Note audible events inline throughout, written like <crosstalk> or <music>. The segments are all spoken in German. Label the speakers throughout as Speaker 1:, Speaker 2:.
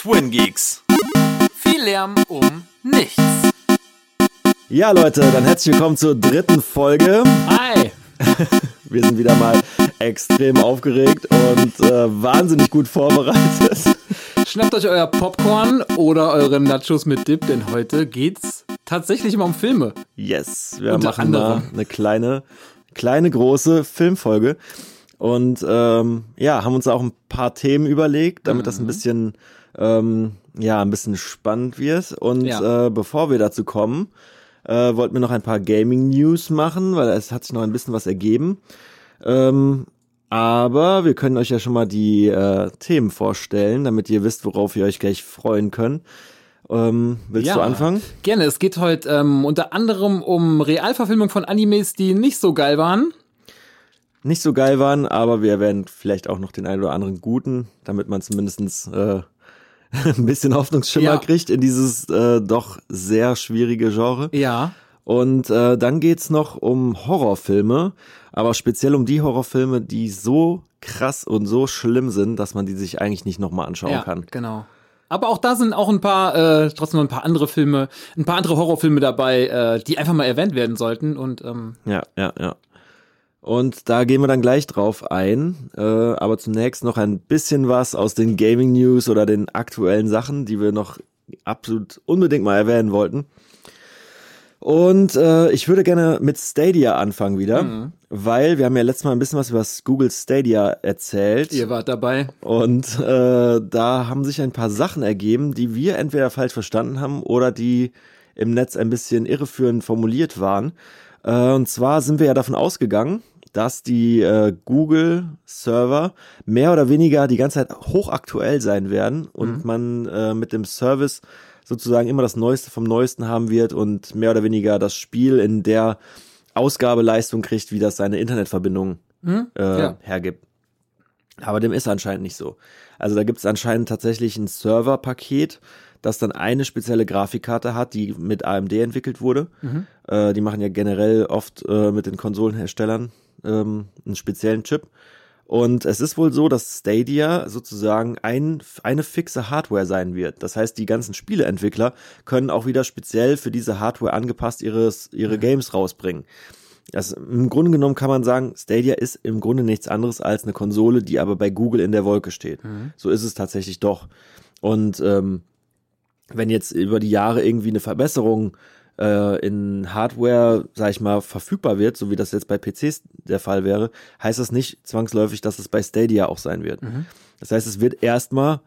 Speaker 1: Twin Geeks. Viel Lärm um nichts.
Speaker 2: Ja, Leute, dann herzlich willkommen zur dritten Folge.
Speaker 3: Hi! <laughs>
Speaker 2: Wir sind wieder mal extrem aufgeregt und äh, wahnsinnig gut vorbereitet.
Speaker 3: Schnappt euch euer Popcorn oder eure Nachos mit Dip, denn heute geht's tatsächlich mal um Filme.
Speaker 2: Yes, wir
Speaker 3: Unter
Speaker 2: machen mal
Speaker 3: anderem.
Speaker 2: eine kleine, kleine, große Filmfolge. Und ähm, ja, haben uns auch ein paar Themen überlegt, damit
Speaker 3: Mhm.
Speaker 2: das ein bisschen, ähm, ja, ein bisschen spannend wird. Und
Speaker 3: Ja.
Speaker 2: äh, bevor wir dazu kommen, äh, wollten wir noch ein paar Gaming-News machen, weil es hat sich noch ein bisschen was ergeben. Ähm, aber wir können euch ja schon mal die äh, Themen vorstellen, damit ihr wisst, worauf ihr euch gleich freuen könnt. Ähm, willst du anfangen?
Speaker 3: Gerne, es geht heute ähm, unter anderem um Realverfilmung von Animes, die nicht so geil waren.
Speaker 2: Nicht so geil waren, aber wir werden vielleicht auch noch den einen oder anderen guten, damit man zumindestens äh, <laughs> ein bisschen Hoffnungsschimmer
Speaker 3: Ja.
Speaker 2: kriegt in dieses äh, doch sehr schwierige Genre.
Speaker 3: Ja.
Speaker 2: Und äh, dann geht's noch um Horrorfilme, aber speziell um die Horrorfilme, die so krass und so schlimm sind, dass man die sich eigentlich nicht nochmal anschauen
Speaker 3: ja,
Speaker 2: kann.
Speaker 3: genau. Aber auch da sind auch ein paar, äh, trotzdem noch ein paar andere Filme, ein paar andere Horrorfilme dabei, äh, die einfach mal erwähnt werden sollten. Und ähm,
Speaker 2: Ja, ja, ja. Und da gehen wir dann gleich drauf ein. Äh, aber zunächst noch ein bisschen was aus den Gaming News oder den aktuellen Sachen, die wir noch absolut unbedingt mal erwähnen wollten. Und äh, ich würde gerne mit Stadia anfangen wieder, weil wir haben ja letztes Mal ein bisschen was über das Google Stadia erzählt.
Speaker 3: ihr wart dabei.
Speaker 2: Und äh, da haben sich ein paar Sachen ergeben, die wir entweder falsch verstanden haben oder die im Netz ein bisschen irreführend formuliert waren. Äh, und zwar sind wir ja davon ausgegangen, dass die äh, Google-Server mehr oder weniger die ganze Zeit hochaktuell sein werden und man äh, mit dem Service sozusagen immer das Neueste vom Neuesten haben wird und mehr oder weniger das Spiel in der Ausgabeleistung kriegt, wie das seine Internetverbindung äh,
Speaker 3: Ja.
Speaker 2: hergibt. Aber dem ist anscheinend nicht so. Also da gibt es anscheinend tatsächlich ein Serverpaket, das dann eine spezielle Grafikkarte hat, die mit AMD entwickelt wurde. Äh, die machen ja generell oft äh, mit den Konsolenherstellern ähm, einen speziellen Chip. Und es ist wohl so, dass Stadia sozusagen ein, eine fixe Hardware sein wird. Das heißt, die ganzen Spieleentwickler können auch wieder speziell für diese Hardware angepasst ihres, ihre Games rausbringen. Das, Im Grunde genommen kann man sagen, Stadia ist im Grunde nichts anderes als eine Konsole, die aber bei Google in der Wolke steht. So ist es tatsächlich doch. Und ähm, wenn jetzt über die Jahre irgendwie eine Verbesserung äh, in Hardware, sag ich mal, verfügbar wird, so wie das jetzt bei PCs der Fall wäre, heißt das nicht zwangsläufig, dass es bei Stadia auch sein wird. Das heißt, es wird erstmal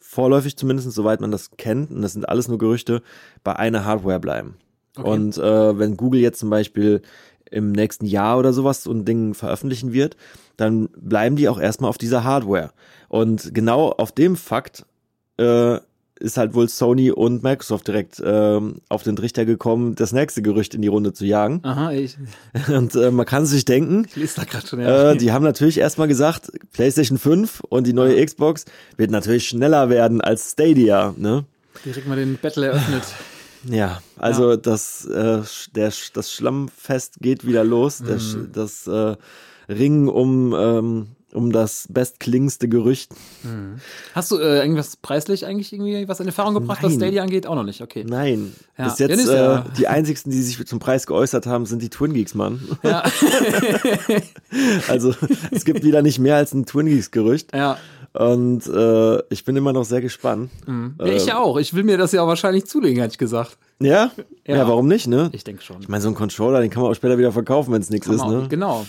Speaker 2: vorläufig zumindest, soweit man das kennt, und das sind alles nur Gerüchte, bei einer Hardware bleiben. Und äh, wenn Google jetzt zum Beispiel im nächsten Jahr oder sowas so ein Ding veröffentlichen wird, dann bleiben die auch erstmal auf dieser Hardware. Und genau auf dem Fakt äh, ist halt wohl Sony und Microsoft direkt ähm, auf den Trichter gekommen, das nächste Gerücht in die Runde zu jagen.
Speaker 3: Aha, ich, <laughs>
Speaker 2: Und äh, man kann sich denken,
Speaker 3: ich lese da gerade schon. Ja.
Speaker 2: äh, die haben natürlich erstmal gesagt, PlayStation 5 und die neue Xbox wird natürlich schneller werden als Stadia, ne?
Speaker 3: Direkt mal den Battle eröffnet. <laughs>
Speaker 2: Ja, also das äh, der das Schlammfest geht wieder los, der, sch- das äh, Ringen um ähm, um das bestklingendste Gerücht.
Speaker 3: Hast du äh, irgendwas preislich eigentlich irgendwie was in Erfahrung gebracht, was
Speaker 2: Nein.
Speaker 3: Stadia angeht? Auch noch nicht, okay.
Speaker 2: Nein,
Speaker 3: Ja.
Speaker 2: bis
Speaker 3: Ja,
Speaker 2: jetzt
Speaker 3: ist
Speaker 2: äh,
Speaker 3: ja-
Speaker 2: die einzigsten, die sich zum Preis geäußert haben, sind die Twin Geeks, Mann.
Speaker 3: Ja. <laughs>
Speaker 2: Also es gibt wieder nicht mehr als ein Twin Geeks Gerücht
Speaker 3: ja.
Speaker 2: und äh, ich bin immer noch sehr gespannt.
Speaker 3: ja. Ich ja auch. Ich will mir das ja auch wahrscheinlich zulegen, hätte ich gesagt.
Speaker 2: Ja? ja,
Speaker 3: Ja.
Speaker 2: warum nicht, ne?
Speaker 3: Ich denke schon.
Speaker 2: Ich meine, so ein Controller, den kann man auch später wieder verkaufen, wenn es nichts ist, ne?
Speaker 3: Genau.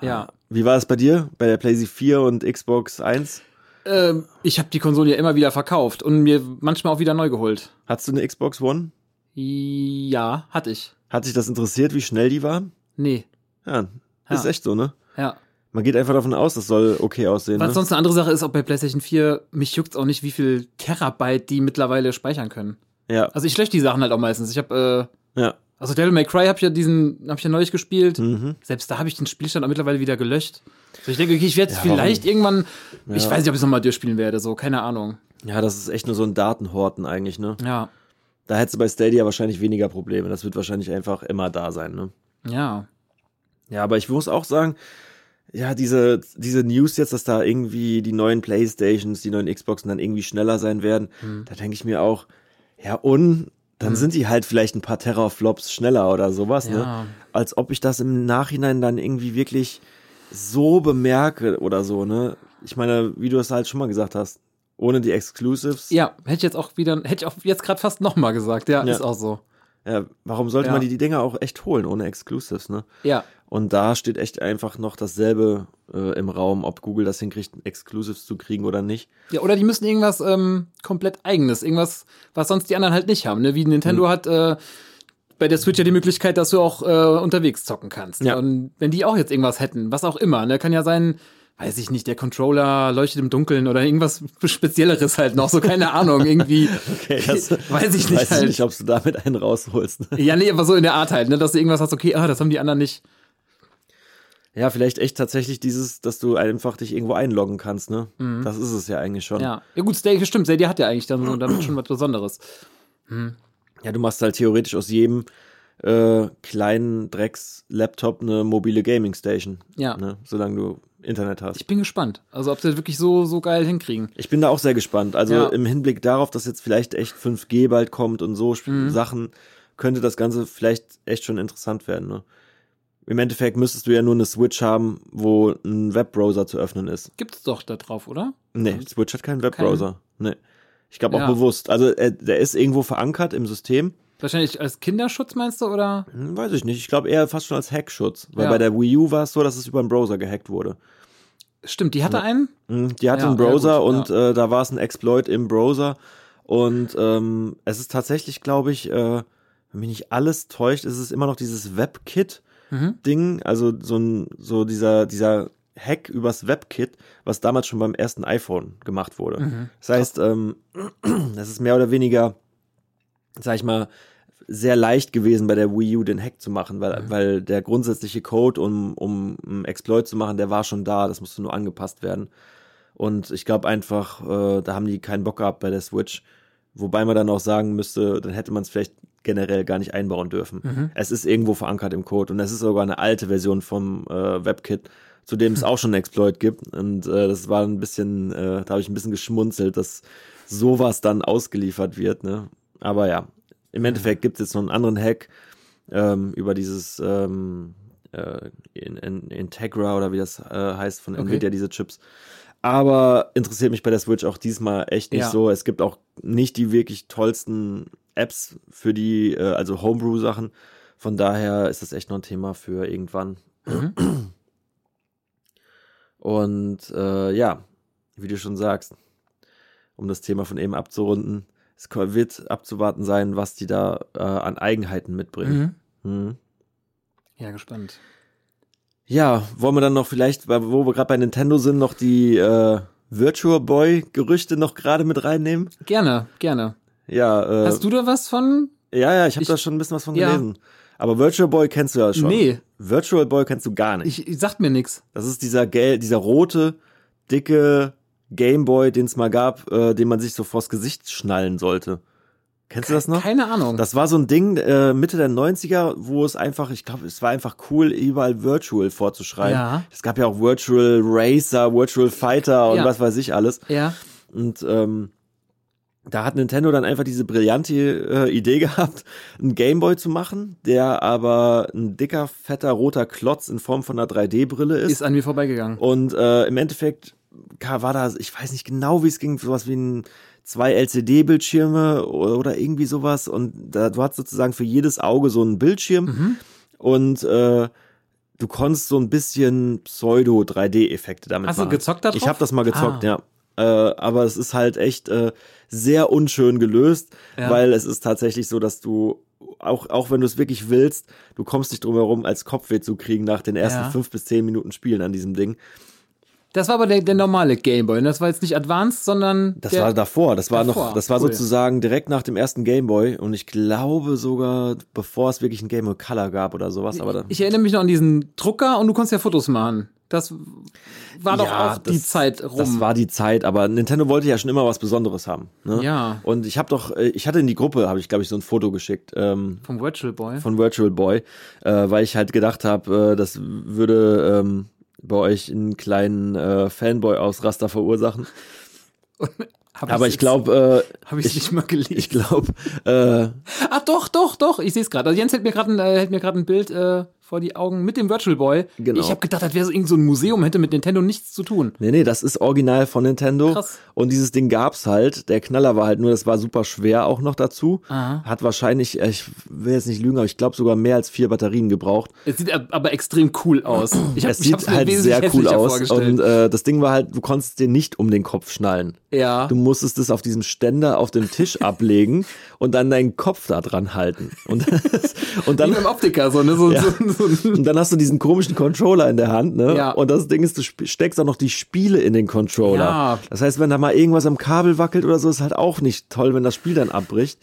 Speaker 3: Ja.
Speaker 2: Wie war es bei dir? Bei der PlayStation 4 und Xbox 1?
Speaker 3: Ähm, ich habe die Konsole ja immer wieder verkauft und mir manchmal auch wieder neu geholt.
Speaker 2: Hattest du eine Xbox One?
Speaker 3: Ja, hatte ich.
Speaker 2: Hat dich das interessiert, wie schnell die war?
Speaker 3: Nee.
Speaker 2: Ja, ist
Speaker 3: Ja.
Speaker 2: echt so, ne?
Speaker 3: Ja.
Speaker 2: Man geht einfach davon aus, das soll okay aussehen.
Speaker 3: Was
Speaker 2: Ne?
Speaker 3: sonst eine andere Sache ist, auch bei PlayStation 4, mich juckt's auch nicht, wie viel Terabyte die mittlerweile speichern können.
Speaker 2: Ja,
Speaker 3: Also ich lösche die Sachen halt auch meistens. Ich habe, äh,
Speaker 2: ja.
Speaker 3: Also Devil May Cry habe ich ja diesen, habe ich ja neulich gespielt.
Speaker 2: Mhm.
Speaker 3: Selbst da habe ich den Spielstand auch mittlerweile wieder gelöscht. So, ich denke, okay, ich werde
Speaker 2: Ja,
Speaker 3: vielleicht irgendwann, ich
Speaker 2: Ja.
Speaker 3: weiß nicht, ob ich es nochmal durchspielen werde, so, keine Ahnung.
Speaker 2: Ja, das ist echt nur so ein Datenhorten eigentlich, ne?
Speaker 3: Ja,
Speaker 2: Da hättest du bei Stadia wahrscheinlich weniger Probleme. Das wird wahrscheinlich einfach immer da sein, ne?
Speaker 3: ja.
Speaker 2: Ja, aber ich muss auch sagen, ja, diese, diese News jetzt, dass da irgendwie die neuen Playstations, die neuen Xboxen dann irgendwie schneller sein werden, da denke ich mir auch, ja, und dann sind die halt vielleicht ein paar Terraflops schneller oder sowas, ne?
Speaker 3: Ja.
Speaker 2: Als ob ich das im Nachhinein dann irgendwie wirklich so bemerke oder so, ne? Ich meine, wie du es halt schon mal gesagt hast, ohne die Exclusives,
Speaker 3: Ja, hätte ich jetzt auch wieder, hätte ich auch jetzt gerade fast nochmal gesagt. Ja,
Speaker 2: Ja.
Speaker 3: ist auch so.
Speaker 2: ja, warum sollte
Speaker 3: Ja.
Speaker 2: man die, die Dinger auch echt holen ohne Exclusives, ne?
Speaker 3: Ja.
Speaker 2: Und da steht echt einfach noch dasselbe äh, im Raum, ob Google das hinkriegt, Exclusives zu kriegen oder nicht.
Speaker 3: Ja, oder die müssen irgendwas ähm, komplett eigenes, irgendwas, was sonst die anderen halt nicht haben, ne? Wie Nintendo
Speaker 2: Hm.
Speaker 3: hat äh, bei der Switch ja die Möglichkeit, dass du auch äh, unterwegs zocken kannst.
Speaker 2: Ja.
Speaker 3: Und wenn die auch jetzt irgendwas hätten, was auch immer, ne, kann ja sein, weiß ich nicht, der Controller leuchtet im Dunkeln oder irgendwas Spezielleres halt noch, so keine <laughs> Ahnung, irgendwie.
Speaker 2: Okay, das <laughs>
Speaker 3: weiß ich nicht
Speaker 2: weiß
Speaker 3: halt.
Speaker 2: ich nicht, ob du damit einen rausholst. Ne?
Speaker 3: Ja, nee, aber so in der Art halt, ne, dass du irgendwas hast, okay, ah, das haben die anderen nicht.
Speaker 2: Ja, vielleicht echt tatsächlich dieses, dass du einfach dich irgendwo einloggen kannst, ne? Das ist es ja eigentlich schon.
Speaker 3: Mhm. Ja. Ja gut, Stadia, stimmt, Stadia hat ja eigentlich dann so damit schon was Besonderes.
Speaker 2: Ja, du machst halt theoretisch aus jedem äh, kleinen Drecks-Laptop eine mobile Gaming-Station.
Speaker 3: Ja.
Speaker 2: Ne? Solange du Internet hast.
Speaker 3: Ich bin gespannt. Also ob sie das wirklich so, so geil hinkriegen.
Speaker 2: Ich bin da auch sehr gespannt. Also
Speaker 3: Ja.
Speaker 2: im Hinblick darauf, dass jetzt vielleicht echt 5G bald kommt und so
Speaker 3: Mhm.
Speaker 2: Sachen, könnte das Ganze vielleicht echt schon interessant werden. Ne? Im Endeffekt müsstest du ja nur eine Switch haben, wo ein Webbrowser zu öffnen ist.
Speaker 3: Gibt's doch da drauf, oder?
Speaker 2: Nee, Switch hat keinen Webbrowser. Nee. Ich glaube auch
Speaker 3: Ja.
Speaker 2: bewusst. Also äh, der ist irgendwo verankert im System.
Speaker 3: Wahrscheinlich als Kinderschutz meinst du, oder?
Speaker 2: Hm, weiß ich nicht. Ich glaube eher fast schon als Hackschutz. Weil
Speaker 3: Ja.
Speaker 2: bei der Wii U war es so, dass es über einen Browser gehackt wurde.
Speaker 3: Stimmt, die hatte einen?
Speaker 2: Mhm, Die hatte
Speaker 3: Ja,
Speaker 2: einen Browser
Speaker 3: gut,
Speaker 2: und äh, da war es ein Exploit im Browser. Und ähm, es ist tatsächlich, glaube ich, äh, wenn mich nicht alles täuscht, ist es immer noch dieses WebKit-Ding. Also so ein, so dieser, dieser Hack übers WebKit, was damals schon beim ersten iPhone gemacht wurde. Das heißt, ähm, <clears throat> das ist mehr oder weniger, sag ich mal, sehr leicht gewesen, bei der Wii U den Hack zu machen, weil, weil der grundsätzliche Code, um, um einen Exploit zu machen, der war schon da, das musste nur angepasst werden. Und ich glaube einfach, äh, da haben die keinen Bock gehabt bei der Switch. Wobei man dann auch sagen müsste, dann hätte man es vielleicht generell gar nicht einbauen dürfen. Es ist irgendwo verankert im Code und es ist sogar eine alte Version vom äh, WebKit, zu dem es auch schon einen Exploit gibt. Und äh, das war ein bisschen, äh, da habe ich ein bisschen geschmunzelt, dass sowas dann ausgeliefert wird. Ne? Aber ja, im Endeffekt gibt es jetzt noch einen anderen Hack ähm, über dieses ähm, äh, in, in, Integra oder wie das äh, heißt von
Speaker 3: Okay.
Speaker 2: Nvidia, diese Chips. Aber interessiert mich bei der Switch auch diesmal echt nicht
Speaker 3: Ja.
Speaker 2: so. Es gibt auch nicht die wirklich tollsten Apps für die, äh, also Homebrew-Sachen. Von daher ist das echt noch ein Thema für irgendwann. Und äh, ja, wie du schon sagst, um das Thema von eben abzurunden, es wird abzuwarten sein, was die da äh, an Eigenheiten mitbringen. Mhm.
Speaker 3: Ja, gespannt.
Speaker 2: Ja, wollen wir dann noch vielleicht, wo wir gerade bei Nintendo sind, noch die äh, Virtual Boy-Gerüchte noch gerade mit reinnehmen?
Speaker 3: Gerne, gerne.
Speaker 2: Ja, äh,
Speaker 3: Hast du da was von?
Speaker 2: ja, ja, ich habe da schon ein bisschen was von
Speaker 3: Ja.
Speaker 2: gelesen. Aber Virtual Boy kennst du ja schon.
Speaker 3: Nee.
Speaker 2: Virtual Boy kennst du gar nicht.
Speaker 3: Ich, ich sagt mir nix.
Speaker 2: Das ist dieser gel dieser rote, dicke Gameboy, den es mal gab, äh, den man sich so vors Gesicht schnallen sollte. Kennst du das noch?
Speaker 3: Keine Ahnung.
Speaker 2: Das war so ein Ding äh, Mitte der 90er, wo es einfach, ich glaube, es war einfach cool, überall Virtual vorzuschreiben.
Speaker 3: Ja.
Speaker 2: Es gab ja auch Virtual Racer, Virtual Fighter und
Speaker 3: Ja.
Speaker 2: was weiß ich alles.
Speaker 3: ja.
Speaker 2: Und ähm, da hat Nintendo dann einfach diese brillante äh, Idee <laughs> gehabt, einen Gameboy zu machen, der aber ein dicker, fetter, roter Klotz in Form von einer 3D-Brille ist.
Speaker 3: Ist an mir vorbeigegangen.
Speaker 2: Und äh, im Endeffekt war da, ich weiß nicht genau, wie es ging, sowas wie ein zwei LCD-Bildschirme oder, irgendwie sowas. Und da, du hattest sozusagen für jedes Auge so einen Bildschirm
Speaker 3: Mhm.
Speaker 2: und äh, du konntest so ein bisschen Pseudo-3D-Effekte damit
Speaker 3: Hast du
Speaker 2: machen.
Speaker 3: gezockt da drauf?
Speaker 2: Ich habe das mal gezockt,
Speaker 3: Ah.
Speaker 2: ja. Äh, aber es ist halt echt äh, sehr unschön gelöst,
Speaker 3: Ja.
Speaker 2: weil es ist tatsächlich so, dass du auch, auch wenn du es wirklich willst, du kommst nicht drum herum, als Kopfweh zu kriegen nach den ersten
Speaker 3: Ja.
Speaker 2: fünf bis zehn Minuten Spielen an diesem Ding.
Speaker 3: Das war aber der, der normale Gameboy. ne? Das war jetzt nicht Advanced, sondern
Speaker 2: Das war davor, das war
Speaker 3: Davor,
Speaker 2: noch, das war
Speaker 3: cool.
Speaker 2: sozusagen direkt nach dem ersten Gameboy und ich glaube sogar, bevor es wirklich ein Game Boy Color gab oder sowas, aber dann.
Speaker 3: Ich erinnere mich noch an diesen Drucker und du konntest ja Fotos machen. Das war doch
Speaker 2: Ja,
Speaker 3: auch die
Speaker 2: das-
Speaker 3: Zeit rum.
Speaker 2: Das war die Zeit, aber Nintendo wollte ja schon immer was Besonderes haben. Ne?
Speaker 3: Ja.
Speaker 2: Und ich habe doch, äh, ich hatte in die Gruppe, habe ich glaube ich so ein Foto geschickt ähm,
Speaker 3: vom Virtual Boy.
Speaker 2: von Virtual Boy, äh, weil ich halt gedacht habe, äh, das würde ähm, bei euch einen kleinen äh, Fanboy-Ausraster verursachen. <laughs>
Speaker 3: Hab
Speaker 2: Aber
Speaker 3: ich's
Speaker 2: ich glaube, äh,
Speaker 3: Habe ich nicht mal gelesen.
Speaker 2: ich glaube, äh,
Speaker 3: Ah, doch, doch, doch. Ich sehe es gerade. Also Jens hält mir gerade ein, äh, hält mir gerade ein Bild äh, vor die Augen mit dem Virtual Boy.
Speaker 2: Genau.
Speaker 3: Ich habe gedacht, das wäre so irgend so ein Museum, hätte mit Nintendo nichts zu tun.
Speaker 2: nee, nee, das ist original von Nintendo.
Speaker 3: Krass.
Speaker 2: Und dieses Ding gab's halt. Der Knaller war halt nur, das war super schwer auch noch dazu.
Speaker 3: Aha.
Speaker 2: Hat wahrscheinlich, äh, ich will jetzt nicht lügen, aber ich glaube sogar mehr als vier Batterien gebraucht.
Speaker 3: Es sieht ab- aber extrem cool aus. Ich hab,
Speaker 2: es
Speaker 3: ich
Speaker 2: sieht halt sehr cool aus. Und äh, das Ding war halt, du konntest den nicht um den Kopf schnallen.
Speaker 3: ja.
Speaker 2: Du musstest es auf diesem Ständer auf dem Tisch <laughs> ablegen und dann deinen Kopf da dran halten. Und, <laughs> und
Speaker 3: Wie
Speaker 2: dann
Speaker 3: beim Optiker, so, ne? So,
Speaker 2: Ja.
Speaker 3: so,
Speaker 2: Und dann hast du diesen komischen Controller in der Hand, ne?
Speaker 3: Ja.
Speaker 2: Und das Ding ist, du steckst auch noch die Spiele in den Controller.
Speaker 3: Ja.
Speaker 2: Das heißt, wenn da mal irgendwas am Kabel wackelt oder so, ist halt auch nicht toll, wenn das Spiel dann abbricht.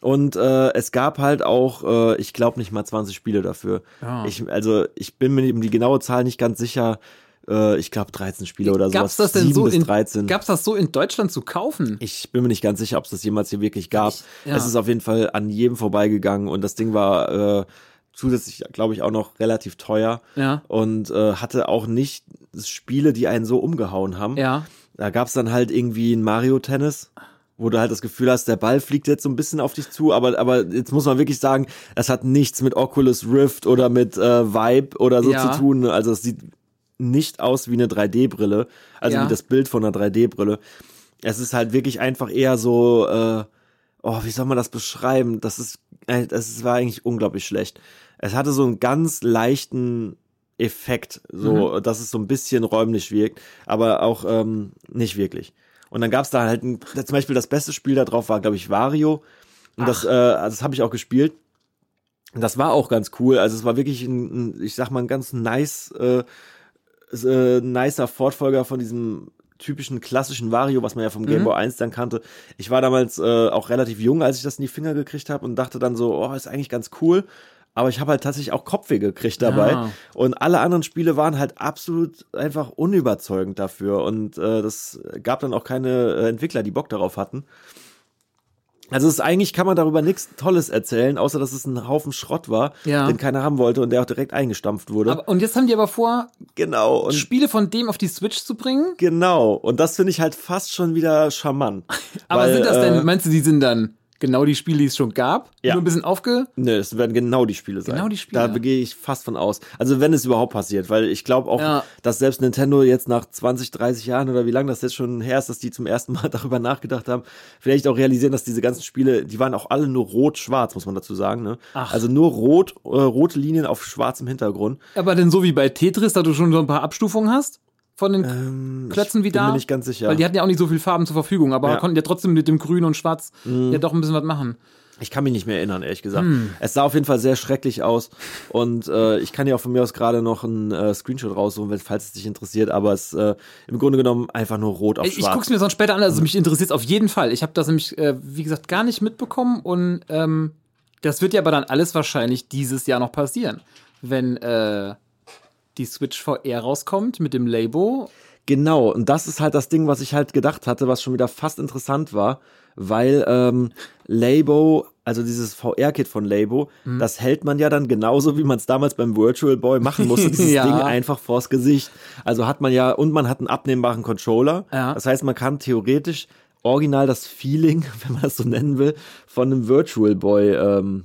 Speaker 2: Und äh, es gab halt auch, äh, ich glaube nicht mal 20 Spiele dafür.
Speaker 3: Ja.
Speaker 2: Ich, also ich bin mir um die genaue Zahl nicht ganz sicher. Äh, ich glaube 13 Spiele oder
Speaker 3: Gab's
Speaker 2: sowas.
Speaker 3: das denn
Speaker 2: 7
Speaker 3: so in,
Speaker 2: 13.
Speaker 3: gab's das so in Deutschland zu kaufen?
Speaker 2: Ich bin mir nicht ganz sicher, ob es das jemals hier wirklich gab.
Speaker 3: ja.
Speaker 2: Es ist auf jeden Fall an jedem vorbeigegangen und das Ding war äh, zusätzlich, glaube ich, auch noch relativ teuer
Speaker 3: Ja.
Speaker 2: und äh, hatte auch nicht Spiele, die einen so umgehauen haben.
Speaker 3: Ja.
Speaker 2: Da gab es dann halt irgendwie ein Mario Tennis, wo du halt das Gefühl hast, der Ball fliegt jetzt so ein bisschen auf dich zu, aber, aber jetzt muss man wirklich sagen, es hat nichts mit Oculus Rift oder mit äh, Vibe oder so
Speaker 3: Ja.
Speaker 2: zu tun. Also es sieht nicht aus wie eine 3D-Brille, also
Speaker 3: Ja.
Speaker 2: wie das Bild von einer 3D-Brille. Es ist halt wirklich einfach eher so, äh, oh, wie soll man das beschreiben? Das ist, äh, das war eigentlich unglaublich schlecht. Es hatte so einen ganz leichten Effekt, so, dass es so ein bisschen räumlich wirkt, aber auch ähm, nicht wirklich. Und dann gab es da halt ein, zum Beispiel das beste Spiel da drauf war, glaube ich, Wario. Und das, äh, also das habe ich auch gespielt. Und das war auch ganz cool. Also es war wirklich ein, ein ich sag mal, ein ganz nice, äh, äh, nicer Fortfolger von diesem typischen klassischen Wario, was man ja vom Game Boy 1 dann kannte. Ich war damals äh, auch relativ jung, als ich das in die Finger gekriegt habe und dachte dann so, oh, ist eigentlich ganz cool. Aber ich habe halt tatsächlich auch Kopfweh gekriegt dabei.
Speaker 3: Ja.
Speaker 2: Und alle anderen Spiele waren halt absolut einfach unüberzeugend dafür. Und äh, das gab dann auch keine äh, Entwickler, die Bock darauf hatten. Also es ist eigentlich kann man darüber nichts Tolles erzählen, außer dass es ein Haufen Schrott war,
Speaker 3: Ja.
Speaker 2: den keiner haben wollte und der auch direkt eingestampft wurde.
Speaker 3: Aber, und jetzt haben die aber vor,
Speaker 2: genau
Speaker 3: Spiele von dem auf die Switch zu bringen.
Speaker 2: genau und das finde ich halt fast schon wieder charmant. <laughs>
Speaker 3: Aber
Speaker 2: Weil,
Speaker 3: sind das
Speaker 2: äh,
Speaker 3: denn, meinst du, die sind dann genau die Spiele, die es schon gab?
Speaker 2: Ja.
Speaker 3: Nur ein bisschen aufge...
Speaker 2: Ne, es werden genau die Spiele sein.
Speaker 3: Genau die Spiele.
Speaker 2: Da gehe ich fast von aus. Also wenn es überhaupt passiert, weil ich glaube auch,
Speaker 3: Ja.
Speaker 2: dass selbst Nintendo jetzt nach 20, 30 Jahren oder wie lange das jetzt schon her ist, dass die zum ersten Mal <laughs> darüber nachgedacht haben, vielleicht auch realisieren, dass diese ganzen Spiele, die waren auch alle nur rot-schwarz, muss man dazu sagen. Ne?
Speaker 3: Ach.
Speaker 2: Also nur rot, äh, rote Linien auf schwarzem Hintergrund.
Speaker 3: Aber denn so wie bei Tetris, da du schon so ein paar Abstufungen hast? Von den
Speaker 2: Ähm,
Speaker 3: Klötzen wie
Speaker 2: ich bin
Speaker 3: da?
Speaker 2: mir nicht ganz sicher.
Speaker 3: Weil die hatten ja auch nicht so viel Farben zur Verfügung, aber
Speaker 2: Ja. Mhm.
Speaker 3: konnten ja trotzdem mit dem Grün und Schwarz ja doch ein bisschen was machen.
Speaker 2: Ich kann mich nicht mehr erinnern, ehrlich gesagt.
Speaker 3: Hm.
Speaker 2: Es sah auf jeden Fall sehr schrecklich aus. Und äh, ich kann ja auch von mir aus gerade noch einen äh, Screenshot raussuchen, falls es dich interessiert. Aber es äh, im Grunde genommen einfach nur rot auf
Speaker 3: Ich, ich
Speaker 2: schwarz.
Speaker 3: guck's mir sonst später an, also mich interessiert auf jeden Fall. Ich habe das nämlich, äh, wie gesagt, gar nicht mitbekommen und ähm, das wird ja aber dann alles wahrscheinlich dieses Jahr noch passieren. Wenn äh, die Switch VR rauskommt mit dem Labo.
Speaker 2: Genau, und das ist halt das Ding, was ich halt gedacht hatte, was schon wieder fast interessant war, weil ähm, Labo, also dieses VR-Kit von Labo,
Speaker 3: Mhm.
Speaker 2: das hält man ja dann genauso, wie man es damals beim Virtual Boy machen musste, dieses <laughs>
Speaker 3: Ja.
Speaker 2: Ding einfach vors Gesicht. Also hat man ja, und man hat einen abnehmbaren Controller.
Speaker 3: Ja.
Speaker 2: Das heißt, man kann theoretisch original das Feeling, <laughs> wenn man das so nennen will, von einem Virtual Boy ähm,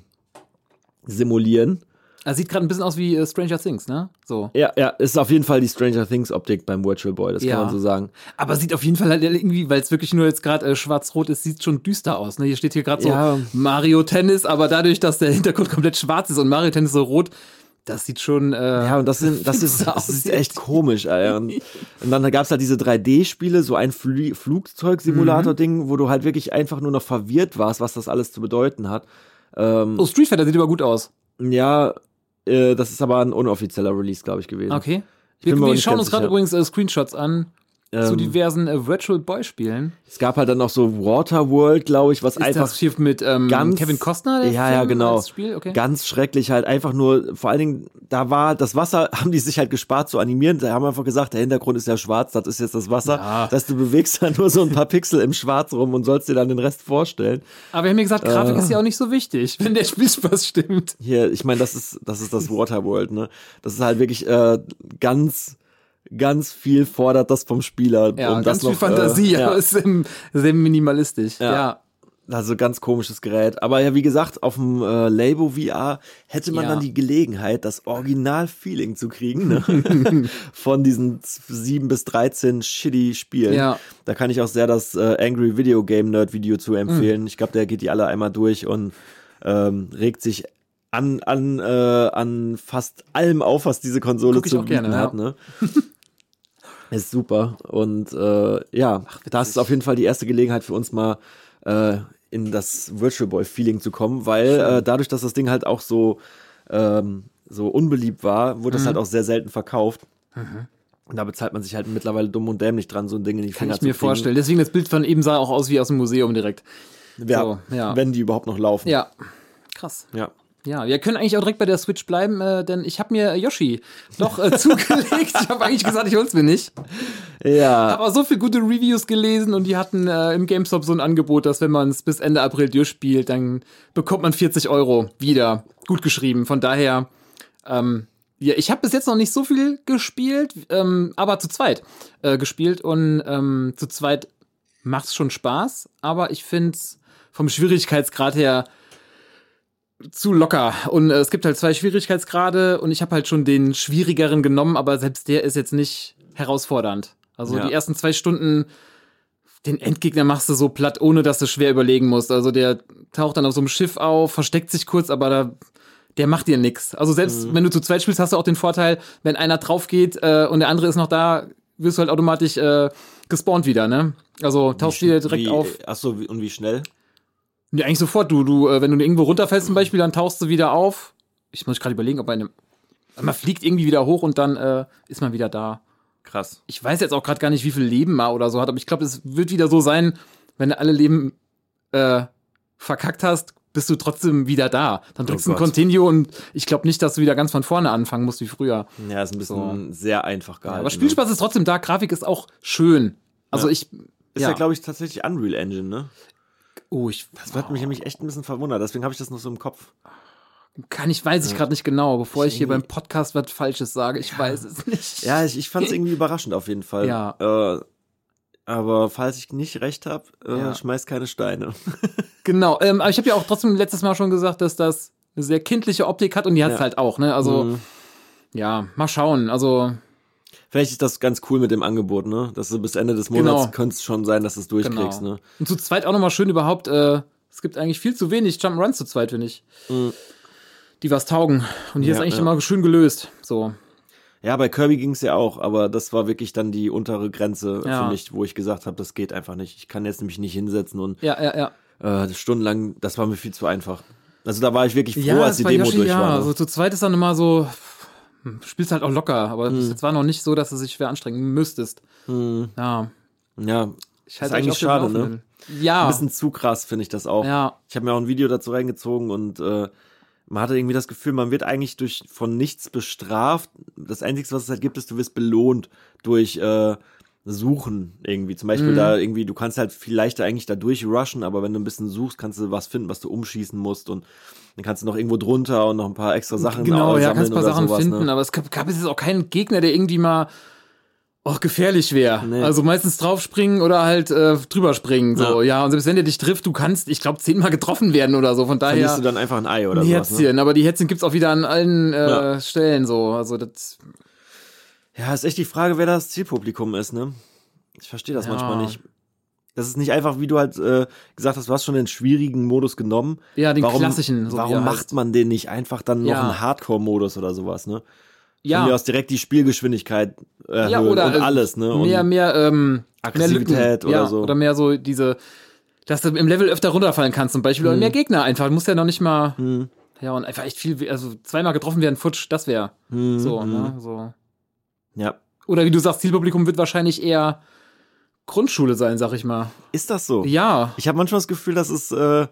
Speaker 2: simulieren.
Speaker 3: Er sieht gerade ein bisschen aus wie äh, Stranger Things, ne? So.
Speaker 2: Ja, ja, ist auf jeden Fall die Stranger Things Optik beim Virtual Boy, das
Speaker 3: Ja.
Speaker 2: kann man so sagen.
Speaker 3: Aber sieht auf jeden Fall halt irgendwie, weil es wirklich nur jetzt gerade äh, schwarz-rot ist, sieht schon düster aus. Ne? Hier steht hier gerade so
Speaker 2: Ja.
Speaker 3: Mario Tennis, aber dadurch, dass der Hintergrund komplett schwarz ist und Mario Tennis so rot, das sieht schon. Äh,
Speaker 2: Ja, und das, sind, das, <laughs> ist, das ist echt komisch. Ey. Und, <laughs> und dann gab's halt diese 3D-Spiele, so ein Fl Flugzeugsimulator-Ding, wo du halt wirklich einfach nur noch verwirrt warst, was das alles zu bedeuten hat.
Speaker 3: Oh, Street Fighter sieht aber gut aus.
Speaker 2: Ja, äh, das ist aber ein unoffizieller Release, glaube ich, gewesen.
Speaker 3: Okay.
Speaker 2: bin
Speaker 3: Wir, wir schauen uns gerade übrigens äh, Screenshots an zu
Speaker 2: Ähm,
Speaker 3: diversen äh, Virtual Boy Spielen.
Speaker 2: Es gab halt dann noch so Waterworld, glaube ich, was
Speaker 3: Ist
Speaker 2: einfach
Speaker 3: das hier mit ähm,
Speaker 2: ganz-
Speaker 3: Kevin Costner?
Speaker 2: Ja, ja,
Speaker 3: Film
Speaker 2: genau.
Speaker 3: als Spiel? Okay.
Speaker 2: Ganz schrecklich halt einfach nur, vor allen Dingen, da war das Wasser, <laughs> haben die sich halt gespart zu animieren. Da haben einfach gesagt, der Hintergrund ist ja schwarz, das ist jetzt das Wasser.
Speaker 3: Ja.
Speaker 2: Dass du bewegst dann nur so ein paar Pixel im Schwarz rum und sollst dir dann den Rest vorstellen.
Speaker 3: Aber wir haben ja gesagt, Grafik
Speaker 2: Äh.
Speaker 3: ist ja auch nicht so wichtig, wenn der Spielspaß stimmt.
Speaker 2: Hier, ich meine, das ist, das ist das Waterworld, ne? Das ist halt wirklich äh, ganz ganz viel fordert das vom Spieler.
Speaker 3: Ja,
Speaker 2: um
Speaker 3: ganz
Speaker 2: das
Speaker 3: viel
Speaker 2: noch,
Speaker 3: Fantasie,
Speaker 2: Äh,
Speaker 3: aber
Speaker 2: ja, <laughs>
Speaker 3: ist sehr, minimalistisch.
Speaker 2: Ja.
Speaker 3: Ja.
Speaker 2: also ganz komisches Gerät. Aber ja, wie gesagt, auf dem äh, Labo VR hätte man
Speaker 3: Ja.
Speaker 2: dann die Gelegenheit, das Original-Feeling zu kriegen ne? <laughs> von diesen 7 bis 13 shitty Spielen.
Speaker 3: Ja.
Speaker 2: Da kann ich auch sehr das äh, Angry Video Game Nerd Video zu empfehlen. Ich glaube, der geht die alle einmal durch und ähm, regt sich an, an, äh, an fast allem auf, was diese Konsole zu bieten
Speaker 3: gerne, ja.
Speaker 2: hat. Ne? <laughs> ist super. Und äh, ja, das ist auf jeden Fall die erste Gelegenheit für uns mal äh, in das Virtual Boy Feeling zu kommen, weil äh, dadurch, dass das Ding halt auch so ähm, so unbeliebt war, wurde es
Speaker 3: Mhm.
Speaker 2: halt auch sehr selten verkauft. Und da bezahlt man sich halt mittlerweile dumm und dämlich dran, so ein Ding in die
Speaker 3: Kann
Speaker 2: Finger
Speaker 3: ich mir
Speaker 2: zu kriegen.
Speaker 3: vorstellen. Deswegen das Bild von eben sah auch aus wie aus dem Museum direkt.
Speaker 2: Ja,
Speaker 3: So, ja.
Speaker 2: Wenn die überhaupt noch laufen.
Speaker 3: Ja. Krass.
Speaker 2: ja.
Speaker 3: Ja, wir können eigentlich auch direkt bei der Switch bleiben, äh, denn ich habe mir Yoshi doch äh, <laughs> zugelegt. Ich habe eigentlich gesagt, ich hol's mir nicht.
Speaker 2: Ja.
Speaker 3: Aber so viele gute Reviews gelesen und die hatten äh, im GameStop so ein Angebot, dass wenn man es bis Ende April durchspielt, dann bekommt man 40 Euro wieder. Gut geschrieben. Von daher, ähm, ja, ich habe bis jetzt noch nicht so viel gespielt, ähm, aber zu zweit äh, gespielt und ähm, zu zweit macht's schon Spaß, aber ich find's vom Schwierigkeitsgrad her zu locker. Und äh, es gibt halt zwei Schwierigkeitsgrade und ich habe halt schon den schwierigeren genommen, aber selbst der ist jetzt nicht herausfordernd. Also
Speaker 2: Ja.
Speaker 3: die ersten zwei Stunden, den Endgegner machst du so platt, ohne dass du schwer überlegen musst. Also der taucht dann auf so einem Schiff auf, versteckt sich kurz, aber da, der macht dir nix. Also selbst wenn du zu zweit spielst, hast du auch den Vorteil, wenn einer drauf geht äh, und der andere ist noch da, wirst du halt automatisch äh, gespawnt wieder, ne? Also tauchst du dir direkt
Speaker 2: wie,
Speaker 3: auf.
Speaker 2: Achso, und wie schnell?
Speaker 3: Ja, eigentlich sofort. Du, du, äh, wenn du irgendwo runterfällst zum Beispiel, dann tauchst du wieder auf. Ich muss gerade überlegen, ob bei einem. Man fliegt irgendwie wieder hoch und dann äh, ist man wieder da.
Speaker 2: Krass.
Speaker 3: Ich weiß jetzt auch gerade gar nicht, wie viel Leben man oder so hat, aber ich glaube, es wird wieder so sein, wenn du alle Leben äh, verkackt hast, bist du trotzdem wieder da. Dann drückst du
Speaker 2: Oh
Speaker 3: ein. Continue und ich glaube nicht, dass du wieder ganz von vorne anfangen musst wie früher.
Speaker 2: Ja, ist ein bisschen sehr einfach gehalten.
Speaker 3: aber Spielspaß ist trotzdem da, Grafik ist auch schön. Also
Speaker 2: Ja.
Speaker 3: ich.
Speaker 2: Ne? Ist ja, glaube ich, tatsächlich Unreal Engine, ne?
Speaker 3: Oh, ich
Speaker 2: Das hat mich nämlich echt ein bisschen verwundert, deswegen habe ich das noch so im Kopf.
Speaker 3: kann ich, weiß ich gerade nicht genau, bevor ich,
Speaker 2: Ich
Speaker 3: hier beim Podcast was Falsches sage. Ich weiß es nicht.
Speaker 2: Ja, ich, ich fand es irgendwie überraschend auf jeden Fall.
Speaker 3: Ja.
Speaker 2: Äh, aber falls ich nicht recht habe, äh,
Speaker 3: Ja.
Speaker 2: schmeiß keine Steine. <laughs>
Speaker 3: Genau, ähm, aber ich habe ja auch trotzdem letztes Mal schon gesagt, dass das eine sehr kindliche Optik hat und die hat es
Speaker 2: Ja.
Speaker 3: halt auch, ne? Also,
Speaker 2: Mhm.
Speaker 3: ja, mal schauen. Also,
Speaker 2: Vielleicht ist das ganz cool mit dem Angebot, ne? Dass du bis Ende des Monats
Speaker 3: Genau.
Speaker 2: könnte es schon sein, dass du es durchkriegst,
Speaker 3: genau.
Speaker 2: ne?
Speaker 3: Und zu zweit auch nochmal schön überhaupt, äh, es gibt eigentlich viel zu wenig Jump'n'Runs zu zweit, finde ich.
Speaker 2: Mhm.
Speaker 3: Die was taugen. Und hier
Speaker 2: Ja,
Speaker 3: ist eigentlich
Speaker 2: ja.
Speaker 3: immer schön gelöst. So.
Speaker 2: Ja, bei Kirby ging es ja auch, aber das war wirklich dann die untere Grenze
Speaker 3: Ja.
Speaker 2: für mich, wo ich gesagt habe, das geht einfach nicht. Ich kann jetzt nämlich nicht hinsetzen und
Speaker 3: Ja, ja, ja.
Speaker 2: äh, stundenlang, das war mir viel zu einfach. Also da war ich wirklich froh,
Speaker 3: ja,
Speaker 2: als die Demo
Speaker 3: Yoshi,
Speaker 2: durch
Speaker 3: ja.
Speaker 2: war. ne?
Speaker 3: Also zu zweit ist dann immer so, spielst halt auch locker, aber
Speaker 2: Mhm.
Speaker 3: es war noch nicht so, dass du sich schwer anstrengen müsstest.
Speaker 2: Hm,
Speaker 3: Ja.
Speaker 2: ja,
Speaker 3: Ich
Speaker 2: ist
Speaker 3: halte euch
Speaker 2: eigentlich schade, ne?
Speaker 3: Ja.
Speaker 2: Ein bisschen zu krass finde ich das auch.
Speaker 3: ja.
Speaker 2: Ich habe mir auch ein Video dazu reingezogen und äh, man hatte irgendwie das Gefühl, man wird eigentlich durch von nichts bestraft. Das Einzige, was es halt gibt, ist, du wirst belohnt durch äh, Suchen irgendwie. Zum Beispiel
Speaker 3: Mhm.
Speaker 2: da irgendwie, du kannst halt viel leichter eigentlich da durchrushen, aber wenn du ein bisschen suchst, kannst du was finden, was du umschießen musst und dann kannst du noch irgendwo drunter und noch ein paar extra Sachen
Speaker 3: Genau, ja, kannst ein paar Sachen
Speaker 2: sowas,
Speaker 3: finden,
Speaker 2: Ne?
Speaker 3: aber es gab, gab jetzt auch keinen Gegner, der irgendwie mal auch gefährlich wäre.
Speaker 2: Nee.
Speaker 3: Also meistens draufspringen oder halt äh, drüber springen. So, ja. und selbst wenn der dich trifft, du kannst, ich glaube, zehnmal getroffen werden oder so. Von daher
Speaker 2: Verlierst du dann einfach ein Ei oder
Speaker 3: ein
Speaker 2: sowas. Ne?
Speaker 3: Aber die Herzchen gibt's auch wieder an allen äh,
Speaker 2: Ja.
Speaker 3: Stellen so. Also das,
Speaker 2: Ja, ist echt die Frage, wer das Zielpublikum ist, ne? Ich verstehe das
Speaker 3: Ja.
Speaker 2: manchmal nicht. Das ist nicht einfach, wie du halt äh, gesagt hast, du hast schon den schwierigen Modus genommen.
Speaker 3: ja, den
Speaker 2: warum,
Speaker 3: klassischen. So
Speaker 2: warum macht
Speaker 3: heißt.
Speaker 2: man den nicht einfach dann noch
Speaker 3: Ja.
Speaker 2: einen Hardcore-Modus oder sowas, ne? Von
Speaker 3: Ja,
Speaker 2: mir aus direkt die Spielgeschwindigkeit erhöhen
Speaker 3: ja oder
Speaker 2: und
Speaker 3: äh,
Speaker 2: alles, ne? Und
Speaker 3: mehr, mehr, ähm, mehr
Speaker 2: Aggressivität oder
Speaker 3: ja,
Speaker 2: so.
Speaker 3: Oder mehr so diese, dass du im Level öfter runterfallen kannst zum Beispiel. Oder mehr Gegner einfach. Du musst ja noch nicht mal.
Speaker 2: Hm,
Speaker 3: Ja, und einfach echt viel, also zweimal getroffen werden, futsch, das wäre
Speaker 2: hm,
Speaker 3: so,
Speaker 2: hm.
Speaker 3: ne? So.
Speaker 2: Ja.
Speaker 3: Oder wie du sagst, Zielpublikum wird wahrscheinlich eher Grundschule sein, sag ich mal.
Speaker 2: Ist das so?
Speaker 3: Ja.
Speaker 2: Ich habe manchmal das Gefühl, dass es äh,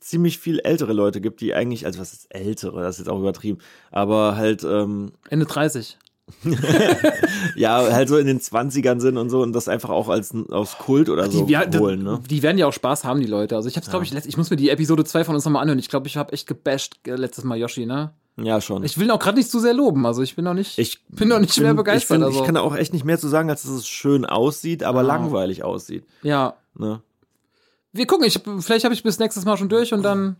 Speaker 2: ziemlich viel ältere Leute gibt, die eigentlich, also was ist ältere, das ist jetzt auch übertrieben, aber halt, ähm,
Speaker 3: Ende 30. <laughs>
Speaker 2: ja, halt so in den 20ern sind und so und das einfach auch als aus Kult oder so
Speaker 3: die, ja,
Speaker 2: holen, ne?
Speaker 3: die werden ja auch Spaß haben, die Leute. Also ich hab's, glaube ich, letzt, ich muss mir die Episode 2 von uns nochmal anhören. Ich glaube, ich habe echt gebasht äh, letztes Mal Yoshi, ne?
Speaker 2: Ja, schon.
Speaker 3: Ich will auch gerade nicht zu sehr loben, also ich bin noch nicht,
Speaker 2: Ich
Speaker 3: bin noch nicht
Speaker 2: bin-
Speaker 3: begeistert.
Speaker 2: Ich, find,
Speaker 3: also.
Speaker 2: ich kann da auch echt nicht mehr zu sagen, als dass es schön aussieht, aber
Speaker 3: Ah.
Speaker 2: langweilig aussieht.
Speaker 3: ja,
Speaker 2: Ne?
Speaker 3: wir gucken. Ich, vielleicht habe ich bis nächstes Mal schon durch und dann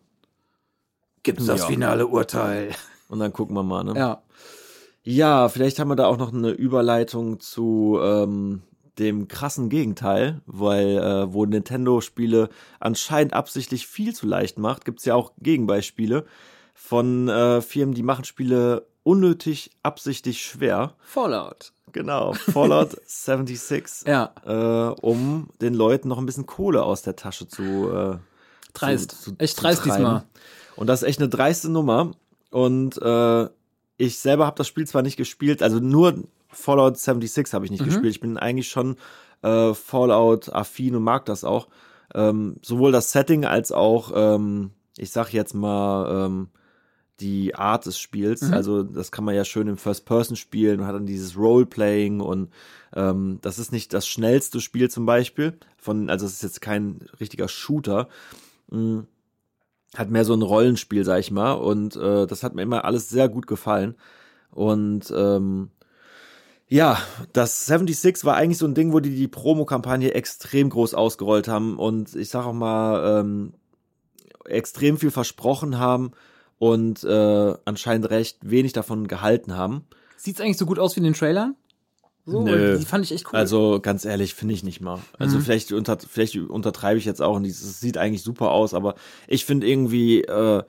Speaker 3: gibt's das
Speaker 2: Ja.
Speaker 3: finale Urteil.
Speaker 2: Und dann gucken wir mal. Ne?
Speaker 3: Ja.
Speaker 2: Ja, vielleicht haben wir da auch noch eine Überleitung zu ähm, dem krassen Gegenteil, weil äh, wo Nintendo-Spiele anscheinend absichtlich viel zu leicht macht, gibt's ja auch Gegenbeispiele von äh, Firmen, die machen Spiele unnötig absichtlich schwer.
Speaker 3: Fallout.
Speaker 2: Genau, Fallout <laughs> 76,
Speaker 3: Ja,
Speaker 2: äh, um den Leuten noch ein bisschen Kohle aus der Tasche zu äh,
Speaker 3: dreist.
Speaker 2: zu- zu-
Speaker 3: Echt
Speaker 2: zu
Speaker 3: dreist
Speaker 2: treiben.
Speaker 3: diesmal.
Speaker 2: Und das ist echt eine dreiste Nummer. Und äh, ich selber habe das Spiel zwar nicht gespielt, also nur Fallout 76 habe ich nicht
Speaker 3: Mhm.
Speaker 2: gespielt. Ich bin eigentlich schon äh, Fallout-affin und mag das auch. Ähm, sowohl das Setting als auch, ähm, ich sag jetzt mal, ähm, die Art des Spiels.
Speaker 3: Mhm.
Speaker 2: Also das kann man ja schön im First Person spielen und hat dann dieses Roleplaying und ähm, das ist nicht das schnellste Spiel zum Beispiel. Von, also es ist jetzt kein richtiger Shooter. Mm, hat mehr so ein Rollenspiel, sag ich mal. Und äh, das hat mir immer alles sehr gut gefallen. Und ähm, ja, das 76 war eigentlich so ein Ding, wo die die Promo-Kampagne extrem groß ausgerollt haben und ich sag auch mal ähm, extrem viel versprochen haben und äh, anscheinend recht wenig davon gehalten haben.
Speaker 3: Sieht's eigentlich so gut aus wie in den Trailern? So,
Speaker 2: Nö.
Speaker 3: die fand ich echt cool.
Speaker 2: Also ganz ehrlich, finde ich nicht mal. Also
Speaker 3: Mhm.
Speaker 2: vielleicht, unter, vielleicht untertreibe ich jetzt auch und es sieht eigentlich super aus, aber ich finde irgendwie, äh,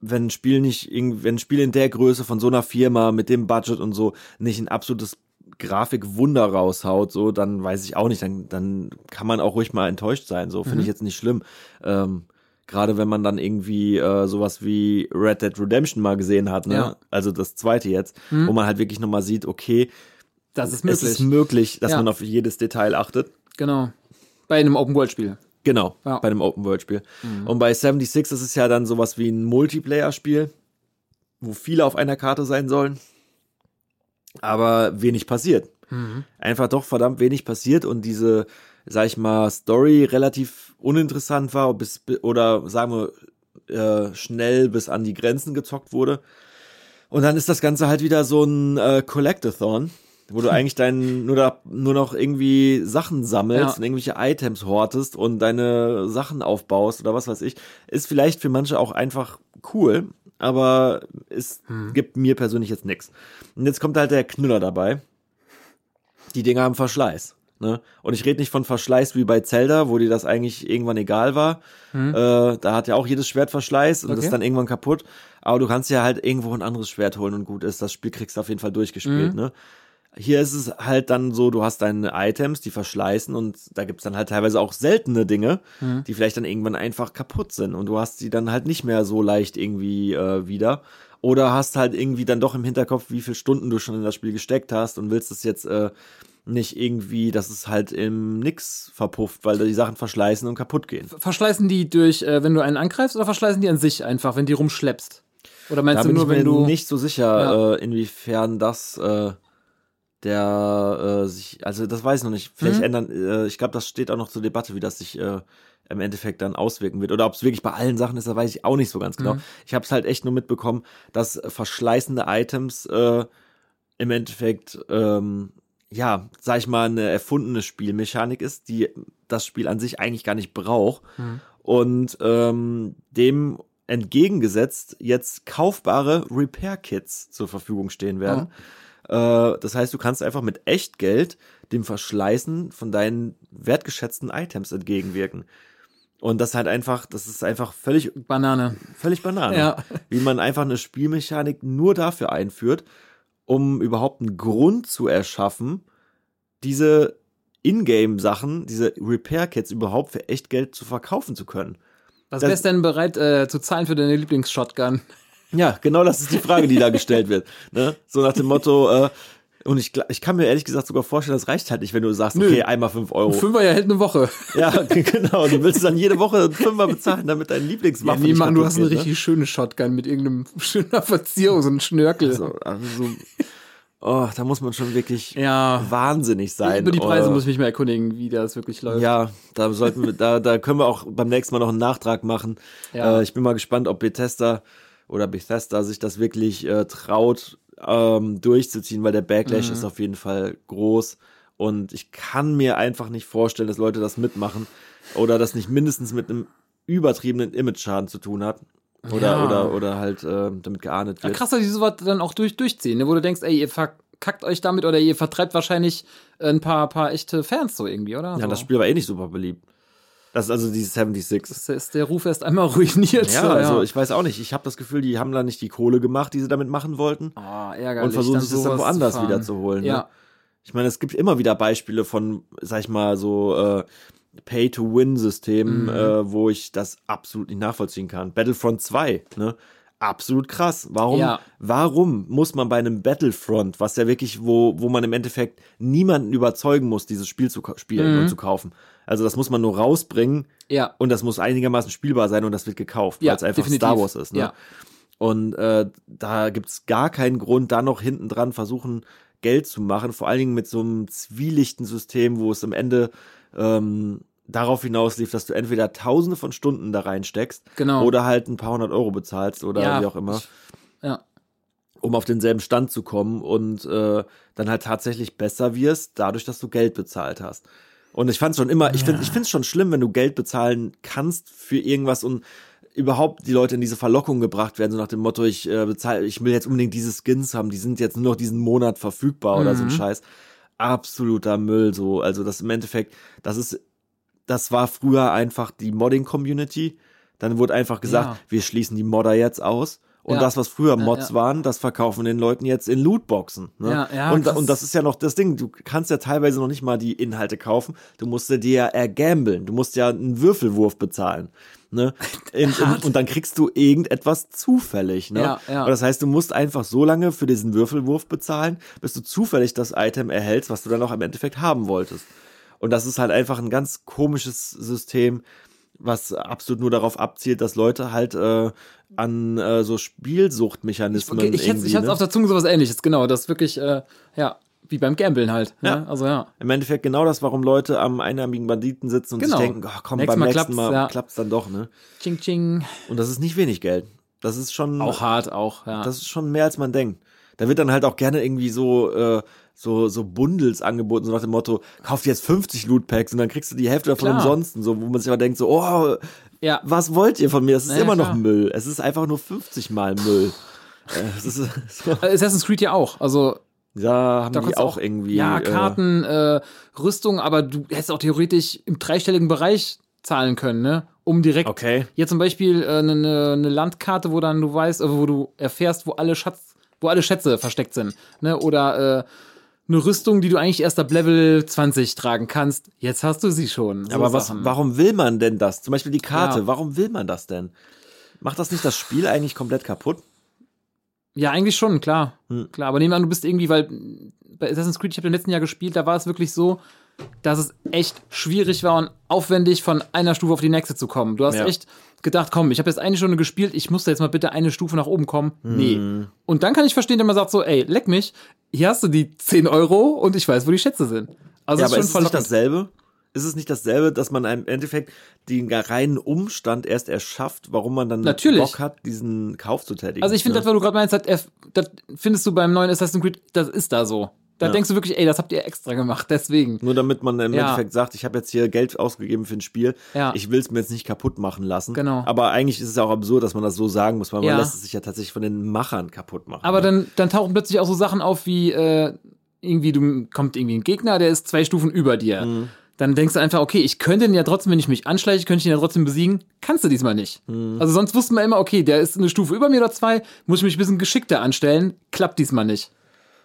Speaker 2: wenn ein Spiel nicht, wenn ein Spiel in der Größe von so einer Firma mit dem Budget und so nicht ein absolutes Grafikwunder raushaut, so, dann weiß ich auch nicht, dann, dann kann man auch ruhig mal enttäuscht sein. So, finde
Speaker 3: Mhm.
Speaker 2: ich jetzt nicht schlimm. Ähm, Gerade wenn man dann irgendwie äh, sowas wie Red Dead Redemption mal gesehen hat, ne?
Speaker 3: Ja.
Speaker 2: Also das zweite jetzt,
Speaker 3: Mhm.
Speaker 2: wo man halt wirklich nochmal sieht, okay,
Speaker 3: das ist möglich.
Speaker 2: es ist möglich, dass
Speaker 3: Ja.
Speaker 2: man auf jedes Detail achtet.
Speaker 3: genau. Bei einem Open-World-Spiel.
Speaker 2: Genau,
Speaker 3: Ja. Mhm.
Speaker 2: bei einem Open-World-Spiel. Und bei 76 das ist ja dann sowas wie ein Multiplayer-Spiel, wo viele auf einer Karte sein sollen, aber wenig passiert.
Speaker 3: Mhm.
Speaker 2: Einfach doch verdammt wenig passiert und diese, sag ich mal, Story relativ uninteressant war bis, oder sagen wir äh, schnell bis an die Grenzen gezockt wurde. Und dann ist das Ganze halt wieder so ein äh, Collectathon, wo du <laughs> eigentlich dein, nur, da, nur noch irgendwie Sachen sammelst
Speaker 3: Ja.
Speaker 2: und irgendwelche Items hortest und deine Sachen aufbaust oder was weiß ich. Ist vielleicht für manche auch einfach cool, aber es gibt mir persönlich jetzt nix. Und jetzt kommt halt der Knüller dabei. Die Dinger haben Verschleiß. Ne? Und ich rede nicht von Verschleiß wie bei Zelda, wo dir das eigentlich irgendwann egal war. Äh, da hat ja auch jedes Schwert Verschleiß und
Speaker 3: Okay.
Speaker 2: ist dann irgendwann kaputt. Aber du kannst ja halt irgendwo ein anderes Schwert holen und gut ist. Das Spiel kriegst du auf jeden Fall durchgespielt. Ne? Hier ist es halt dann so, du hast deine Items, die verschleißen und da gibt's dann halt teilweise auch seltene Dinge, die vielleicht dann irgendwann einfach kaputt sind und du hast sie dann halt nicht mehr so leicht irgendwie äh, wieder. Oder hast halt irgendwie dann doch im Hinterkopf, wie viele Stunden du schon in das Spiel gesteckt hast und willst es jetzt äh, nicht irgendwie, dass es halt im Nix verpufft, weil da die Sachen verschleißen und kaputt gehen.
Speaker 3: Verschleißen die durch, äh, wenn du einen angreifst, oder verschleißen die an sich einfach, wenn die rumschleppst? Oder meinst
Speaker 2: Da
Speaker 3: du
Speaker 2: bin
Speaker 3: nur,
Speaker 2: ich mir
Speaker 3: wenn du.
Speaker 2: nicht so sicher, äh, inwiefern das äh, der äh, sich, also das weiß ich noch nicht. Vielleicht
Speaker 3: Mhm.
Speaker 2: ändern, äh, ich glaube, das steht auch noch zur Debatte, wie das sich äh, im Endeffekt dann auswirken wird. Oder ob es wirklich bei allen Sachen ist, da weiß ich auch nicht so ganz genau.
Speaker 3: Mhm.
Speaker 2: Ich habe es halt echt nur mitbekommen, dass verschleißende Items im Endeffekt, ähm, ja, sag ich mal, eine erfundene Spielmechanik ist, die das Spiel an sich eigentlich gar nicht braucht.
Speaker 3: Mhm.
Speaker 2: Und ähm, dem entgegengesetzt jetzt kaufbare Repair-Kits zur Verfügung stehen werden. Äh, das heißt, du kannst einfach mit Echtgeld dem Verschleißen von deinen wertgeschätzten Items entgegenwirken. Und das halt einfach, das ist einfach völlig,
Speaker 3: Banane.
Speaker 2: völlig Banane.
Speaker 3: Ja.
Speaker 2: Wie man einfach eine Spielmechanik nur dafür einführt, um überhaupt einen Grund zu erschaffen, diese Ingame-Sachen, diese Repair-Kits überhaupt für Echtgeld zu verkaufen zu können.
Speaker 3: Was wärst denn bereit äh, zu zahlen für deine Lieblings-Shotgun?
Speaker 2: Ja, genau das ist die Frage, die da gestellt wird. Ne? So nach dem Motto, äh, und ich, ich kann mir ehrlich gesagt sogar vorstellen, das reicht halt nicht, wenn du sagst,
Speaker 3: Nö.
Speaker 2: okay, einmal fünf Euro.
Speaker 3: Fünfer ja hält eine Woche.
Speaker 2: Ja, <laughs> genau. Du willst dann jede Woche einen Fünfer bezahlen, damit dein
Speaker 3: Ja,
Speaker 2: Lieblingswaffe
Speaker 3: nee, Mann, du hast eine
Speaker 2: geht,
Speaker 3: richtig schöne Shotgun mit irgendeinem <laughs> schöner Verzierung, so ein Schnörkel.
Speaker 2: Ne? So, also so, oh, da muss man schon wirklich
Speaker 3: ja.
Speaker 2: wahnsinnig sein.
Speaker 3: Über die Preise
Speaker 2: Oh,
Speaker 3: muss ich mich mal erkundigen, wie das wirklich läuft.
Speaker 2: Ja, da sollten wir, da, da können wir auch beim nächsten Mal noch einen Nachtrag machen.
Speaker 3: Ja.
Speaker 2: Äh, ich bin mal gespannt, ob Bethesda oder Bethesda sich das wirklich äh, traut, ähm, durchzuziehen, weil der Backlash
Speaker 3: Mhm.
Speaker 2: ist auf jeden Fall groß. Und ich kann mir einfach nicht vorstellen, dass Leute das mitmachen oder das nicht mindestens mit einem übertriebenen Image-Schaden zu tun hat. Oder,
Speaker 3: Ja.
Speaker 2: oder, oder halt äh, damit geahndet
Speaker 3: Ja,
Speaker 2: wird.
Speaker 3: krass, dass die sowas dann auch durch, durchziehen, ne? wo du denkst, ey, ihr verkackt euch damit oder ihr vertreibt wahrscheinlich ein paar, paar echte Fans so irgendwie, oder?
Speaker 2: Ja,
Speaker 3: so.
Speaker 2: das Spiel war eh nicht super beliebt. Das ist also die 76.
Speaker 3: Das ist der Ruf erst einmal <laughs> ruiniert.
Speaker 2: Ja,
Speaker 3: so,
Speaker 2: also ich weiß auch nicht. Ich habe das Gefühl, die haben da nicht die Kohle gemacht, die sie damit machen wollten.
Speaker 3: Ah, ärgerlich,
Speaker 2: und versuchen sich das dann woanders
Speaker 3: zu
Speaker 2: wieder zu holen.
Speaker 3: Ja.
Speaker 2: Ne? Ich meine, es gibt immer wieder Beispiele von, sag ich mal, so äh, Pay-to-Win-Systemen,
Speaker 3: Mhm.
Speaker 2: äh, wo ich das absolut nicht nachvollziehen kann. Battlefront 2, ne? Absolut krass. Warum,
Speaker 3: Ja.
Speaker 2: warum muss man bei einem Battlefront, was ja wirklich, wo, wo man im Endeffekt niemanden überzeugen muss, dieses Spiel zu spielen
Speaker 3: Mhm.
Speaker 2: und zu kaufen? Also das muss man nur rausbringen
Speaker 3: Ja.
Speaker 2: und das muss einigermaßen spielbar sein und das wird gekauft,
Speaker 3: Ja,
Speaker 2: weil es einfach
Speaker 3: definitiv.
Speaker 2: Star Wars ist. Ne?
Speaker 3: Ja.
Speaker 2: Und äh, da gibt's gar keinen Grund, da noch hinten dran versuchen, Geld zu machen. Vor allen Dingen mit so einem zwielichten System, wo es am Ende ähm, darauf hinauslief, dass du entweder tausende von Stunden da reinsteckst
Speaker 3: Genau.
Speaker 2: oder halt ein paar hundert Euro bezahlst oder
Speaker 3: Ja,
Speaker 2: wie auch immer,
Speaker 3: ich- Ja.
Speaker 2: um auf denselben Stand zu kommen und äh, dann halt tatsächlich besser wirst, dadurch, dass du Geld bezahlt hast. Und ich fand's schon immer, ich finde ich find's schon schlimm, wenn du Geld bezahlen kannst für irgendwas und überhaupt die Leute in diese Verlockung gebracht werden, so nach dem Motto, ich äh, bezahle, ich will jetzt unbedingt diese Skins haben, die sind jetzt nur noch diesen Monat verfügbar oder so ein
Speaker 3: Mhm.
Speaker 2: Scheiß. Absoluter Müll, so. Also das im Endeffekt, das ist, das war früher einfach die Modding-Community. Dann wurde einfach gesagt,
Speaker 3: Ja.
Speaker 2: wir schließen die Modder jetzt aus. Und
Speaker 3: Ja.
Speaker 2: das, was früher Mods
Speaker 3: ja.
Speaker 2: waren, das verkaufen den Leuten jetzt in Lootboxen. Ne?
Speaker 3: Ja, ja,
Speaker 2: und,
Speaker 3: krass.
Speaker 2: und das ist ja noch das Ding, du kannst ja teilweise noch nicht mal die Inhalte kaufen. Du musst dir ja ergambeln. Du musst ja einen Würfelwurf bezahlen. Ne? <laughs> In, in, und dann kriegst du irgendetwas zufällig. Ne?
Speaker 3: Ja, ja.
Speaker 2: Und das heißt, du musst einfach so lange für diesen Würfelwurf bezahlen, bis du zufällig das Item erhältst, was du dann auch im Endeffekt haben wolltest. Und das ist halt einfach ein ganz komisches System, was absolut nur darauf abzielt, dass Leute halt äh, an äh, so Spielsuchtmechanismen
Speaker 3: Okay, ich hätte
Speaker 2: irgendwie,
Speaker 3: ich hätte
Speaker 2: ne?
Speaker 3: auf der Zunge sowas ähnliches, genau. Das wirklich, äh, ja, wie beim Gambeln halt.
Speaker 2: Ja.
Speaker 3: Ne? Also ja.
Speaker 2: Im Endeffekt genau das, warum Leute am einarmigen Banditen sitzen und
Speaker 3: Genau.
Speaker 2: sich denken, oh, komm,
Speaker 3: Nächstes
Speaker 2: beim
Speaker 3: Mal
Speaker 2: nächsten Mal
Speaker 3: ja.
Speaker 2: klappt's dann doch, ne?
Speaker 3: Ching ching.
Speaker 2: Und das ist nicht wenig Geld. Das ist schon
Speaker 3: Auch hart, auch, ja.
Speaker 2: Das ist schon mehr als man denkt. Da wird dann halt auch gerne irgendwie so äh, so so Bundles angeboten, so nach dem Motto, kauf jetzt 50 Loot Packs und dann kriegst du die Hälfte davon umsonst, so wo man sich aber denkt so, oh,
Speaker 3: ja.
Speaker 2: was wollt ihr von mir? Das ist
Speaker 3: ja,
Speaker 2: immer noch
Speaker 3: klar.
Speaker 2: Müll. Es ist einfach nur 50 mal Müll. <laughs> Äh, ist so,
Speaker 3: Assassin's Creed ja auch. Also
Speaker 2: da haben
Speaker 3: da
Speaker 2: die auch
Speaker 3: du
Speaker 2: irgendwie
Speaker 3: Ja,
Speaker 2: äh,
Speaker 3: Karten, äh, Rüstung, aber du hättest auch theoretisch im dreistelligen Bereich zahlen können, ne? Um direkt.
Speaker 2: Okay.
Speaker 3: Hier zum Beispiel eine äh, ne, ne Landkarte, wo dann du weißt, äh, wo du erfährst, wo alle Schatz, wo alle Schätze versteckt sind. Ne? Oder äh, eine Rüstung, die du eigentlich erst ab Level 20 tragen kannst. Jetzt hast du sie schon. So
Speaker 2: Aber was,
Speaker 3: Sachen.
Speaker 2: warum will man denn das? Zum Beispiel die Karte.
Speaker 3: Ja.
Speaker 2: Warum will man das denn? Macht das nicht das Spiel eigentlich komplett kaputt?
Speaker 3: Ja, eigentlich schon, klar.
Speaker 2: Hm.
Speaker 3: Klar, aber nehmen wir an, du bist irgendwie, weil bei Assassin's Creed, ich habe im letzten Jahr gespielt, da war es wirklich so, dass es echt schwierig war und aufwendig, von einer Stufe auf die nächste zu kommen. Du hast
Speaker 2: Ja.
Speaker 3: echt gedacht, komm, ich habe jetzt eine Stunde gespielt, ich muss da jetzt mal bitte eine Stufe nach oben kommen.
Speaker 2: Hm.
Speaker 3: Nee. Und dann kann ich verstehen, wenn man sagt so, ey, leck mich, hier hast du die 10 Euro und ich weiß, wo die Schätze sind. Also
Speaker 2: ja,
Speaker 3: das
Speaker 2: aber
Speaker 3: ist
Speaker 2: ist
Speaker 3: schon
Speaker 2: es nicht dasselbe? Ist es nicht dasselbe, dass man im Endeffekt den reinen Umstand erst erschafft, warum man dann
Speaker 3: Natürlich.
Speaker 2: Bock hat, diesen Kauf zu tätigen?
Speaker 3: Also ich finde,
Speaker 2: ne?
Speaker 3: das, was du gerade meinst, das findest du beim neuen Assassin's Creed, das ist da so. Da
Speaker 2: Ja.
Speaker 3: denkst du wirklich, ey, das habt ihr extra gemacht, deswegen.
Speaker 2: Nur damit man im
Speaker 3: Ja.
Speaker 2: Endeffekt sagt, ich habe jetzt hier Geld ausgegeben für ein Spiel,
Speaker 3: Ja.
Speaker 2: ich will es mir jetzt nicht kaputt machen lassen.
Speaker 3: Genau.
Speaker 2: Aber eigentlich ist es auch absurd, dass man das so sagen muss, weil man lässt es sich ja tatsächlich von den Machern kaputt machen.
Speaker 3: Aber
Speaker 2: ne?
Speaker 3: dann, dann tauchen plötzlich auch so Sachen auf wie, äh, irgendwie, du kommt irgendwie ein Gegner, der ist zwei Stufen über dir.
Speaker 2: Mhm.
Speaker 3: Dann denkst du einfach, okay, ich könnte ihn ja trotzdem, wenn ich mich anschleiche, könnte ich ihn ja trotzdem besiegen. Kannst du diesmal nicht.
Speaker 2: Mhm.
Speaker 3: Also sonst wussten wir immer, okay, der ist eine Stufe über mir oder zwei, muss ich mich ein bisschen geschickter anstellen. Klappt diesmal nicht.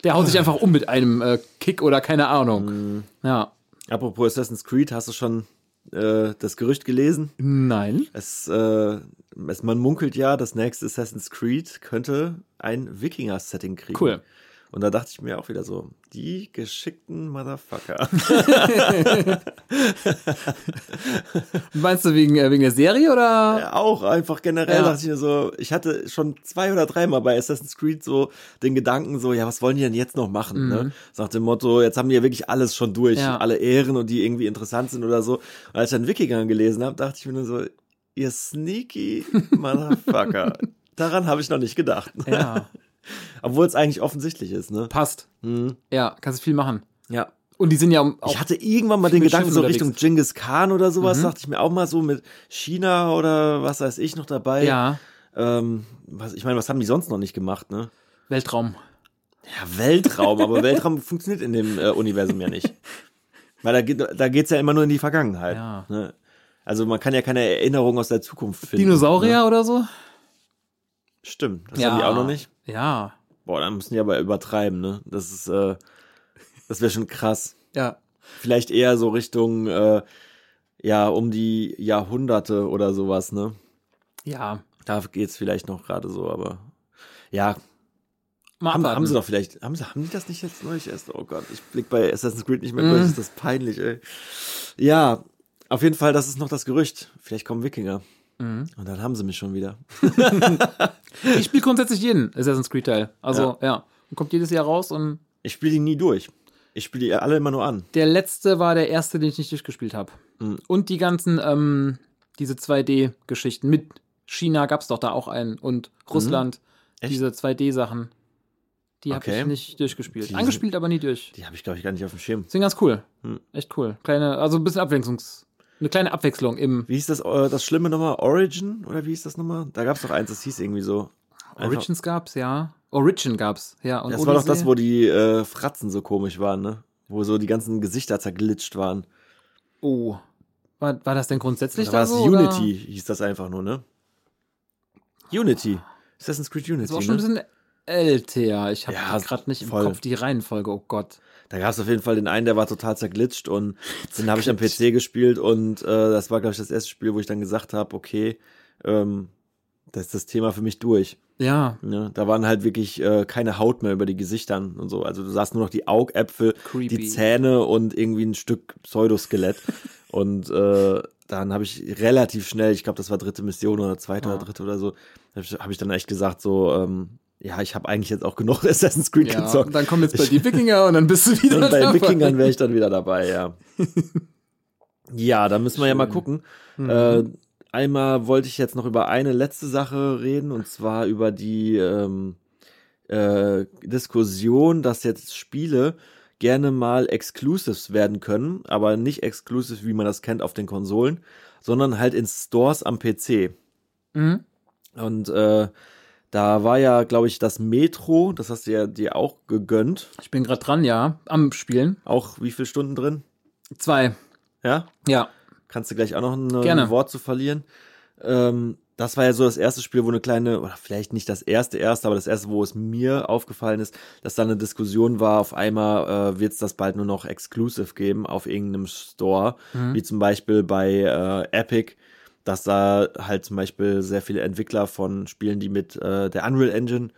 Speaker 3: Der haut sich einfach um mit einem äh, Kick oder keine Ahnung.
Speaker 2: Mhm.
Speaker 3: Ja.
Speaker 2: Apropos Assassin's Creed, hast du schon äh, das Gerücht gelesen?
Speaker 3: Nein.
Speaker 2: Es, äh, es, man munkelt ja, das nächste Assassin's Creed könnte ein Wikinger-Setting kriegen.
Speaker 3: Cool.
Speaker 2: Und da dachte ich mir auch wieder so, die geschickten Motherfucker. <laughs>
Speaker 3: Meinst du wegen, äh, wegen der Serie oder?
Speaker 2: Ja, auch einfach generell
Speaker 3: Ja.
Speaker 2: dachte ich mir so, ich hatte schon zwei oder dreimal bei Assassin's Creed so den Gedanken so, ja, was wollen die denn jetzt noch machen, ne? So nach dem Motto, jetzt haben die ja wirklich alles schon durch,
Speaker 3: Mhm. Ja.
Speaker 2: alle Ehren und die irgendwie interessant sind oder so. Und als ich dann Wikinger gelesen habe, dachte ich mir nur so, ihr sneaky <laughs> Motherfucker. Daran habe ich noch nicht gedacht.
Speaker 3: Ja.
Speaker 2: Obwohl es eigentlich offensichtlich ist, ne?
Speaker 3: Passt.
Speaker 2: Mhm.
Speaker 3: Ja, kannst du viel machen.
Speaker 2: Ja.
Speaker 3: Und die sind ja auch.
Speaker 2: Ich hatte irgendwann mal den Gedanken so
Speaker 3: unterwegs.
Speaker 2: Richtung Genghis Khan oder sowas,
Speaker 3: Mhm.
Speaker 2: dachte ich mir auch mal so mit China oder was weiß ich noch dabei.
Speaker 3: ja,
Speaker 2: Ähm, was, ich meine, was haben die sonst noch nicht gemacht, ne?
Speaker 3: Weltraum.
Speaker 2: Ja, Weltraum, aber Weltraum <laughs> funktioniert in dem äh, Universum ja nicht. Weil da, geht- da geht's ja immer nur in die Vergangenheit.
Speaker 3: Ja.
Speaker 2: Ne? Also man kann ja keine Erinnerung aus der Zukunft finden.
Speaker 3: Dinosaurier
Speaker 2: Ne?
Speaker 3: oder so?
Speaker 2: Stimmt, das
Speaker 3: ja.
Speaker 2: haben die auch noch nicht.
Speaker 3: Ja.
Speaker 2: Boah, dann müssen die aber übertreiben, ne? Das ist, äh, das wäre schon krass.
Speaker 3: Ja.
Speaker 2: Vielleicht eher so Richtung, äh, ja, um die Jahrhunderte oder sowas, ne?
Speaker 3: Ja.
Speaker 2: Da geht's vielleicht noch gerade so, aber ja, haben, haben sie doch vielleicht, haben sie, haben die das nicht jetzt neulich erst? Oh Gott, ich blick bei Assassin's Creed nicht mehr
Speaker 3: Mhm.
Speaker 2: durch, ist das peinlich, ey. Ja, auf jeden Fall, das ist noch das Gerücht. Vielleicht kommen Wikinger.
Speaker 3: Mhm.
Speaker 2: Und dann haben sie mich schon wieder. <laughs>
Speaker 3: Ich spiele grundsätzlich jeden Assassin's Creed Teil. Also, ja. Und kommt jedes Jahr raus und
Speaker 2: Ich spiele die nie durch. Ich spiele die alle immer nur an.
Speaker 3: der letzte war der erste, den ich nicht durchgespielt habe.
Speaker 2: Mhm.
Speaker 3: Und die ganzen, ähm, diese 2D-Geschichten. Mit China gab es doch da auch einen. Und Russland.
Speaker 2: Mhm.
Speaker 3: Diese 2D-Sachen. Die habe
Speaker 2: Okay.
Speaker 3: ich nicht durchgespielt.
Speaker 2: Die
Speaker 3: Angespielt, aber nie durch.
Speaker 2: Die habe ich, glaube ich, gar nicht auf dem Schirm.
Speaker 3: Sind ganz cool.
Speaker 2: Hm.
Speaker 3: Echt cool. Kleine, also ein bisschen Abwechslungs. Eine kleine Abwechslung im
Speaker 2: Wie hieß das, äh, das Schlimme nochmal? Origin? Oder wie hieß das nochmal? Da gab es doch eins, das hieß irgendwie so. Einfach-
Speaker 3: Origins gab's, ja. Origin gab's, ja. Und
Speaker 2: Das war doch das,
Speaker 3: Odyssey?
Speaker 2: wo die äh, Fratzen so komisch waren, ne? Wo so die ganzen Gesichter zerglitscht waren.
Speaker 3: Oh. War, war das denn grundsätzlich
Speaker 2: Da war
Speaker 3: so?
Speaker 2: Unity, hieß das einfach nur, ne? Unity. Assassin's Creed
Speaker 3: Oder?
Speaker 2: Unity.
Speaker 3: Das war schon ein
Speaker 2: ne?
Speaker 3: bisschen älter. Ich habe
Speaker 2: Ja,
Speaker 3: gerade nicht im
Speaker 2: voll.
Speaker 3: Kopf die Reihenfolge. Oh Gott.
Speaker 2: Da gab es auf jeden Fall den einen, der war total zerglitscht und <laughs> den habe ich am PC gespielt und äh, das war, glaube ich, das erste Spiel, wo ich dann gesagt habe, okay, ähm, das ist das Thema für mich durch.
Speaker 3: Ja,
Speaker 2: Ne? Da waren halt wirklich äh, keine Haut mehr über die Gesichtern und so. Also du sahst nur noch die Augäpfel,
Speaker 3: Creepy.
Speaker 2: die Zähne und irgendwie ein Stück Pseudoskelett. <laughs> und äh, dann habe ich relativ schnell, ich glaube, das war dritte Mission oder zweite
Speaker 3: Ah.
Speaker 2: oder dritte oder so, habe ich, hab ich dann echt gesagt, so, ähm, ja, ich habe eigentlich jetzt auch genug <laughs> Assassin's Creed
Speaker 3: ja.
Speaker 2: gezockt.
Speaker 3: Und dann kommen jetzt bei die Wikinger und dann bist du <laughs> wieder
Speaker 2: Und bei
Speaker 3: dabei.
Speaker 2: Wikingern wäre ich dann wieder dabei, ja. <laughs> ja, da müssen wir ja mal
Speaker 3: Schön.
Speaker 2: gucken.
Speaker 3: Mhm.
Speaker 2: Äh, einmal wollte ich jetzt noch über eine letzte Sache reden, und zwar über die ähm, äh, Diskussion, dass jetzt Spiele gerne mal Exclusives werden können, aber nicht exclusive, wie man das kennt auf den Konsolen, sondern halt in Stores am PC.
Speaker 3: Mhm.
Speaker 2: Und äh, da war ja, glaube ich, das Metro, das hast du ja dir auch gegönnt.
Speaker 3: Ich bin gerade dran, ja. Am Spielen.
Speaker 2: Auch wie viele Stunden drin?
Speaker 3: Zwei.
Speaker 2: Ja?
Speaker 3: Ja.
Speaker 2: Kannst du gleich auch noch ein, äh,
Speaker 3: Gerne.
Speaker 2: ein Wort zu verlieren. Ähm, das war ja so das erste Spiel, wo eine kleine, oder vielleicht nicht das erste erste, aber das erste, wo es mir aufgefallen ist, dass da eine Diskussion war, auf einmal äh, wird es das bald nur noch exclusive geben auf irgendeinem Store,
Speaker 3: Mhm.
Speaker 2: wie zum Beispiel bei äh, Epic, dass da halt zum Beispiel sehr viele Entwickler von Spielen, die mit äh, der Unreal Engine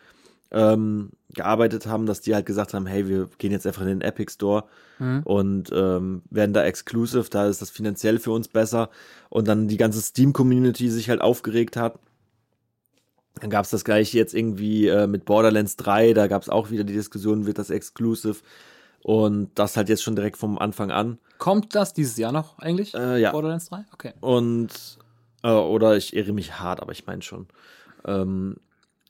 Speaker 2: ähm, gearbeitet haben, dass die halt gesagt haben, hey, wir gehen jetzt einfach in den Epic Store
Speaker 3: Mhm.
Speaker 2: und ähm, werden da exclusive, da ist das finanziell für uns besser und dann die ganze Steam-Community sich halt aufgeregt hat. Dann gab es das gleiche jetzt irgendwie äh, mit Borderlands 3, da gab es auch wieder die Diskussion, wird das exclusive und das halt jetzt schon direkt vom Anfang an.
Speaker 3: Kommt das dieses Jahr noch eigentlich?
Speaker 2: Äh, ja.
Speaker 3: Borderlands 3? Okay.
Speaker 2: Und äh, oder ich irre mich hart, aber ich meine schon. Ähm,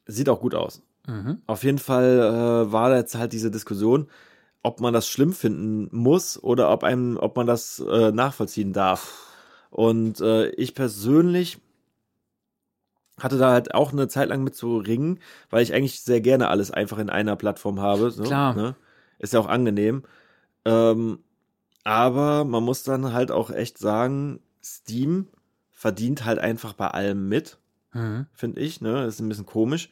Speaker 2: sieht auch gut aus.
Speaker 3: Mhm.
Speaker 2: Auf jeden Fall äh, war jetzt halt diese Diskussion, ob man das schlimm finden muss oder ob einem, ob man das äh, nachvollziehen darf. Und äh, ich persönlich hatte da halt auch eine Zeit lang mit zu ringen, weil ich eigentlich sehr gerne alles einfach in einer Plattform habe. So,
Speaker 3: Klar.
Speaker 2: Ne? Ist ja auch angenehm. Ähm, aber man muss dann halt auch echt sagen, Steam verdient halt einfach bei allem mit
Speaker 3: Mhm.
Speaker 2: finde ich, ne? Das ist ein bisschen komisch.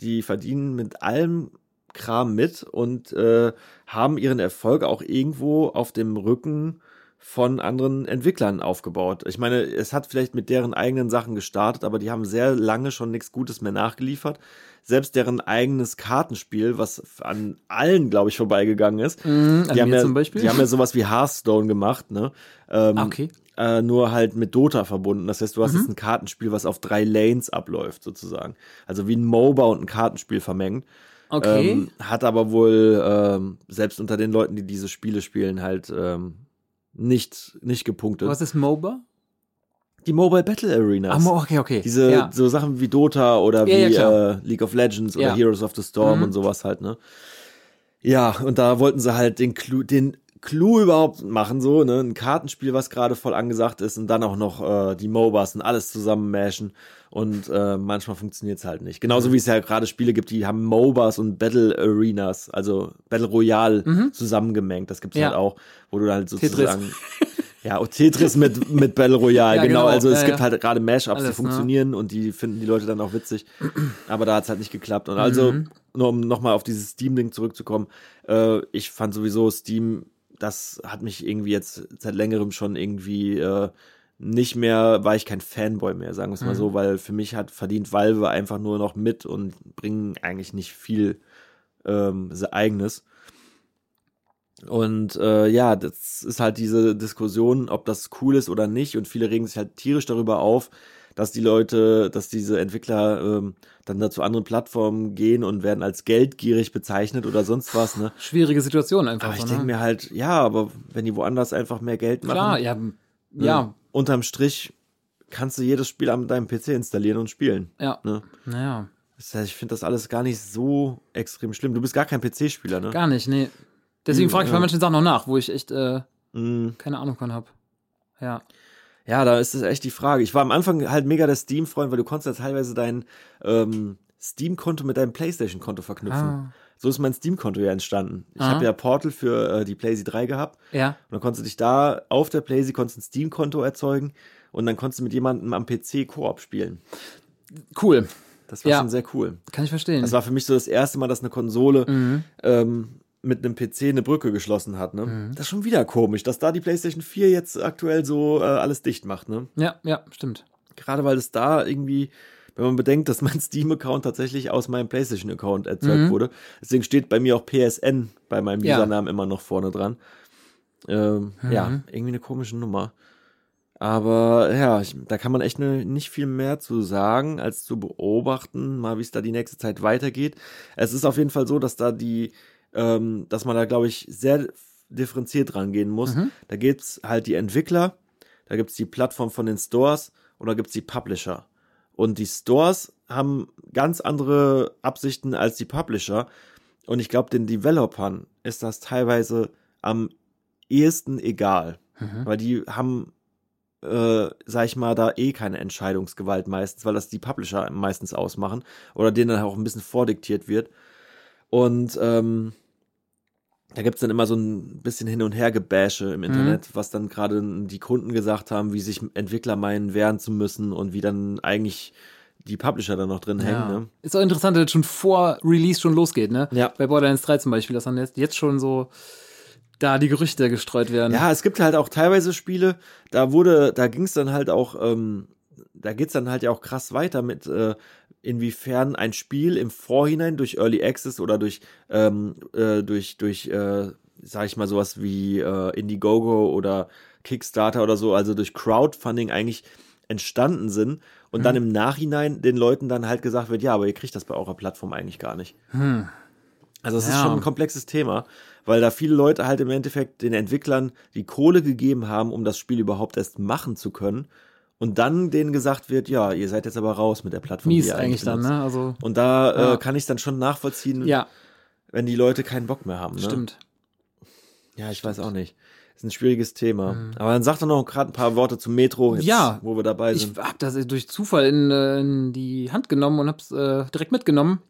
Speaker 2: Die verdienen mit allem Kram mit und äh, haben ihren Erfolg auch irgendwo auf dem Rücken von anderen Entwicklern aufgebaut. Ich meine, es hat vielleicht mit deren eigenen Sachen gestartet, aber die haben sehr lange schon nichts Gutes mehr nachgeliefert. Selbst deren eigenes Kartenspiel, was an allen, glaube ich, vorbeigegangen ist.
Speaker 3: An
Speaker 2: Die haben, ja,
Speaker 3: zum Beispiel?
Speaker 2: die haben ja sowas wie Hearthstone gemacht, ne? Ähm,
Speaker 3: Ah, okay.
Speaker 2: Äh, nur halt mit Dota verbunden. Das heißt, du hast
Speaker 3: Mhm.
Speaker 2: jetzt ein Kartenspiel, was auf drei Lanes abläuft, sozusagen. Also wie ein MOBA und ein Kartenspiel vermengt.
Speaker 3: Okay.
Speaker 2: Ähm, hat aber wohl ähm, selbst unter den Leuten, die diese Spiele spielen, halt ähm, nicht, nicht gepunktet.
Speaker 3: Was ist MOBA?
Speaker 2: Die Mobile Battle Arenas.
Speaker 3: Ah, okay, okay.
Speaker 2: Diese
Speaker 3: ja.
Speaker 2: so Sachen wie Dota oder
Speaker 3: Ja, ja,
Speaker 2: wie
Speaker 3: klar.
Speaker 2: äh, League of Legends oder
Speaker 3: Ja.
Speaker 2: Heroes of the Storm
Speaker 3: Mhm.
Speaker 2: und sowas halt, ne? Ja, und da wollten sie halt den Clou, den Clou überhaupt machen, so, ne? Ein Kartenspiel, was gerade voll angesagt ist und dann auch noch äh, die MOBAs und alles zusammen mashen. Und äh, manchmal funktioniert's halt nicht.
Speaker 3: Mhm.
Speaker 2: Genauso wie es ja gerade Spiele gibt, die haben MOBAs und Battle Arenas, also Battle Royale zusammengemengt. Das gibt's
Speaker 3: Mhm. Ja.
Speaker 2: halt auch, wo du halt sozusagen. <laughs> Ja, auch Tetris mit, mit Battle Royale,
Speaker 3: Ja,
Speaker 2: genau.
Speaker 3: genau.
Speaker 2: Also es
Speaker 3: Ja,
Speaker 2: gibt
Speaker 3: ja.
Speaker 2: halt gerade Mashups, die
Speaker 3: Alles, ne?
Speaker 2: funktionieren und die finden die Leute dann auch witzig. <clears throat> Aber da hat's halt nicht geklappt. Und also,
Speaker 3: Mhm.
Speaker 2: nur um nochmal auf dieses Steam-Ding zurückzukommen, äh, ich fand sowieso Steam, das hat mich irgendwie jetzt seit längerem schon irgendwie äh, nicht mehr, war ich kein Fanboy mehr, sagen wir es mal
Speaker 3: Mhm.
Speaker 2: so, weil für mich hat verdient Valve einfach nur noch mit und bringen eigentlich nicht viel ähm, eigenes. Und äh, ja, das ist halt diese Diskussion, ob das cool ist oder nicht. Und viele regen sich halt tierisch darüber auf, dass die Leute, dass diese Entwickler ähm, dann da zu anderen Plattformen gehen und werden als geldgierig bezeichnet oder sonst was. Ne?
Speaker 3: Schwierige Situation einfach.
Speaker 2: Aber ich
Speaker 3: so,
Speaker 2: denke
Speaker 3: ne?
Speaker 2: mir halt, ja, aber wenn die woanders einfach mehr Geld machen,
Speaker 3: Klar, ja.
Speaker 2: ne,
Speaker 3: Ja,
Speaker 2: unterm Strich kannst du jedes Spiel an deinem PC installieren und spielen.
Speaker 3: ja.
Speaker 2: Ne?
Speaker 3: Naja,
Speaker 2: Das heißt, ich finde das alles gar nicht so extrem schlimm. Du bist gar kein PC-Spieler, ne?
Speaker 3: gar nicht, nee. Deswegen
Speaker 2: Mhm,
Speaker 3: frage ich bei
Speaker 2: ja.
Speaker 3: manchen Sachen noch nach, wo ich echt äh,
Speaker 2: Mm.
Speaker 3: keine Ahnung von habe. Ja.
Speaker 2: Ja, da ist es echt die Frage. Ich war am Anfang halt mega der Steam-Freund, weil du konntest ja teilweise dein ähm, Steam-Konto mit deinem PlayStation-Konto verknüpfen.
Speaker 3: Ah.
Speaker 2: So ist mein Steam-Konto ja entstanden. Ich habe ja Portal für äh, die PlayStation 3 gehabt
Speaker 3: Ja.
Speaker 2: und dann konntest du dich da auf der PlayStation konntest ein Steam-Konto erzeugen und dann konntest du mit jemandem am PC Koop spielen.
Speaker 3: Cool.
Speaker 2: Das war
Speaker 3: Ja.
Speaker 2: schon sehr cool.
Speaker 3: Kann ich verstehen.
Speaker 2: Das war für mich so das erste Mal, dass eine Konsole
Speaker 3: mhm.
Speaker 2: ähm, mit einem PC eine Brücke geschlossen hat. Ne? Das ist schon wieder komisch, dass da die PlayStation 4 jetzt aktuell so äh, alles dicht macht. Ne?
Speaker 3: Ja, ja, stimmt.
Speaker 2: Gerade weil es da irgendwie, wenn man bedenkt, dass mein Steam-Account tatsächlich aus meinem PlayStation-Account erzeugt
Speaker 3: Mhm.
Speaker 2: wurde. Deswegen steht bei mir auch PSN bei meinem
Speaker 3: Ja.
Speaker 2: Usernamen immer noch vorne dran. Ähm,
Speaker 3: Mhm.
Speaker 2: Ja, irgendwie eine komische Nummer. Aber ja, ich, da kann man echt ne, nicht viel mehr zu sagen, als zu beobachten, mal wie es da die nächste Zeit weitergeht. Es ist auf jeden Fall so, dass da die, ähm, dass man da, glaube ich, sehr differenziert rangehen muss.
Speaker 3: Mhm.
Speaker 2: Da gibt's halt die Entwickler, da gibt's die Plattform von den Stores und da gibt's die Publisher. Und die Stores haben ganz andere Absichten als die Publisher. Und ich glaube, den Developern ist das teilweise am ehesten egal.
Speaker 3: Mhm.
Speaker 2: Weil die haben, äh, sag ich mal, da eh keine Entscheidungsgewalt meistens, weil das die Publisher meistens ausmachen oder denen dann auch ein bisschen vordiktiert wird. Und ähm, da gibt's dann immer so ein bisschen Hin- und Her-Gebäsche im Internet, was dann gerade die Kunden gesagt haben, wie sich Entwickler meinen, wehren zu müssen und wie dann eigentlich die Publisher da noch drin hängen.
Speaker 3: Ja.
Speaker 2: Ne?
Speaker 3: Ist auch interessant, dass es schon vor Release schon losgeht, ne?
Speaker 2: Ja.
Speaker 3: Bei Borderlands 3 zum Beispiel, dass dann jetzt, jetzt schon so da die Gerüchte gestreut werden.
Speaker 2: Ja, es gibt halt auch teilweise Spiele, da wurde, da ging es dann halt auch, ähm, da geht's dann halt ja auch krass weiter mit, äh, inwiefern ein Spiel im Vorhinein durch Early Access oder durch, ähm, äh, durch, durch, äh, sag ich mal, sowas wie äh, Indiegogo oder Kickstarter oder so, also durch Crowdfunding eigentlich entstanden sind und dann im Nachhinein den Leuten dann halt gesagt wird, ja, aber ihr kriegt das bei eurer Plattform eigentlich gar nicht.
Speaker 3: Hm.
Speaker 2: Also es ist
Speaker 3: Ja.
Speaker 2: schon ein komplexes Thema, weil da viele Leute halt im Endeffekt den Entwicklern die Kohle gegeben haben, um das Spiel überhaupt erst machen zu können. Und dann denen gesagt wird, ja, ihr seid jetzt aber raus mit der Plattform. die
Speaker 3: Mies eigentlich dann, ne? Also,
Speaker 2: Und da
Speaker 3: Ja.
Speaker 2: äh, kann ich dann schon nachvollziehen,
Speaker 3: ja,
Speaker 2: wenn die Leute keinen Bock mehr haben. Ne?
Speaker 3: stimmt.
Speaker 2: Ja, ich weiß auch nicht. Ist ein schwieriges Thema. Aber dann sag doch noch gerade ein paar Worte zum Metro, jetzt,
Speaker 3: Mhm. Ja.
Speaker 2: wo wir dabei
Speaker 3: Ich
Speaker 2: sind.
Speaker 3: hab das durch Zufall in, äh, in die Hand genommen und hab's äh, direkt mitgenommen.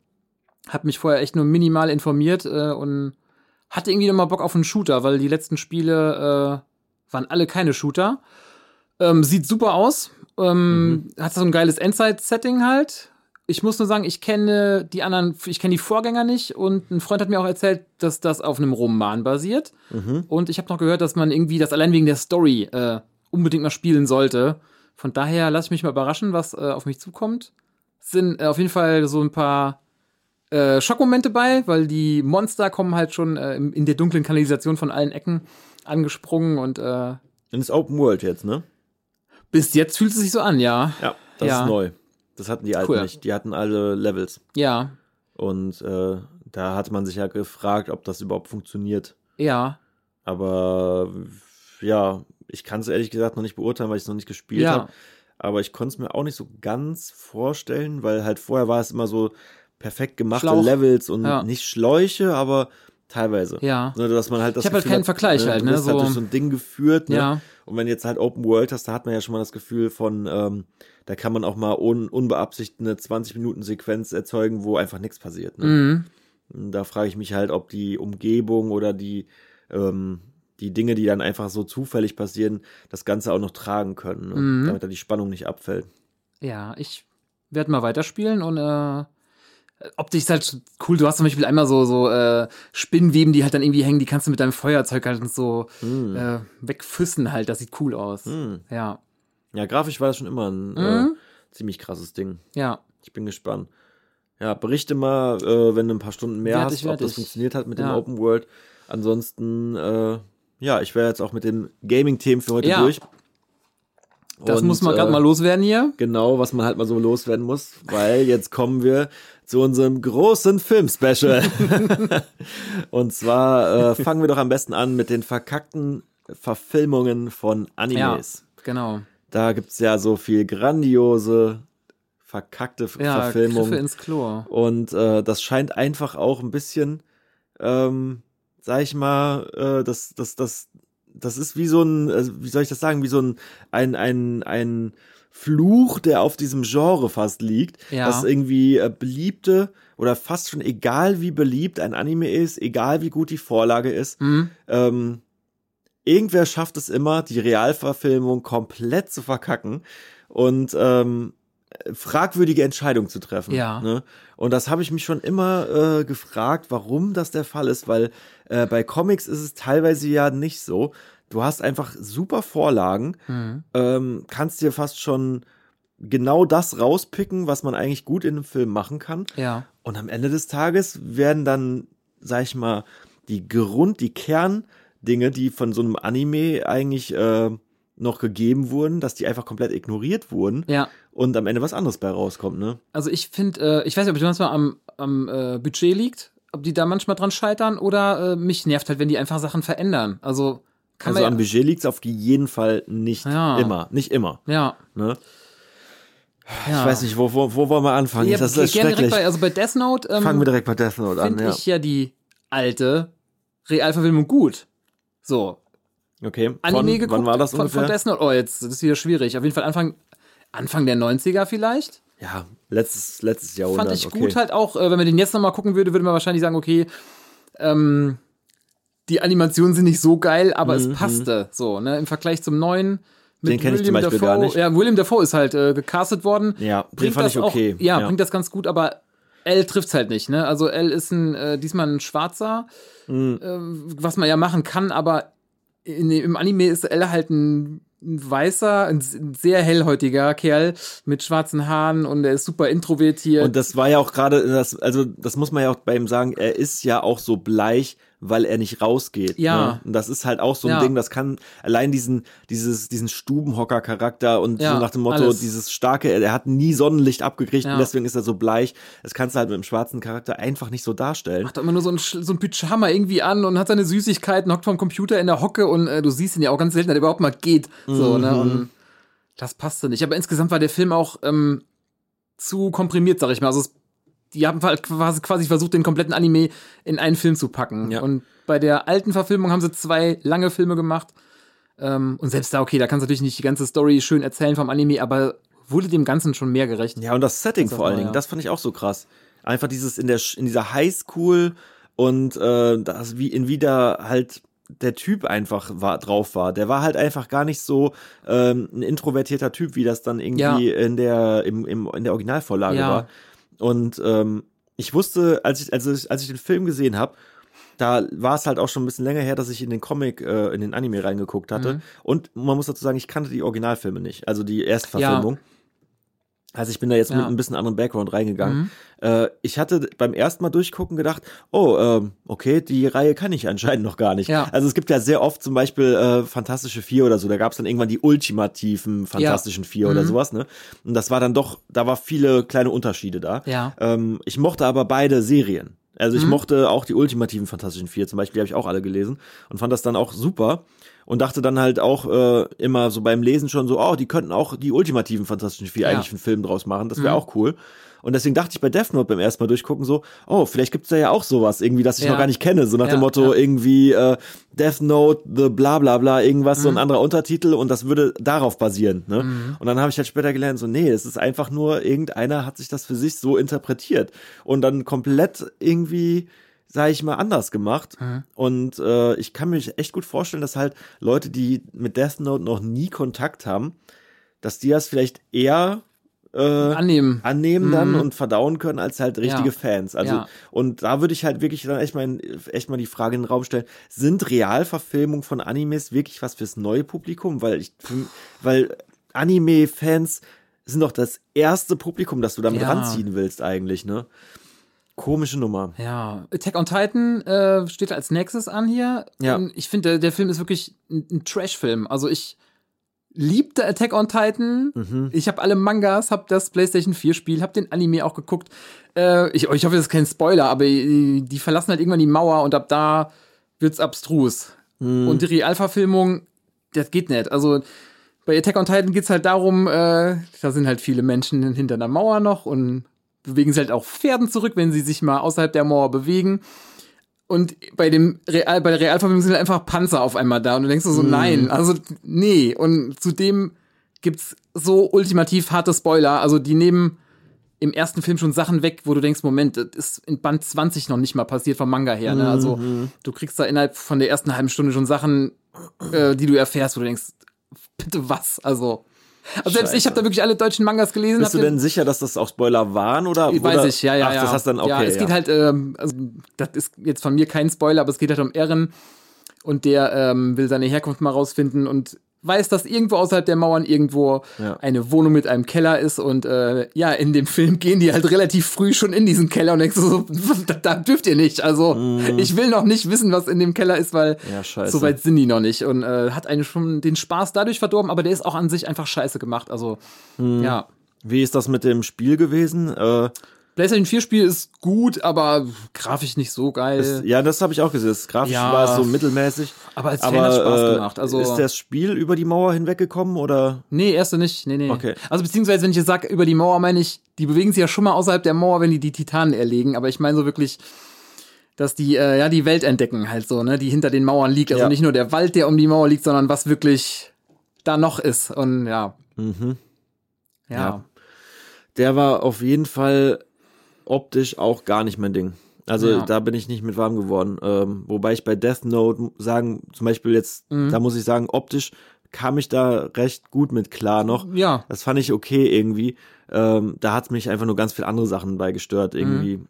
Speaker 3: Hab mich vorher echt nur minimal informiert äh, und hatte irgendwie nochmal Bock auf einen Shooter, weil die letzten Spiele äh, waren alle keine Shooter. Ähm, sieht super aus. Ähm, Hat so ein geiles Endzeit-Setting halt. Ich muss nur sagen, ich kenne die anderen, ich kenne die Vorgänger nicht und ein Freund hat mir auch erzählt, dass das auf einem Roman basiert.
Speaker 2: Mhm.
Speaker 3: Und ich habe noch gehört, dass man irgendwie das allein wegen der Story äh, unbedingt mal spielen sollte. Von daher lasse ich mich mal überraschen, was äh, auf mich zukommt. Es sind äh, auf jeden Fall so ein paar äh, Schockmomente bei, weil die Monster kommen halt schon äh, in in der dunklen Kanalisation von allen Ecken angesprungen und äh,
Speaker 2: Und ist Open World jetzt, ne?
Speaker 3: Bis jetzt fühlt es sich so an, ja.
Speaker 2: Ja, das
Speaker 3: Ja.
Speaker 2: ist neu. Das hatten die alten
Speaker 3: Cool.
Speaker 2: nicht. Die hatten alle Levels.
Speaker 3: Ja,
Speaker 2: Und äh, da hat man sich ja gefragt, ob das überhaupt funktioniert.
Speaker 3: ja,
Speaker 2: Aber ja, ich kann es ehrlich gesagt noch nicht beurteilen, weil ich es noch nicht gespielt
Speaker 3: ja.
Speaker 2: habe. aber ich konnte es mir auch nicht so ganz vorstellen, weil halt vorher war es immer so perfekt gemachte
Speaker 3: Schlauch.
Speaker 2: Levels und
Speaker 3: Ja.
Speaker 2: nicht Schläuche, aber teilweise.
Speaker 3: Ja.
Speaker 2: Dass man halt das
Speaker 3: Ich hab halt keinen
Speaker 2: hat,
Speaker 3: Vergleich
Speaker 2: ne,
Speaker 3: halt,
Speaker 2: du
Speaker 3: ne,
Speaker 2: wirst halt
Speaker 3: so-
Speaker 2: durch so ein Ding geführt, ne?
Speaker 3: Ja.
Speaker 2: Und wenn jetzt halt Open World hast, da hat man ja schon mal das Gefühl von, ähm, da kann man auch mal un unbeabsichtigt eine 20 Minuten Sequenz erzeugen, wo einfach nichts passiert. Ne?
Speaker 3: Mhm.
Speaker 2: Da frage ich mich halt, ob die Umgebung oder die, ähm, die Dinge, die dann einfach so zufällig passieren, das Ganze auch noch tragen können, ne?
Speaker 3: Mhm.
Speaker 2: damit da die Spannung nicht abfällt.
Speaker 3: Ja, ich werde mal weiterspielen und äh, optisch ist halt cool. Du hast zum Beispiel einmal so, so äh, Spinnweben, die halt dann irgendwie hängen, die kannst du mit deinem Feuerzeug halt so
Speaker 2: Hm.
Speaker 3: äh, wegfüssen halt. Das sieht cool aus.
Speaker 2: Hm.
Speaker 3: Ja.
Speaker 2: Ja, grafisch war das schon immer ein
Speaker 3: Mhm.
Speaker 2: äh, ziemlich krasses Ding.
Speaker 3: Ja.
Speaker 2: Ich bin gespannt. Ja, berichte mal, äh, wenn du ein paar Stunden mehr
Speaker 3: Werd
Speaker 2: hast,
Speaker 3: ich,
Speaker 2: ob das funktioniert hat mit dem
Speaker 3: Ja.
Speaker 2: Open World. Ansonsten, äh, ja, ich wäre jetzt auch mit den Gaming-Themen für heute
Speaker 3: Ja.
Speaker 2: durch.
Speaker 3: Das
Speaker 2: Und,
Speaker 3: muss man gerade
Speaker 2: äh,
Speaker 3: mal loswerden hier.
Speaker 2: Genau, was man halt mal so loswerden muss, weil jetzt kommen wir zu unserem großen Film-Special. <laughs> Und zwar äh, fangen wir doch am besten an mit den verkackten Verfilmungen von Animes.
Speaker 3: Genau.
Speaker 2: Da gibt's ja so viel grandiose, verkackte
Speaker 3: Ja,
Speaker 2: Verfilmungen.
Speaker 3: Griffe ins Klo.
Speaker 2: Und äh, das scheint einfach auch ein bisschen, ähm, sag ich mal, äh, das, das, das, das ist wie so ein, äh, wie soll ich das sagen, wie so ein, ein, ein, ein Fluch, der auf diesem Genre fast liegt,
Speaker 3: Ja.
Speaker 2: dass irgendwie äh, beliebte oder fast schon egal wie beliebt ein Anime ist, egal wie gut die Vorlage ist,
Speaker 3: Mhm.
Speaker 2: ähm, irgendwer schafft es immer, die Realverfilmung komplett zu verkacken und ähm, fragwürdige Entscheidungen zu treffen.
Speaker 3: Ja.
Speaker 2: Ne? Und das habe ich mich schon immer äh, gefragt, warum das der Fall ist, weil äh, bei Comics ist es teilweise ja nicht so. Du hast einfach super Vorlagen,
Speaker 3: Mhm.
Speaker 2: ähm, kannst dir fast schon genau das rauspicken, was man eigentlich gut in einem Film machen kann.
Speaker 3: Ja.
Speaker 2: Und am Ende des Tages werden dann, sag ich mal, die Grund, die Kerndinge, die von so einem Anime eigentlich äh, noch gegeben wurden, dass die einfach komplett ignoriert wurden
Speaker 3: Ja.
Speaker 2: und am Ende was anderes bei rauskommt, ne?
Speaker 3: Also ich finde, äh, ich weiß nicht, ob es manchmal am, am äh, Budget liegt, ob die da manchmal dran scheitern oder äh, mich nervt halt, wenn die einfach Sachen verändern. Also kann
Speaker 2: Also am Budget liegt's auf jeden Fall nicht
Speaker 3: Ja.
Speaker 2: immer, nicht immer,
Speaker 3: ja,
Speaker 2: ne?
Speaker 3: ja.
Speaker 2: Ich weiß nicht, wo, wo, wo wollen wir anfangen?
Speaker 3: Ja,
Speaker 2: das ist schrecklich.
Speaker 3: direkt bei, also bei Death Note ähm,
Speaker 2: Fangen wir direkt bei Death Note an,
Speaker 3: finde
Speaker 2: ja.
Speaker 3: ich ja die alte Realverfilmung gut. So,
Speaker 2: Okay, von,
Speaker 3: Anime geguckt
Speaker 2: wann war das
Speaker 3: von,
Speaker 2: ungefähr?
Speaker 3: von Death Note. Oh, jetzt das ist wieder schwierig. Auf jeden Fall Anfang, Anfang der 90er vielleicht.
Speaker 2: ja, letztes, letztes Jahrhundert.
Speaker 3: Fand ich
Speaker 2: okay.
Speaker 3: gut halt auch, äh, wenn man den jetzt nochmal gucken würde, würde man wahrscheinlich sagen, okay, ähm, die Animationen sind nicht so geil, aber es passte so, ne, im Vergleich zum neuen. Mit
Speaker 2: Mhm, Den kenn ich zum
Speaker 3: William
Speaker 2: Beispiel
Speaker 3: Dafoe.
Speaker 2: gar nicht.
Speaker 3: Ja, William Dafoe ist halt äh, gecastet worden.
Speaker 2: Ja,
Speaker 3: bringt
Speaker 2: fand
Speaker 3: das
Speaker 2: ich okay.
Speaker 3: Auch, ja,
Speaker 2: Ja.
Speaker 3: bringt das ganz gut, aber L trifft's halt nicht, ne? Also L ist ein äh, diesmal ein Schwarzer,
Speaker 2: Mhm.
Speaker 3: äh, was man ja machen kann, aber in, im Anime ist L halt ein, ein weißer, ein, sehr hellhäutiger Kerl mit schwarzen Haaren und er ist super introvertiert.
Speaker 2: Und das war ja auch gerade, das, also das muss man ja auch bei ihm sagen, er ist ja auch so bleich, weil er nicht rausgeht.
Speaker 3: Ja.
Speaker 2: Ne? Und das ist halt auch so ein
Speaker 3: Ja.
Speaker 2: Ding, das kann allein diesen, dieses, diesen Stubenhocker-Charakter und
Speaker 3: Ja,
Speaker 2: so nach dem Motto,
Speaker 3: alles.
Speaker 2: dieses starke, er hat nie Sonnenlicht abgekriegt
Speaker 3: Ja.
Speaker 2: und deswegen ist er so bleich. Das kannst du halt mit einem schwarzen Charakter einfach nicht so darstellen.
Speaker 3: hat immer nur so ein, so ein Pyjama irgendwie an und hat seine Süßigkeiten, hockt vom Computer in der Hocke und äh, du siehst ihn ja auch ganz selten, dass er überhaupt mal geht. So, ne?
Speaker 2: Mhm.
Speaker 3: Und das passte nicht. Aber insgesamt war der Film auch ähm, zu komprimiert, sag ich mal. Also es, die haben halt quasi, quasi versucht, den kompletten Anime in einen Film zu packen.
Speaker 2: Ja.
Speaker 3: Und bei der alten Verfilmung haben sie zwei lange Filme gemacht. Ähm, und selbst da, okay, da kannst du natürlich nicht die ganze Story schön erzählen vom Anime, aber wurde dem Ganzen schon mehr gerecht.
Speaker 2: Ja, und das Setting
Speaker 3: Das
Speaker 2: vor allen Dingen,
Speaker 3: ja.
Speaker 2: das fand ich auch so krass. Einfach dieses in der in dieser Highschool und äh, das wie in wieder halt der Typ einfach war, drauf war. Der war halt einfach gar nicht so ähm, ein introvertierter Typ, wie das dann irgendwie
Speaker 3: Ja.
Speaker 2: in der im, im, in der Originalvorlage
Speaker 3: Ja.
Speaker 2: war. Und ähm, ich wusste, als ich, also ich, als ich den Film gesehen habe, da war es halt auch schon ein bisschen länger her, dass ich in den Comic, äh, in den Anime reingeguckt hatte.
Speaker 3: Mhm.
Speaker 2: Und man muss dazu sagen, ich kannte die Originalfilme nicht, also die Erstverfilmung. Also ich bin da jetzt mit
Speaker 3: Ja.
Speaker 2: ein bisschen anderem Background reingegangen.
Speaker 3: Mhm.
Speaker 2: Äh, ich hatte beim ersten Mal durchgucken gedacht, oh, ähm, okay, die Reihe kann ich anscheinend noch gar nicht.
Speaker 3: Ja.
Speaker 2: Also es gibt ja sehr oft zum Beispiel äh, Fantastische Vier oder so, da gab es dann irgendwann die ultimativen Fantastischen Vier oder
Speaker 3: Mhm.
Speaker 2: sowas, ne? Und das war dann doch, da war viele kleine Unterschiede da.
Speaker 3: Ja.
Speaker 2: Ähm, ich mochte aber beide Serien. Also ich
Speaker 3: Mhm.
Speaker 2: mochte auch die ultimativen Fantastischen Vier, zum Beispiel, die habe ich auch alle gelesen und fand das dann auch super. Und dachte dann halt auch äh, immer so beim Lesen schon so, oh, die könnten auch die ultimativen Fantastischen Vier
Speaker 3: Ja.
Speaker 2: eigentlich einen Film draus machen, das wäre
Speaker 3: Mhm.
Speaker 2: auch cool. Und deswegen dachte ich bei Death Note beim ersten Mal durchgucken so, oh, vielleicht gibt's da ja auch sowas, irgendwie, das ich
Speaker 3: Ja.
Speaker 2: noch gar nicht kenne, so nach
Speaker 3: Ja,
Speaker 2: dem Motto
Speaker 3: ja.
Speaker 2: irgendwie äh, Death Note, the bla bla bla, irgendwas,
Speaker 3: Mhm.
Speaker 2: so ein anderer Untertitel und das würde darauf basieren. Ne? Und dann habe ich halt später gelernt, so, nee, es ist einfach nur, irgendeiner hat sich das für sich so interpretiert und dann komplett irgendwie sage ich mal, anders gemacht.
Speaker 3: Mhm.
Speaker 2: Und äh, ich kann mir echt gut vorstellen, dass halt Leute, die mit Death Note noch nie Kontakt haben, dass die das vielleicht eher äh,
Speaker 3: Annehmen.
Speaker 2: annehmen dann
Speaker 3: Mhm.
Speaker 2: und verdauen können als halt richtige
Speaker 3: Ja.
Speaker 2: Fans. Also
Speaker 3: Ja.
Speaker 2: und da würde ich halt wirklich dann echt mal in, echt mal die Frage in den Raum stellen: Sind Realverfilmungen von Animes wirklich was fürs neue Publikum? Weil ich, weil Anime-Fans sind doch das erste Publikum, das du damit
Speaker 3: Ja.
Speaker 2: ranziehen willst eigentlich, ne? Komische Nummer.
Speaker 3: Ja, Attack on Titan äh, steht als nächstes an hier.
Speaker 2: Ja.
Speaker 3: Und ich finde, der, der Film ist wirklich ein, ein Trash-Film. Also ich liebte Attack on Titan.
Speaker 2: Mhm.
Speaker 3: Ich habe alle Mangas, habe das PlayStation 4 Spiel, habe den Anime auch geguckt. Äh, ich, ich hoffe, das ist kein Spoiler, aber die, die verlassen halt irgendwann die Mauer und ab da wird's abstrus.
Speaker 2: Mhm.
Speaker 3: Und die Realverfilmung, das geht nicht. Also bei Attack on Titan geht's halt darum, äh, da sind halt viele Menschen hinter einer Mauer noch und bewegen sie halt auch Pferden zurück, wenn sie sich mal außerhalb der Mauer bewegen. Und bei dem Real, bei der Realverfilmung sind halt einfach Panzer auf einmal da und du denkst so, so nein, also nee. Und zudem gibt's so ultimativ harte Spoiler, also die nehmen im ersten Film schon Sachen weg, wo du denkst, Moment, das ist in Band 20 noch nicht mal passiert vom Manga her. Ne? Also du kriegst da innerhalb von der ersten halben Stunde schon Sachen, äh, die du erfährst, wo du denkst, bitte was? Also, also selbst ich habe da wirklich alle deutschen Mangas gelesen.
Speaker 2: Bist du
Speaker 3: den-
Speaker 2: denn sicher, dass das auch Spoiler waren oder?
Speaker 3: Weiß
Speaker 2: oder?
Speaker 3: ich, ja, ja,
Speaker 2: Ach,
Speaker 3: ja.
Speaker 2: das hast dann okay.
Speaker 3: ja, es geht halt, ähm, also, das ist jetzt von mir kein Spoiler, aber es geht halt um Eren und der ähm, will seine Herkunft mal rausfinden und weiß, dass irgendwo außerhalb der Mauern irgendwo
Speaker 2: Ja.
Speaker 3: eine Wohnung mit einem Keller ist und äh, ja, in dem Film gehen die halt relativ früh schon in diesen Keller und denkst du so, <laughs> da, da dürft ihr nicht. Also ich will noch nicht wissen, was in dem Keller ist, weil.
Speaker 2: Ja,
Speaker 3: so weit sind die noch nicht und äh, hat einen schon den Spaß dadurch verdorben, aber der ist auch an sich einfach scheiße gemacht. Also
Speaker 2: Mhm.
Speaker 3: ja.
Speaker 2: Wie ist das mit dem Spiel gewesen? Äh,
Speaker 3: PlayStation 4 Spiel ist gut, aber grafisch nicht so geil.
Speaker 2: ist, ja, das habe ich auch gesehen. Das Grafisch
Speaker 3: Ja.
Speaker 2: war es so mittelmäßig.
Speaker 3: Aber als Fan hat's Spaß
Speaker 2: äh,
Speaker 3: gemacht, also-
Speaker 2: ist das Spiel über die Mauer hinweggekommen oder?
Speaker 3: Nee, erste nicht. Nee, nee.
Speaker 2: Okay.
Speaker 3: Also beziehungsweise, wenn ich jetzt sage, über die Mauer meine ich, die bewegen sich ja schon mal außerhalb der Mauer, wenn die die Titanen erlegen. Aber ich meine so wirklich, dass die äh, ja die Welt entdecken halt so, ne, die hinter den Mauern liegt. Also
Speaker 2: Ja.
Speaker 3: nicht nur der Wald, der um die Mauer liegt, sondern was wirklich da noch ist. Und ja.
Speaker 2: Mhm.
Speaker 3: Ja.
Speaker 2: Ja. Der war auf jeden Fall optisch auch gar nicht mein Ding. Also
Speaker 3: Ja.
Speaker 2: da bin ich nicht mit warm geworden. Ähm, wobei ich bei Death Note sagen, zum Beispiel jetzt,
Speaker 3: Mhm.
Speaker 2: da muss ich sagen, optisch kam ich da recht gut mit klar noch.
Speaker 3: Ja.
Speaker 2: Das fand ich okay irgendwie. Ähm, da hat mich einfach nur ganz viel andere Sachen bei gestört irgendwie.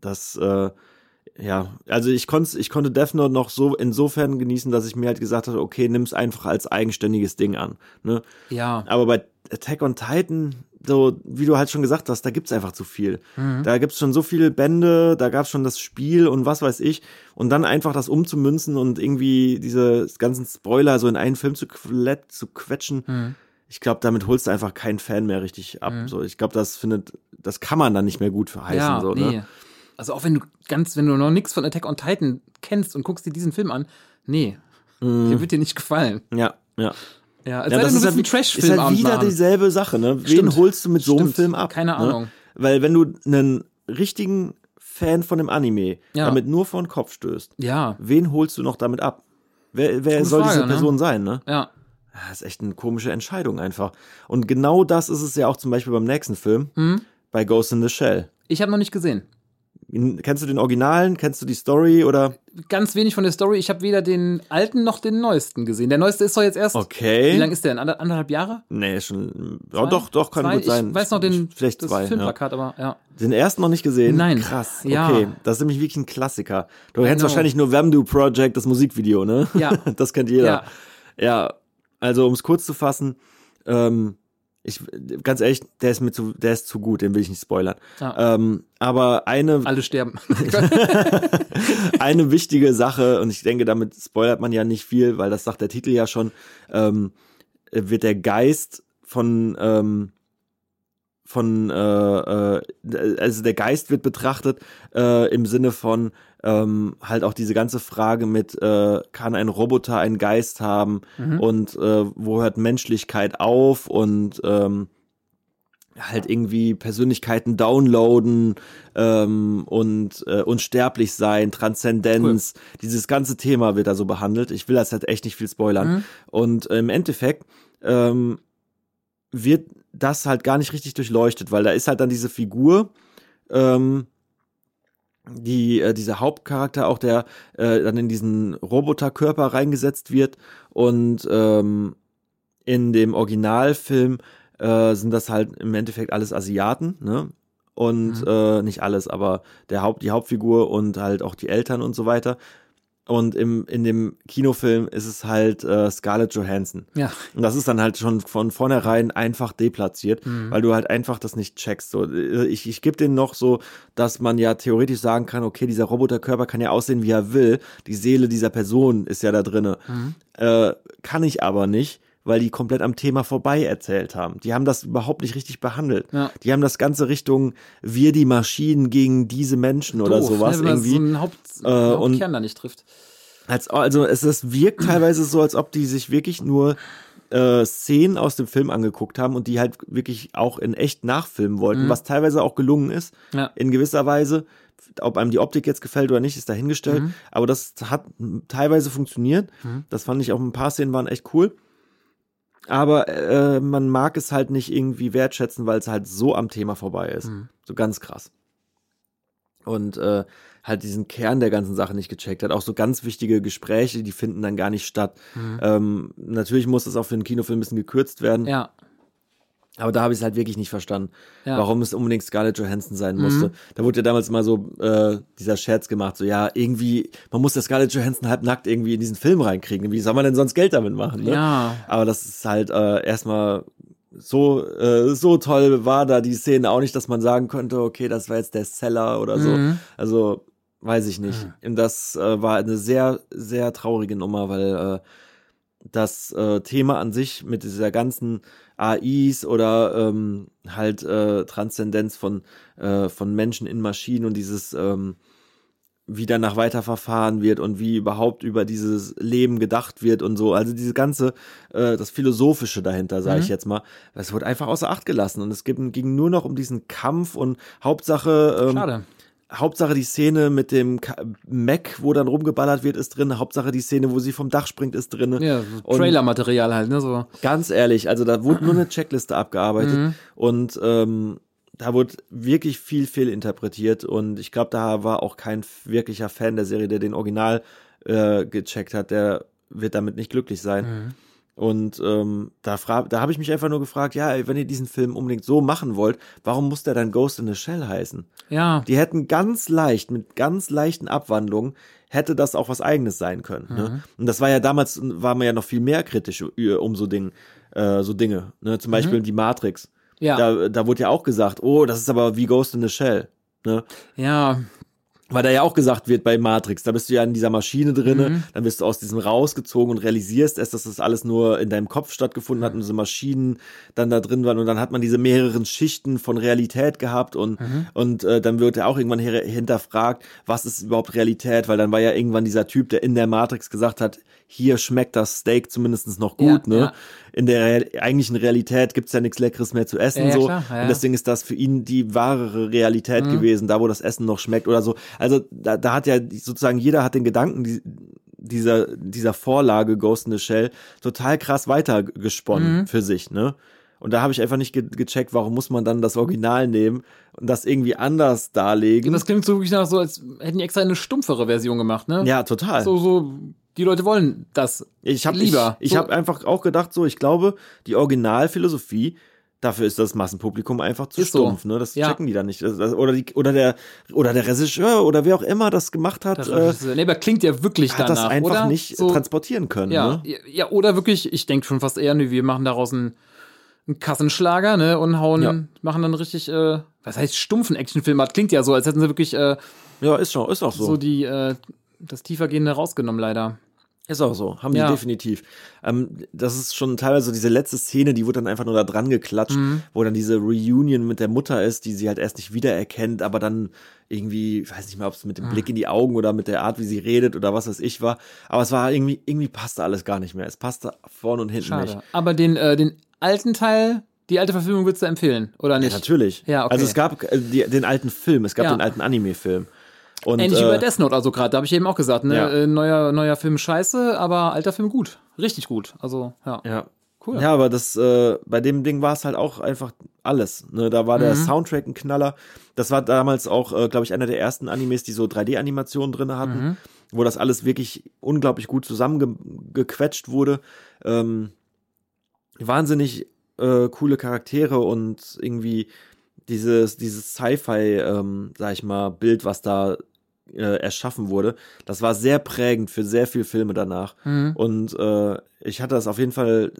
Speaker 2: Das, äh, ja, also ich konnte ich konnte Death Note noch so insofern genießen, dass ich mir halt gesagt habe, okay, nimm's einfach als eigenständiges Ding an. Ne?
Speaker 3: Ja.
Speaker 2: Aber bei Attack on Titan, so wie du halt schon gesagt hast, da gibt's einfach zu viel.
Speaker 3: Mhm.
Speaker 2: Da gibt's schon so viele Bände, da gab's schon das Spiel und was weiß ich. Und dann einfach das umzumünzen und irgendwie diese ganzen Spoiler so in einen Film zu, qulet, zu quetschen.
Speaker 3: Mhm.
Speaker 2: Ich glaube, damit holst du einfach keinen Fan mehr richtig ab. So, ich glaube, das findet, das kann man dann nicht mehr gut verheißen.
Speaker 3: ja,
Speaker 2: so,
Speaker 3: nee.
Speaker 2: ne?
Speaker 3: Also auch wenn du ganz, wenn du noch nichts von Attack on Titan kennst und guckst dir diesen Film an, nee, der wird dir nicht gefallen.
Speaker 2: Ja, ja.
Speaker 3: Ja, als
Speaker 2: ja
Speaker 3: sei denn, du willst
Speaker 2: halt,
Speaker 3: einen
Speaker 2: wie- ist
Speaker 3: Trash-Film
Speaker 2: halt wieder
Speaker 3: machen.
Speaker 2: dieselbe Sache, ne? Wen
Speaker 3: Stimmt.
Speaker 2: holst du mit so einem
Speaker 3: Stimmt.
Speaker 2: Film ab?
Speaker 3: Keine
Speaker 2: ne?
Speaker 3: Ahnung.
Speaker 2: Weil wenn du einen richtigen Fan von dem Anime
Speaker 3: Ja.
Speaker 2: damit nur vor den Kopf stößt,
Speaker 3: Ja,
Speaker 2: wen holst du noch damit ab? Wer, wer soll
Speaker 3: Frage,
Speaker 2: diese
Speaker 3: ne?
Speaker 2: Person sein, ne?
Speaker 3: ja.
Speaker 2: Das ist echt eine komische Entscheidung einfach. Und genau das ist es ja auch zum Beispiel beim nächsten Film,
Speaker 3: Hm?
Speaker 2: bei Ghost in the Shell.
Speaker 3: Ich habe noch nicht gesehen.
Speaker 2: Kennst du den Originalen? Kennst du die Story oder?
Speaker 3: Ganz wenig von der Story. Ich habe weder den alten noch den neuesten gesehen. Der neueste ist doch jetzt erst.
Speaker 2: Okay.
Speaker 3: Wie lang ist der? Ander, anderthalb Jahre?
Speaker 2: Nee, schon. Ja, doch, doch, kann
Speaker 3: Zwei?
Speaker 2: gut sein.
Speaker 3: Ich weiß noch den,
Speaker 2: Vielleicht
Speaker 3: das
Speaker 2: zwei. Ja.
Speaker 3: Filmplakat, aber ja.
Speaker 2: Den ersten noch nicht gesehen?
Speaker 3: Nein.
Speaker 2: Krass.
Speaker 3: Ja.
Speaker 2: Okay. Das ist nämlich wirklich ein Klassiker. Du kennst
Speaker 3: know.
Speaker 2: wahrscheinlich nur Vamdu Project, das Musikvideo, ne?
Speaker 3: Ja. <laughs>
Speaker 2: das kennt jeder.
Speaker 3: Ja.
Speaker 2: Ja. Also, um es kurz zu fassen, ähm, ich, ganz ehrlich, der ist mir zu, der ist zu gut, den will ich nicht spoilern.
Speaker 3: Ja.
Speaker 2: Ähm, aber eine,
Speaker 3: Alle sterben. <laughs>
Speaker 2: eine wichtige Sache, und ich denke, damit spoilert man ja nicht viel, weil das sagt der Titel ja schon, ähm, wird der Geist von, ähm, von, äh, äh, also der Geist wird betrachtet äh, im Sinne von ähm, halt auch diese ganze Frage mit, äh, kann ein Roboter einen Geist haben und äh, wo hört Menschlichkeit auf und ähm, halt irgendwie Persönlichkeiten downloaden ähm, und äh, unsterblich sein, Transzendenz. Dieses ganze Thema wird da so behandelt. Ich will das halt echt nicht viel spoilern. Und im Endeffekt ähm, wird das halt gar nicht richtig durchleuchtet, weil da ist halt dann diese Figur, ähm, die äh, dieser Hauptcharakter auch der äh, dann in diesen Roboterkörper reingesetzt wird und ähm, in dem Originalfilm äh, sind das halt im Endeffekt alles Asiaten, ne? Und äh, nicht alles, aber der Haupt, die Hauptfigur und halt auch die Eltern und so weiter. Und im, in dem Kinofilm ist es halt äh, Scarlett Johansson.
Speaker 3: Ja.
Speaker 2: Und das ist dann halt schon von vornherein einfach deplatziert, weil du halt einfach das nicht checkst. So, äh, ich ich gebe denen noch so, dass man ja theoretisch sagen kann, okay, dieser Roboterkörper kann ja aussehen, wie er will. Die Seele dieser Person ist ja da drinne. Äh, kann ich aber nicht, weil die komplett am Thema vorbei erzählt haben. Die haben das überhaupt nicht richtig behandelt.
Speaker 3: Ja.
Speaker 2: Die haben das Ganze Richtung wir die Maschinen gegen diese Menschen oder
Speaker 3: Doof,
Speaker 2: sowas
Speaker 3: ne, wenn man
Speaker 2: irgendwie.
Speaker 3: so einen Haupt,
Speaker 2: Äh, und-
Speaker 3: da nicht trifft.
Speaker 2: Als, also es, es wirkt teilweise so, als ob die sich wirklich nur äh, Szenen aus dem Film angeguckt haben und die halt wirklich auch in echt nachfilmen wollten, was teilweise auch gelungen ist,
Speaker 3: Ja.
Speaker 2: in gewisser Weise. Ob einem die Optik jetzt gefällt oder nicht, ist dahingestellt. Aber das hat teilweise funktioniert. Das fand ich auch ein paar Szenen waren echt cool. Aber äh, man mag es halt nicht irgendwie wertschätzen, weil es halt so am Thema vorbei ist. So ganz krass. Und äh, halt diesen Kern der ganzen Sache nicht gecheckt hat. Auch so ganz wichtige Gespräche, die finden dann gar nicht statt. Ähm, natürlich muss das auch für einen Kinofilm ein bisschen gekürzt werden.
Speaker 3: Ja.
Speaker 2: Aber da habe ich es halt wirklich nicht verstanden,
Speaker 3: Ja.
Speaker 2: warum es unbedingt Scarlett Johansson sein musste. Da wurde ja damals mal so äh, dieser Scherz gemacht, so ja, irgendwie, man muss der Scarlett Johansson halb nackt irgendwie in diesen Film reinkriegen. Wie soll man denn sonst Geld damit machen? Ne?
Speaker 3: Ja.
Speaker 2: Aber das ist halt äh, erstmal so, äh, so toll war da die Szene auch nicht, dass man sagen könnte, okay, das war jetzt der Seller oder so. Also, weiß ich nicht. Und das äh, war eine sehr, sehr traurige Nummer, weil äh, das äh, Thema an sich mit dieser ganzen AIs oder ähm, halt äh, Transzendenz von, äh, von Menschen in Maschinen und dieses ähm, wie danach weiterverfahren wird und wie überhaupt über dieses Leben gedacht wird und so. Also diese ganze, äh, das Philosophische dahinter, sage ich jetzt mal, das wurde einfach außer Acht gelassen und es ging, ging nur noch um diesen Kampf und Hauptsache, ähm,
Speaker 3: Schade.
Speaker 2: Hauptsache die Szene mit dem Mac, wo dann rumgeballert wird, ist drin. Hauptsache die Szene, wo sie vom Dach springt, ist drin.
Speaker 3: Ja, so Trailer-Material halt, ne? So.
Speaker 2: Ganz ehrlich, also da wurde nur eine <clears throat> Checkliste abgearbeitet und ähm, da wurde wirklich viel, viel interpretiert und ich glaube, da war auch kein wirklicher Fan der Serie, der den Original äh, gecheckt hat, der wird damit nicht glücklich sein. Und ähm, da, da habe ich mich einfach nur gefragt, ja, ey, wenn ihr diesen Film unbedingt so machen wollt, warum muss der dann Ghost in the Shell heißen?
Speaker 3: Ja.
Speaker 2: Die hätten ganz leicht, mit ganz leichten Abwandlungen, hätte das auch was eigenes sein können. Ne? Und das war ja damals, war man ja noch viel mehr kritisch ü- um so Ding, äh, so Dinge. Ne? Zum Beispiel die Matrix.
Speaker 3: Ja.
Speaker 2: Da, da wurde ja auch gesagt, oh, das ist aber wie Ghost in the Shell. Ne?
Speaker 3: Ja.
Speaker 2: Weil da ja auch gesagt wird bei Matrix, da bist du ja in dieser Maschine drinne,
Speaker 3: Mhm.
Speaker 2: dann wirst du aus diesem rausgezogen und realisierst erst, dass das alles nur in deinem Kopf stattgefunden hat und diese Maschinen dann da drin waren und dann hat man diese mehreren Schichten von Realität gehabt und
Speaker 3: Mhm.
Speaker 2: und äh, dann wird ja auch irgendwann hinterfragt, was ist überhaupt Realität, weil dann war ja irgendwann dieser Typ, der in der Matrix gesagt hat, hier schmeckt das Steak zumindest noch gut,
Speaker 3: Ja,
Speaker 2: ne?
Speaker 3: ja.
Speaker 2: In der eigentlichen Realität gibt's ja nichts Leckeres mehr zu essen
Speaker 3: Ja,
Speaker 2: so
Speaker 3: klar,
Speaker 2: und deswegen ist das für ihn die wahrere Realität
Speaker 3: Mhm.
Speaker 2: gewesen, da wo das Essen noch schmeckt oder so. Also da, da hat ja sozusagen jeder hat den Gedanken die, dieser dieser Vorlage Ghost in the Shell total krass weitergesponnen
Speaker 3: Mhm.
Speaker 2: für sich, ne? Und da habe ich einfach nicht ge gecheckt, warum muss man dann das Original nehmen und das irgendwie anders darlegen.
Speaker 3: Das klingt so wirklich nach so, als hätten die extra eine stumpfere Version gemacht, ne?
Speaker 2: ja, total.
Speaker 3: So, so, die Leute wollen das.
Speaker 2: Ich habe
Speaker 3: lieber.
Speaker 2: Ich, ich
Speaker 3: So-
Speaker 2: habe einfach auch gedacht, so ich glaube, die Originalphilosophie Dafür ist das Massenpublikum einfach zu
Speaker 3: Ist so.
Speaker 2: stumpf, ne? Das
Speaker 3: Ja.
Speaker 2: checken die dann nicht. Oder, die, oder, der, oder der Regisseur oder wer auch immer das gemacht hat,
Speaker 3: Das
Speaker 2: äh,
Speaker 3: nee, aber klingt ja wirklich
Speaker 2: hat
Speaker 3: danach,
Speaker 2: das einfach
Speaker 3: oder?
Speaker 2: nicht
Speaker 3: so,
Speaker 2: transportieren können.
Speaker 3: ja,
Speaker 2: Ne?
Speaker 3: ja, ja, oder wirklich, ich denke schon fast eher, nee, wir machen daraus einen, einen Kassenschlager, ne, und hauen,
Speaker 2: Ja.
Speaker 3: machen dann richtig, äh, was heißt stumpfen Actionfilm? Das klingt ja so, als hätten sie wirklich äh,
Speaker 2: Ja, ist schon, ist auch so.
Speaker 3: so die, äh, das tiefergehende rausgenommen, leider.
Speaker 2: Ist auch so, haben
Speaker 3: Ja.
Speaker 2: die definitiv. Ähm, das ist schon teilweise so diese letzte Szene, die wurde dann einfach nur da dran geklatscht,
Speaker 3: Mhm.
Speaker 2: wo dann diese Reunion mit der Mutter ist, die sie halt erst nicht wiedererkennt, aber dann irgendwie, ich weiß nicht mehr, ob es mit dem
Speaker 3: Mhm.
Speaker 2: Blick in die Augen oder mit der Art, wie sie redet oder was weiß ich war. Aber es war irgendwie, irgendwie passte alles gar nicht mehr. Es passte vorne und hinten
Speaker 3: Schade.
Speaker 2: nicht.
Speaker 3: Aber den, äh, den alten Teil, die alte Verfilmung würdest du empfehlen, oder
Speaker 2: Ja,
Speaker 3: nicht?
Speaker 2: natürlich.
Speaker 3: Ja, okay.
Speaker 2: Also es gab äh, die, den alten Film, es gab
Speaker 3: Ja.
Speaker 2: den alten Anime-Film. Und,
Speaker 3: Ähnlich wie
Speaker 2: äh,
Speaker 3: bei Death Note, also gerade, da habe ich eben auch gesagt, ne?
Speaker 2: Ja.
Speaker 3: Äh, neuer, neuer Film scheiße, aber alter Film gut. Richtig gut. Also, ja.
Speaker 2: Ja.
Speaker 3: Cool.
Speaker 2: Ja, aber das, äh, bei dem Ding war es halt auch einfach alles. Ne? Da war der
Speaker 3: Mhm.
Speaker 2: Soundtrack ein Knaller. Das war damals auch, äh, glaube ich, einer der ersten Animes, die so 3D-Animationen drin hatten,
Speaker 3: Mhm.
Speaker 2: wo das alles wirklich unglaublich gut zusammengequetscht wurde. Ähm, wahnsinnig äh, coole Charaktere und irgendwie dieses, dieses Sci-Fi, ähm, sag ich mal, Bild, was da äh, erschaffen wurde, das war sehr prägend für sehr viele Filme danach.
Speaker 3: Mhm.
Speaker 2: Und äh, ich hatte das auf jeden Fall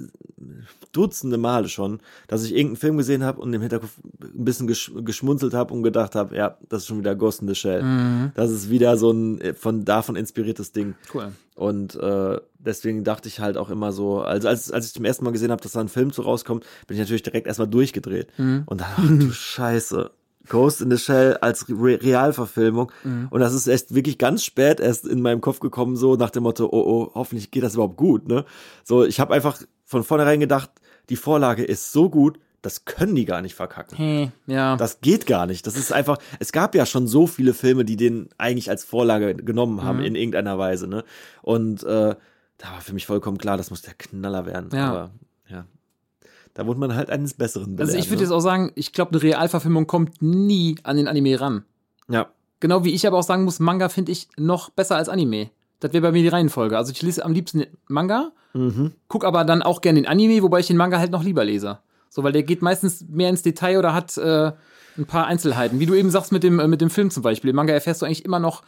Speaker 2: dutzende Male schon, dass ich irgendeinen Film gesehen habe und im Hinterkopf ein bisschen gesch geschmunzelt habe und gedacht habe, ja, das ist schon wieder Ghost in the Shell.
Speaker 3: Mhm.
Speaker 2: Das ist wieder so ein äh, von davon inspiriertes Ding.
Speaker 3: Cool.
Speaker 2: Und äh, deswegen dachte ich halt auch immer so, also als, als ich zum ersten Mal gesehen habe, dass da ein Film zu rauskommt, bin ich natürlich direkt erstmal durchgedreht.
Speaker 3: Mhm.
Speaker 2: Und dann, ach du Scheiße. Ghost in the Shell als Re Realverfilmung.
Speaker 3: Mhm.
Speaker 2: Und das ist erst wirklich ganz spät erst in meinem Kopf gekommen, so nach dem Motto, oh, oh, hoffentlich geht das überhaupt gut, ne? So, ich habe einfach von vornherein gedacht, die Vorlage ist so gut, das können die gar nicht verkacken.
Speaker 3: Hey, ja.
Speaker 2: Das geht gar nicht. Das ist einfach, es gab ja schon so viele Filme, die den eigentlich als Vorlage genommen haben,
Speaker 3: Mhm.
Speaker 2: in irgendeiner Weise, ne? Und äh, da war für mich vollkommen klar, das muss der Knaller werden.
Speaker 3: Ja.
Speaker 2: Aber ja. Da wurde man halt eines Besseren belehrt.
Speaker 3: also ich würde
Speaker 2: ne?
Speaker 3: jetzt auch sagen, ich glaube, eine Realverfilmung kommt nie an den Anime ran.
Speaker 2: Ja.
Speaker 3: Genau wie ich aber auch sagen muss, Manga finde ich noch besser als Anime. Das wäre bei mir die Reihenfolge. Also ich lese am liebsten Manga,
Speaker 2: Mhm.
Speaker 3: guck aber dann auch gerne den Anime, wobei ich den Manga halt noch lieber lese. So, weil der geht meistens mehr ins Detail oder hat äh, ein paar Einzelheiten. Wie du eben sagst mit dem, äh, mit dem Film zum Beispiel. Im Manga erfährst du eigentlich immer noch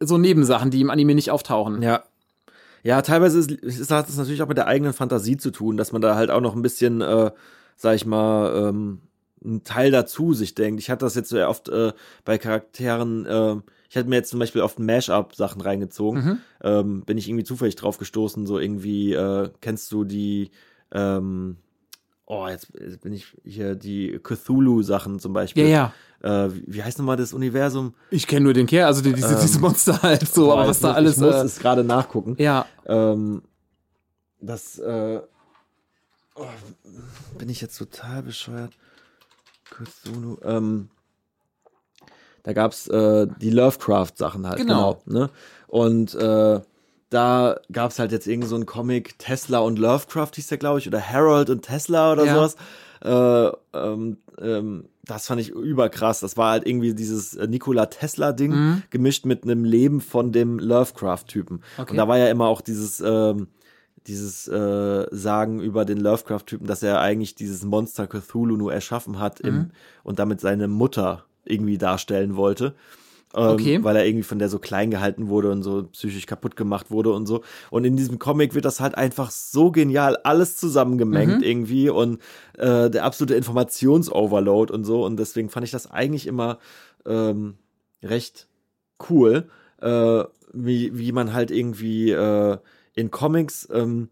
Speaker 3: so Nebensachen, die im Anime nicht auftauchen.
Speaker 2: Ja. Ja, teilweise ist, ist, hat es natürlich auch mit der eigenen Fantasie zu tun, dass man da halt auch noch ein bisschen, äh, sag ich mal, ähm, einen Teil dazu sich denkt. Ich hatte das jetzt sehr oft äh, bei Charakteren, äh, ich hatte mir jetzt zum Beispiel oft Mash-up-Sachen reingezogen,
Speaker 3: Mhm.
Speaker 2: ähm, bin ich irgendwie zufällig drauf gestoßen, so irgendwie, äh, kennst du die, ähm, oh, jetzt, jetzt bin ich hier, die Cthulhu-Sachen zum
Speaker 3: Ja,
Speaker 2: Beispiel.
Speaker 3: ja.
Speaker 2: Äh, wie, heißt nochmal das Universum?
Speaker 3: Ich kenne nur den Kerl, also die, diese,
Speaker 2: Ähm,
Speaker 3: diese Monster halt so, aber was da
Speaker 2: muss-
Speaker 3: alles.
Speaker 2: Ich muss
Speaker 3: Äh,
Speaker 2: es gerade nachgucken.
Speaker 3: ja,
Speaker 2: Ähm, das, äh, oh, bin ich jetzt total bescheuert. Cthulhu, ähm, da gab's äh, die Lovecraft-Sachen halt.
Speaker 3: Genau.
Speaker 2: ne? Und da gab's halt jetzt irgend so einen Comic, Tesla und Lovecraft hieß der, glaube ich, oder Harold und Tesla oder
Speaker 3: Ja.
Speaker 2: sowas. Äh, ähm, ähm, das fand ich überkrass. Das war halt irgendwie dieses äh, Nikola Tesla-Ding
Speaker 3: Mhm.
Speaker 2: gemischt mit einem Leben von dem Lovecraft-Typen.
Speaker 3: Okay.
Speaker 2: Und da war ja immer auch dieses, ähm, dieses äh, Sagen über den Lovecraft-Typen, dass er eigentlich dieses Monster Cthulhu nur erschaffen hat
Speaker 3: Mhm.
Speaker 2: im, und damit seine Mutter irgendwie darstellen wollte. Ähm,
Speaker 3: Okay.
Speaker 2: Weil er irgendwie von der so klein gehalten wurde und so psychisch kaputt gemacht wurde und so. Und in diesem Comic wird das halt einfach so genial alles zusammengemengt
Speaker 3: Mhm.
Speaker 2: irgendwie und äh, der absolute Informationsoverload und so. Und deswegen fand ich das eigentlich immer ähm, recht cool, äh, wie, wie man halt irgendwie äh, in Comics, ähm,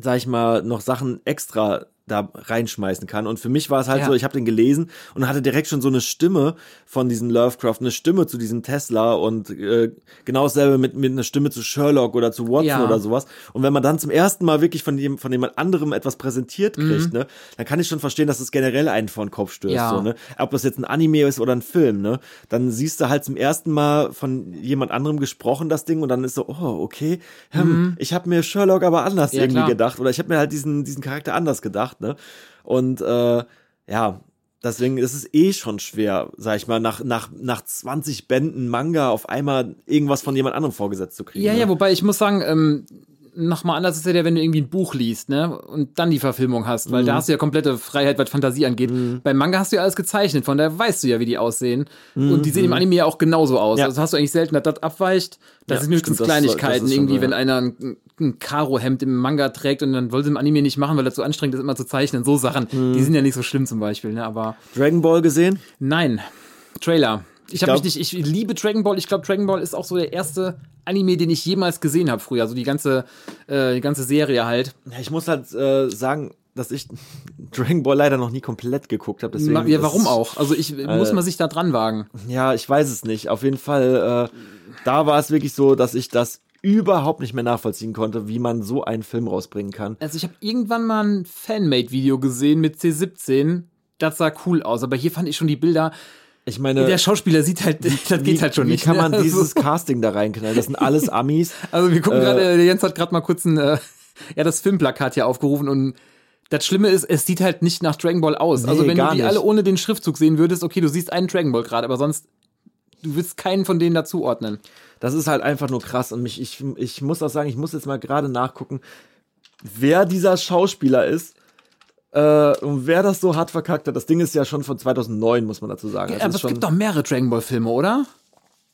Speaker 2: sag ich mal, noch Sachen extra da reinschmeißen kann. Und für mich war es halt
Speaker 3: Ja.
Speaker 2: so, ich habe den gelesen und hatte direkt schon so eine Stimme von diesem Lovecraft, eine Stimme zu diesem Tesla und äh, genau dasselbe mit, mit einer Stimme zu Sherlock oder zu Watson
Speaker 3: Ja.
Speaker 2: oder sowas. Und wenn man dann zum ersten Mal wirklich von, dem, von jemand anderem etwas präsentiert kriegt,
Speaker 3: Mhm.
Speaker 2: ne, dann kann ich schon verstehen, dass es generell einen vor den Kopf stößt.
Speaker 3: Ja.
Speaker 2: So, ne? Ob das jetzt ein Anime ist oder ein Film, ne? Dann siehst du halt zum ersten Mal von jemand anderem gesprochen, das Ding, und dann ist so, oh, okay, hm, ich habe mir Sherlock aber anders
Speaker 3: Mhm.
Speaker 2: Irgendwie
Speaker 3: klar.
Speaker 2: gedacht. Oder ich habe mir halt diesen, diesen Charakter anders gedacht, ne? Und äh, ja, deswegen ist es eh schon schwer, sag ich mal, nach, nach, nach 20 Bänden Manga auf einmal irgendwas von jemand anderem vorgesetzt zu kriegen.
Speaker 3: Ja,
Speaker 2: ne?
Speaker 3: ja, wobei ich muss sagen, ähm, nochmal anders ist ja der, wenn du irgendwie ein Buch liest, ne, und dann die Verfilmung hast, weil da
Speaker 2: Mhm.
Speaker 3: hast du ja komplette Freiheit, was Fantasie angeht. Beim Manga hast du ja alles gezeichnet, von daher weißt du ja, wie die aussehen. Und die sehen im Anime ja auch genauso aus.
Speaker 2: Mhm. Ja.
Speaker 3: Also hast du eigentlich selten, dass das abweicht. Das
Speaker 2: Ja,
Speaker 3: sind höchstens
Speaker 2: das-
Speaker 3: Kleinigkeiten,
Speaker 2: das schon
Speaker 3: irgendwie, wenn einer ein, ein Karo-Hemd im Manga trägt und dann wollte im Anime nicht machen, weil das so anstrengend ist, immer zu zeichnen. So Sachen,
Speaker 2: Mhm.
Speaker 3: die sind ja nicht so schlimm zum Beispiel, ne, aber
Speaker 2: Dragon Ball gesehen?
Speaker 3: nein. Trailer. Ich habe mich nicht, ich liebe Dragon Ball. Ich glaube, Dragon Ball ist auch so der erste Anime, den ich jemals gesehen habe früher. Also die ganze, äh, die ganze Serie halt.
Speaker 2: Ja, ich muss halt äh, sagen, dass ich <laughs> Dragon Ball leider noch nie komplett geguckt habe. Deswegen
Speaker 3: ja, warum auch? Also ich muss man sich da dran wagen.
Speaker 2: Ja, ich weiß es nicht. Auf jeden Fall, äh, da war es wirklich so, dass ich das überhaupt nicht mehr nachvollziehen konnte, wie man so einen Film rausbringen kann.
Speaker 3: Also ich habe irgendwann mal ein Fanmade-Video gesehen mit C17. Das sah cool aus, aber hier fand ich schon die Bilder.
Speaker 2: Ich meine,
Speaker 3: Der Schauspieler sieht halt, <laughs> das geht
Speaker 2: wie,
Speaker 3: halt schon
Speaker 2: wie
Speaker 3: nicht.
Speaker 2: kann
Speaker 3: ne?
Speaker 2: man
Speaker 3: Also-
Speaker 2: dieses <laughs> Casting da reinknallen? Das sind alles Amis. <laughs>
Speaker 3: Also wir gucken
Speaker 2: Äh,
Speaker 3: gerade, der Jens hat gerade mal kurz ein, äh, ja, das Filmplakat hier aufgerufen und das Schlimme ist, es sieht halt nicht nach Dragon Ball aus. also
Speaker 2: Nee,
Speaker 3: wenn du die
Speaker 2: nicht.
Speaker 3: alle ohne den Schriftzug sehen würdest, okay, du siehst einen Dragon Ball gerade, aber sonst, du willst keinen von denen dazuordnen.
Speaker 2: Das ist halt einfach nur krass. Und mich, ich, ich muss auch sagen, ich muss jetzt mal gerade nachgucken, wer dieser Schauspieler ist. Äh, und wer das so hart verkackt hat, das Ding ist ja schon von 2009, muss man dazu sagen. Das
Speaker 3: aber es gibt doch mehrere Dragon Ball Filme, oder?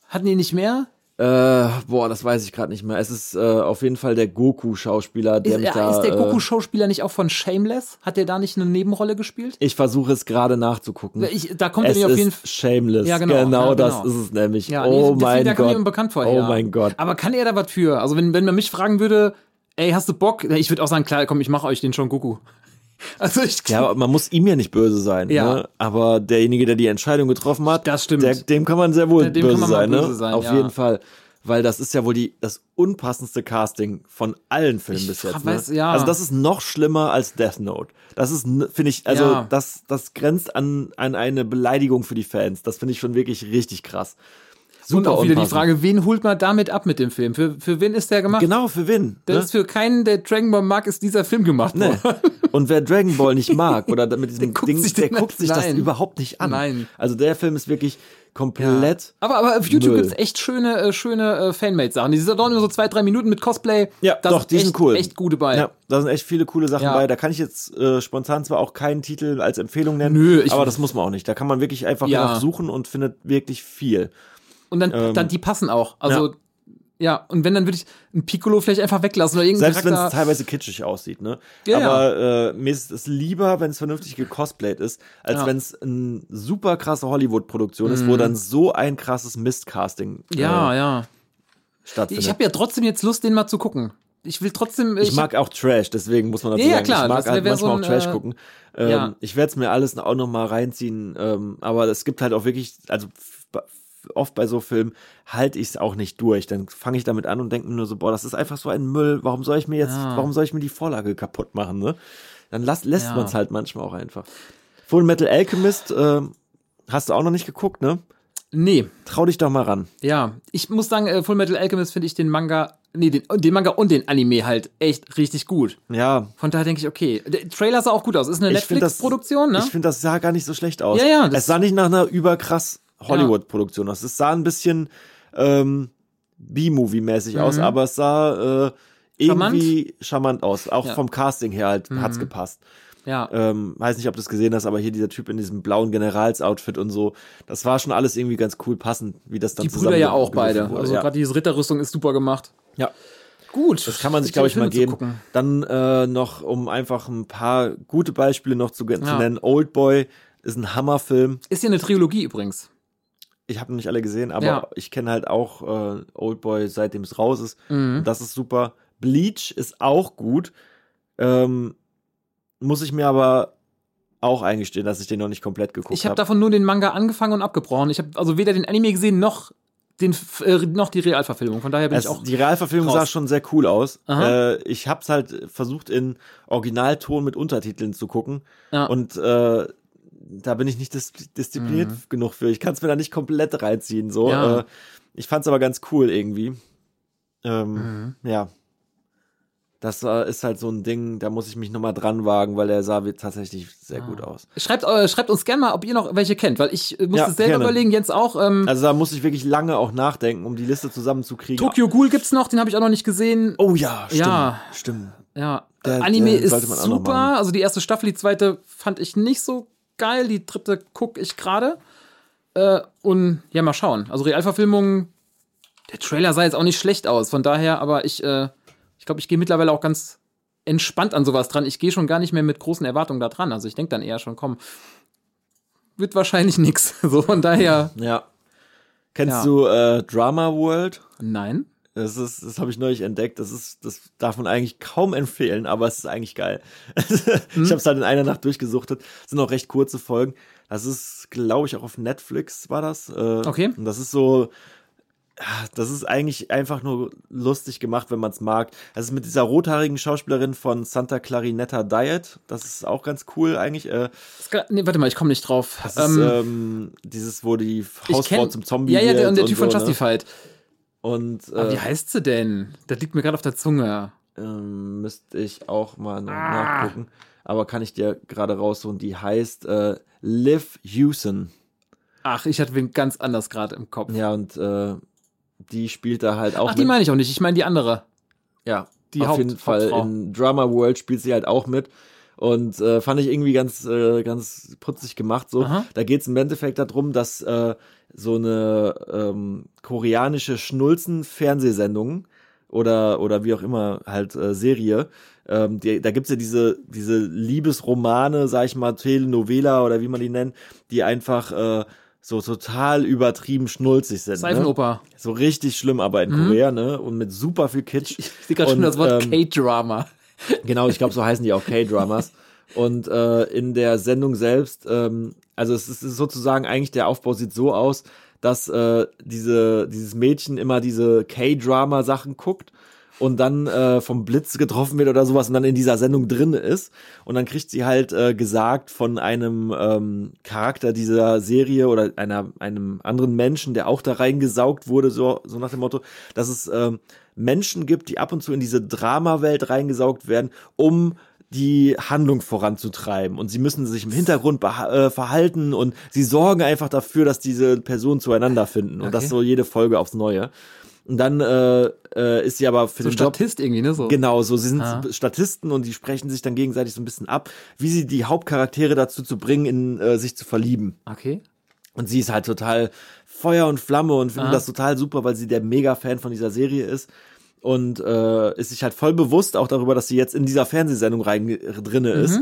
Speaker 3: Hatten die nicht mehr?
Speaker 2: äh, boah, das weiß ich gerade nicht mehr. Es ist äh, auf jeden Fall der Goku-Schauspieler, der
Speaker 3: Ist,
Speaker 2: mich
Speaker 3: äh,
Speaker 2: da.
Speaker 3: ist der
Speaker 2: äh,
Speaker 3: Goku-Schauspieler nicht auch von Shameless? Hat der da nicht eine Nebenrolle gespielt?
Speaker 2: ich versuche es gerade nachzugucken.
Speaker 3: Ich, da kommt er
Speaker 2: es
Speaker 3: nicht auf jeden Fall.
Speaker 2: Shameless.
Speaker 3: Ja, genau,
Speaker 2: Genau,
Speaker 3: ja,
Speaker 2: das
Speaker 3: genau.
Speaker 2: ist es nämlich.
Speaker 3: Ja,
Speaker 2: oh
Speaker 3: nee,
Speaker 2: mein
Speaker 3: der kam mir
Speaker 2: Gott.
Speaker 3: bekannt vor.
Speaker 2: oh
Speaker 3: ja.
Speaker 2: mein Gott.
Speaker 3: Aber kann er da was für? Also wenn, wenn man mich fragen würde, ey, hast du Bock? Ich würde auch sagen, klar, komm, ich mache euch den schon Goku. Also ich
Speaker 2: Ja, man muss ihm ja nicht böse sein.
Speaker 3: Ja.
Speaker 2: Ne? Aber derjenige, der die Entscheidung getroffen hat,
Speaker 3: Das stimmt.
Speaker 2: Der, dem kann man sehr wohl
Speaker 3: Dem
Speaker 2: böse, sein, ne?
Speaker 3: böse sein,
Speaker 2: Auf
Speaker 3: ja.
Speaker 2: jeden Fall. Weil das ist ja wohl die, das unpassendste Casting von allen Filmen
Speaker 3: Ich
Speaker 2: bis jetzt.
Speaker 3: weiß,
Speaker 2: ne?
Speaker 3: ja.
Speaker 2: Also das ist noch schlimmer als Death Note. Das ist, finde ich, also
Speaker 3: Ja.
Speaker 2: das, das grenzt an, an eine Beleidigung für die Fans. Das finde ich schon wirklich richtig krass.
Speaker 3: Und auch wieder die. Frage, wen holt man damit ab mit dem Film? Für, für wen ist der gemacht?
Speaker 2: Genau, für wen?
Speaker 3: Das
Speaker 2: ne?
Speaker 3: ist für keinen, der Dragon Ball mag, ist dieser Film gemacht
Speaker 2: Nee.
Speaker 3: worden. <laughs>
Speaker 2: Und wer Dragon Ball nicht mag oder mit <laughs> diesem
Speaker 3: Der guckt
Speaker 2: Ding,
Speaker 3: sich
Speaker 2: der guckt sich das überhaupt nicht an.
Speaker 3: Nein.
Speaker 2: Also der Film ist wirklich komplett.
Speaker 3: Aber, aber auf YouTube
Speaker 2: Müll.
Speaker 3: gibt's echt schöne, äh, schöne äh, Fanmade-Sachen. Die sind doch nur so zwei, drei Minuten mit Cosplay.
Speaker 2: Ja,
Speaker 3: da
Speaker 2: doch, die
Speaker 3: echt,
Speaker 2: sind cool.
Speaker 3: echt gute bei.
Speaker 2: Ja, da sind echt viele coole Sachen
Speaker 3: Ja.
Speaker 2: bei. Da kann ich jetzt äh, spontan zwar auch keinen Titel als Empfehlung nennen,
Speaker 3: Nö, ich-
Speaker 2: aber das muss man auch nicht. Da kann man wirklich einfach
Speaker 3: Ja.
Speaker 2: suchen und findet wirklich viel.
Speaker 3: Und dann,
Speaker 2: Ähm,
Speaker 3: dann die passen auch. Also, ja. und wenn, dann würde ich ein Piccolo vielleicht einfach weglassen oder irgendeinen
Speaker 2: Selbst wenn es teilweise kitschig aussieht, ne?
Speaker 3: Ja,
Speaker 2: Aber Äh, mir ist es lieber, wenn es vernünftig gecosplayt ist, als
Speaker 3: Ja.
Speaker 2: wenn es eine super krasse Hollywood-Produktion ist, wo dann so ein krasses Mistcasting
Speaker 3: Mhm. ja,
Speaker 2: äh,
Speaker 3: ja.
Speaker 2: stattfindet.
Speaker 3: Ich habe ja trotzdem jetzt Lust, den mal zu gucken. Ich will trotzdem.
Speaker 2: Ich mag auch Trash, deswegen muss man dazu
Speaker 3: Ja, ja,
Speaker 2: sagen,
Speaker 3: klar,
Speaker 2: ich mag halt manchmal
Speaker 3: so
Speaker 2: auch
Speaker 3: ein,
Speaker 2: Trash
Speaker 3: äh,
Speaker 2: gucken. Ähm,
Speaker 3: ja.
Speaker 2: Ich werde es mir alles auch noch mal reinziehen, ähm, aber es gibt halt auch wirklich, also oft bei so Filmen halte ich es auch nicht durch. Dann fange ich damit an und denke mir nur so, boah, das ist einfach so ein Müll. Warum soll ich mir jetzt,
Speaker 3: Ja.
Speaker 2: warum soll ich mir die Vorlage kaputt machen? Ne? Dann lass, lässt
Speaker 3: Ja.
Speaker 2: man es halt manchmal auch einfach. Full Metal Alchemist ähm, hast du auch noch nicht geguckt, ne?
Speaker 3: Nee,
Speaker 2: Trau dich doch mal ran.
Speaker 3: ja. Ich muss sagen, äh, Full Metal Alchemist finde ich den Manga, nee, den, den Manga und den Anime halt echt richtig gut.
Speaker 2: Ja,
Speaker 3: Von daher denke ich, okay. Der Trailer sah auch gut aus. Ist eine Netflix-Produktion, ne?
Speaker 2: Ich finde, das sah gar nicht so schlecht aus.
Speaker 3: Ja, ja, das-
Speaker 2: es sah nicht nach einer überkrass Hollywood-Produktion aus. Es sah ein bisschen ähm, B-Movie-mäßig aus, aber es sah äh, irgendwie charmant, aus. Auch
Speaker 3: Ja. Mhm.
Speaker 2: vom Casting her halt hat's gepasst.
Speaker 3: Ja.
Speaker 2: Ähm, weiß nicht, ob du es gesehen hast, aber hier dieser Typ in diesem blauen Generals-Outfit und so, das war schon alles irgendwie ganz cool passend, wie das dann
Speaker 3: die Brüder ja auch beide.
Speaker 2: wurde.
Speaker 3: Also
Speaker 2: ja.
Speaker 3: gerade diese Ritterrüstung ist super gemacht.
Speaker 2: ja.
Speaker 3: Gut.
Speaker 2: Das kann man sich, glaube ich, mal
Speaker 3: zu
Speaker 2: geben. Dann äh, noch, um einfach ein paar gute Beispiele noch zu, zu
Speaker 3: Ja.
Speaker 2: nennen. Old Boy ist ein Hammerfilm.
Speaker 3: Ist ja eine Trilogie übrigens.
Speaker 2: Ich habe nicht alle gesehen, aber
Speaker 3: Ja.
Speaker 2: ich kenne halt auch äh, Old Boy, seitdem es raus ist.
Speaker 3: Mhm.
Speaker 2: Das ist super. Bleach ist auch gut. Ähm, muss ich mir aber auch eingestehen, dass ich den noch nicht komplett geguckt
Speaker 3: Ich habe
Speaker 2: habe.
Speaker 3: davon nur den Manga angefangen und abgebrochen. Ich habe also weder den Anime gesehen noch den äh, noch die Realverfilmung. Von daher bin
Speaker 2: Es,
Speaker 3: ich auch
Speaker 2: die Realverfilmung
Speaker 3: raus.
Speaker 2: sah schon sehr cool aus. Äh, ich habe es halt versucht in Originalton mit Untertiteln zu gucken.
Speaker 3: Ja.
Speaker 2: Und äh, da bin ich nicht dis diszipliniert genug für. Ich kann es mir da nicht komplett reinziehen. So.
Speaker 3: Mhm. Ja.
Speaker 2: Äh, ich fand es aber ganz cool irgendwie. Ähm,
Speaker 3: Mhm.
Speaker 2: Ja. Das äh, ist halt so ein Ding, da muss ich mich nochmal dran wagen, weil der sah tatsächlich sehr
Speaker 3: Ah.
Speaker 2: gut aus.
Speaker 3: Schreibt, äh, schreibt uns gerne mal, ob ihr noch welche kennt, weil ich äh, musste
Speaker 2: Ja,
Speaker 3: selber
Speaker 2: gerne.
Speaker 3: überlegen, Jens auch. Ähm,
Speaker 2: Also da muss ich wirklich lange auch nachdenken, um die Liste zusammenzukriegen.
Speaker 3: Tokyo Ghoul gibt's noch, den habe ich auch noch nicht gesehen.
Speaker 2: Oh ja, stimmt.
Speaker 3: Ja.
Speaker 2: Stimmt.
Speaker 3: Ja,
Speaker 2: Der-
Speaker 3: Anime
Speaker 2: der
Speaker 3: ist
Speaker 2: auch noch
Speaker 3: super. Also die erste Staffel, die zweite fand ich nicht so geil. Die dritte gucke ich gerade. Äh, und ja, mal schauen. Also Realverfilmung, der Trailer sah jetzt auch nicht schlecht aus. Von daher, aber ich, äh, ich glaube, ich gehe mittlerweile auch ganz entspannt an sowas dran. Ich gehe schon gar nicht mehr mit großen Erwartungen da dran. Also ich denke dann eher schon, komm, wird wahrscheinlich <laughs> nix. So von daher,
Speaker 2: Ja. Kennst
Speaker 3: Ja.
Speaker 2: du äh, Drama World?
Speaker 3: Nein.
Speaker 2: Das ist, das habe ich neulich entdeckt. Das ist, das darf man eigentlich kaum empfehlen, aber es ist eigentlich geil.
Speaker 3: Hm? <laughs>
Speaker 2: ich habe es halt in einer Nacht durchgesuchtet. Das sind auch recht kurze Folgen. Das ist, glaube ich, auch auf Netflix war das. Äh,
Speaker 3: Okay.
Speaker 2: Und das ist so, das ist eigentlich einfach nur lustig gemacht, wenn man es mag. Das ist mit dieser rothaarigen Schauspielerin von Santa Clarinetta Diet. Das ist auch ganz cool eigentlich. Äh,
Speaker 3: Nee, warte mal, ich komme nicht drauf.
Speaker 2: das ist ähm, dieses, wo die Hausfrau
Speaker 3: kenn-
Speaker 2: zum Zombie
Speaker 3: Ja, ja, der,
Speaker 2: wird
Speaker 3: und der Typ von
Speaker 2: so, ne? Und
Speaker 3: Aber
Speaker 2: äh,
Speaker 3: wie heißt sie denn? Das liegt mir gerade auf der Zunge.
Speaker 2: ähm, müsste ich auch mal
Speaker 3: Ah.
Speaker 2: nachgucken. Aber kann ich dir gerade rausholen. Die heißt äh, Liv Hewson.
Speaker 3: Ach, ich hatte wen ganz anders gerade im Kopf.
Speaker 2: Ja, und äh, die spielt da halt auch
Speaker 3: Ach, die meine ich auch nicht. Ich meine die andere.
Speaker 2: Ja,
Speaker 3: die
Speaker 2: auf
Speaker 3: Haupt-
Speaker 2: jeden Fall
Speaker 3: Hauptfrau.
Speaker 2: in Drama World spielt sie halt auch mit. Und äh, fand ich irgendwie ganz, äh, ganz putzig gemacht. So,
Speaker 3: Aha.
Speaker 2: da geht es im Endeffekt darum, dass äh, so eine ähm, koreanische Schnulzen-Fernsehsendung oder oder wie auch immer halt äh, Serie. Ähm, die, da gibt's ja diese diese Liebesromane, sag ich mal, Telenovela oder wie man die nennt, die einfach äh, so total übertrieben schnulzig sind. Ne?
Speaker 3: Seifenoper.
Speaker 2: So richtig schlimm, aber in Korea, ne? Und mit super viel Kitsch.
Speaker 3: Ich sehe gerade schon das Wort
Speaker 2: ähm,
Speaker 3: K-Drama.
Speaker 2: Genau, ich glaube, so heißen die auch K-Dramas. Und äh, in der Sendung selbst, ähm, also es ist sozusagen eigentlich der Aufbau sieht so aus, dass äh, diese dieses Mädchen immer diese K-Drama-Sachen guckt und dann äh, vom Blitz getroffen wird oder sowas und dann in dieser Sendung drin ist. Und dann kriegt sie halt äh, gesagt von einem ähm, Charakter dieser Serie oder einer einem anderen Menschen, der auch da reingesaugt wurde, so so nach dem Motto, dass es ähm, Menschen gibt, die ab und zu in diese Dramawelt reingesaugt werden, um die Handlung voranzutreiben und sie müssen sich im Hintergrund äh, verhalten und sie sorgen einfach dafür, dass diese Personen zueinander finden und das
Speaker 3: Okay.
Speaker 2: so jede Folge aufs Neue. Und dann äh, äh, ist sie aber für
Speaker 3: So
Speaker 2: den Job
Speaker 3: Statist irgendwie, ne? So.
Speaker 2: Genau, so sie sind
Speaker 3: Ah.
Speaker 2: Statisten und die sprechen sich dann gegenseitig so ein bisschen ab, wie sie die Hauptcharaktere dazu zu bringen, in äh, sich zu verlieben.
Speaker 3: Okay.
Speaker 2: Und sie ist halt total Feuer und Flamme und findet
Speaker 3: Ah.
Speaker 2: das total super, weil sie der Mega-Fan von dieser Serie ist. Und äh, ist sich halt voll bewusst auch darüber, dass sie jetzt in dieser Fernsehsendung rein drinne
Speaker 3: Mhm.
Speaker 2: ist.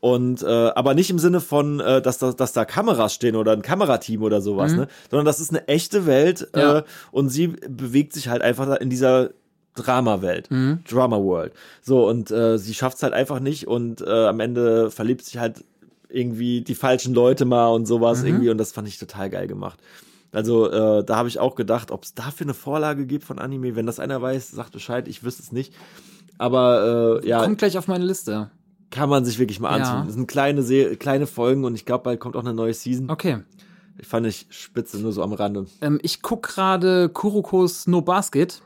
Speaker 2: Und äh, aber nicht im Sinne von, äh, dass, da, dass da Kameras stehen oder ein Kamerateam oder sowas, ne? Sondern das ist eine echte Welt
Speaker 3: Mhm. Ja.
Speaker 2: äh, und sie bewegt sich halt einfach in dieser Drama-Welt,
Speaker 3: Mhm.
Speaker 2: Drama World. So, und äh, sie schafft es halt einfach nicht und äh, am Ende verliebt sich halt irgendwie die falschen Leute mal und sowas
Speaker 3: Mhm.
Speaker 2: irgendwie und das fand ich total geil gemacht. Also äh, da habe ich auch gedacht, ob es dafür eine Vorlage gibt von Anime. Wenn das einer weiß, sagt Bescheid. Ich wüsste es nicht. Aber äh, ja,
Speaker 3: Kommt gleich auf meine Liste.
Speaker 2: kann man sich wirklich mal
Speaker 3: Ja.
Speaker 2: antun. Das sind kleine, Se kleine Folgen und ich glaube, bald kommt auch eine neue Season.
Speaker 3: Okay.
Speaker 2: Ich fand ich spitze, nur so am Rande.
Speaker 3: Ähm, ich guck gerade Kurokos No Basket.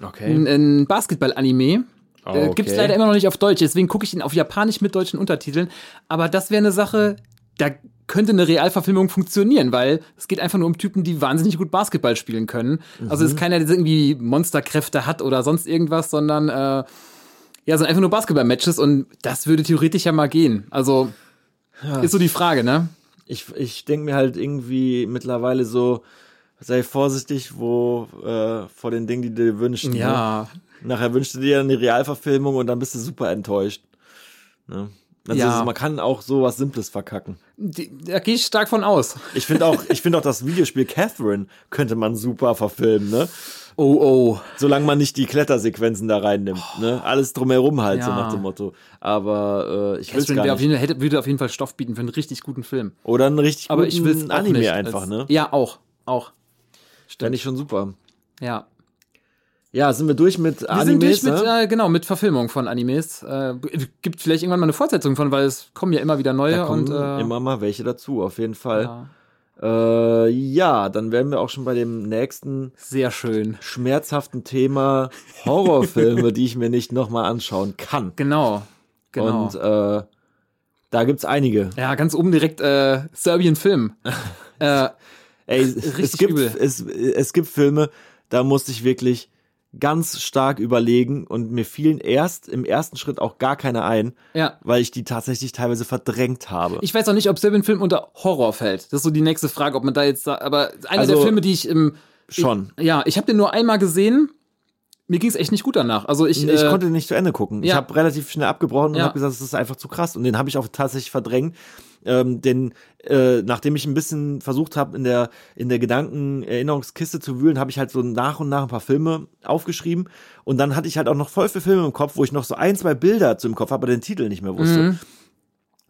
Speaker 2: Okay.
Speaker 3: Ein, Basketball-Anime. Äh,
Speaker 2: Okay.
Speaker 3: Gibt's leider immer noch nicht auf Deutsch, deswegen gucke ich ihn auf Japanisch mit deutschen Untertiteln. Aber das wäre eine Sache, da könnte eine Realverfilmung funktionieren, weil es geht einfach nur um Typen, die wahnsinnig gut Basketball spielen können. Also es ist keiner, der irgendwie Monsterkräfte hat oder sonst irgendwas, sondern äh, ja, sind einfach nur Basketball-Matches und das würde theoretisch ja mal gehen. Also ist so die Frage, ne?
Speaker 2: Ich, ich denke mir halt irgendwie mittlerweile so, sei vorsichtig, wo äh, vor den Dingen, die du dir wünschst. Ne?
Speaker 3: Ja.
Speaker 2: Nachher wünschst du dir eine Realverfilmung und dann bist du super enttäuscht. Ne? Also
Speaker 3: Ja.
Speaker 2: man kann auch sowas Simples verkacken.
Speaker 3: Die, da gehe ich stark von aus.
Speaker 2: Ich finde auch, ich finde auch das Videospiel Catherine könnte man super verfilmen, ne?
Speaker 3: Oh, oh.
Speaker 2: Solange man nicht die Klettersequenzen da reinnimmt, ne? Alles drumherum halt, so
Speaker 3: Ja.
Speaker 2: nach dem Motto. Aber äh, ich will gar nicht.
Speaker 3: jeden Fall, hätte, würde auf jeden Fall Stoff bieten für einen richtig guten Film.
Speaker 2: Oder einen richtig
Speaker 3: Aber
Speaker 2: guten
Speaker 3: ich will es
Speaker 2: Anime einfach,
Speaker 3: als,
Speaker 2: ne?
Speaker 3: Ja, auch. Auch.
Speaker 2: Fände ich schon super.
Speaker 3: Ja.
Speaker 2: Ja, sind wir durch mit
Speaker 3: Wir
Speaker 2: Animes,
Speaker 3: sind durch mit,
Speaker 2: ne?
Speaker 3: äh, genau, mit Verfilmung von Animes. Äh, gibt vielleicht irgendwann mal eine Fortsetzung von, weil es kommen ja immer wieder neue
Speaker 2: Da kommen
Speaker 3: und äh,
Speaker 2: immer mal welche dazu, auf jeden Fall.
Speaker 3: ja,
Speaker 2: Äh, ja, dann wären wir auch schon bei dem nächsten
Speaker 3: sehr schön.
Speaker 2: schmerzhaften Thema Horrorfilme, <laughs> die ich mir nicht nochmal anschauen kann.
Speaker 3: Genau. Genau.
Speaker 2: Und äh, da gibt's einige.
Speaker 3: ja, ganz oben direkt äh, Serbian Film. <laughs> äh,
Speaker 2: Ey, es
Speaker 3: Richtig
Speaker 2: gibt,
Speaker 3: übel.
Speaker 2: es, es gibt Filme, da musste ich wirklich ganz stark überlegen und mir fielen erst im ersten Schritt auch gar keine ein,
Speaker 3: ja.
Speaker 2: weil ich die tatsächlich teilweise verdrängt habe.
Speaker 3: Ich weiß auch nicht, ob Serbian Film unter Horror fällt. Das ist so die nächste Frage, ob man da jetzt, aber einer
Speaker 2: Also,
Speaker 3: der Filme, die ich im,
Speaker 2: Schon.
Speaker 3: ich, ja, ich habe den nur einmal gesehen. Mir ging es echt nicht gut danach. Also ich,
Speaker 2: Ich
Speaker 3: äh,
Speaker 2: konnte nicht zu Ende gucken. Ich
Speaker 3: ja.
Speaker 2: habe relativ schnell abgebrochen und
Speaker 3: Ja.
Speaker 2: habe gesagt, das ist einfach zu krass. Und den habe ich auch tatsächlich verdrängt. Ähm, den, äh, nachdem ich ein bisschen versucht habe, in der, in der Gedanken-Erinnerungskiste zu wühlen, habe ich halt so nach und nach ein paar Filme aufgeschrieben. Und dann hatte ich halt auch noch voll viele Filme im Kopf, wo ich noch so ein, zwei Bilder zum Kopf habe, aber den Titel nicht mehr wusste.
Speaker 3: Mhm.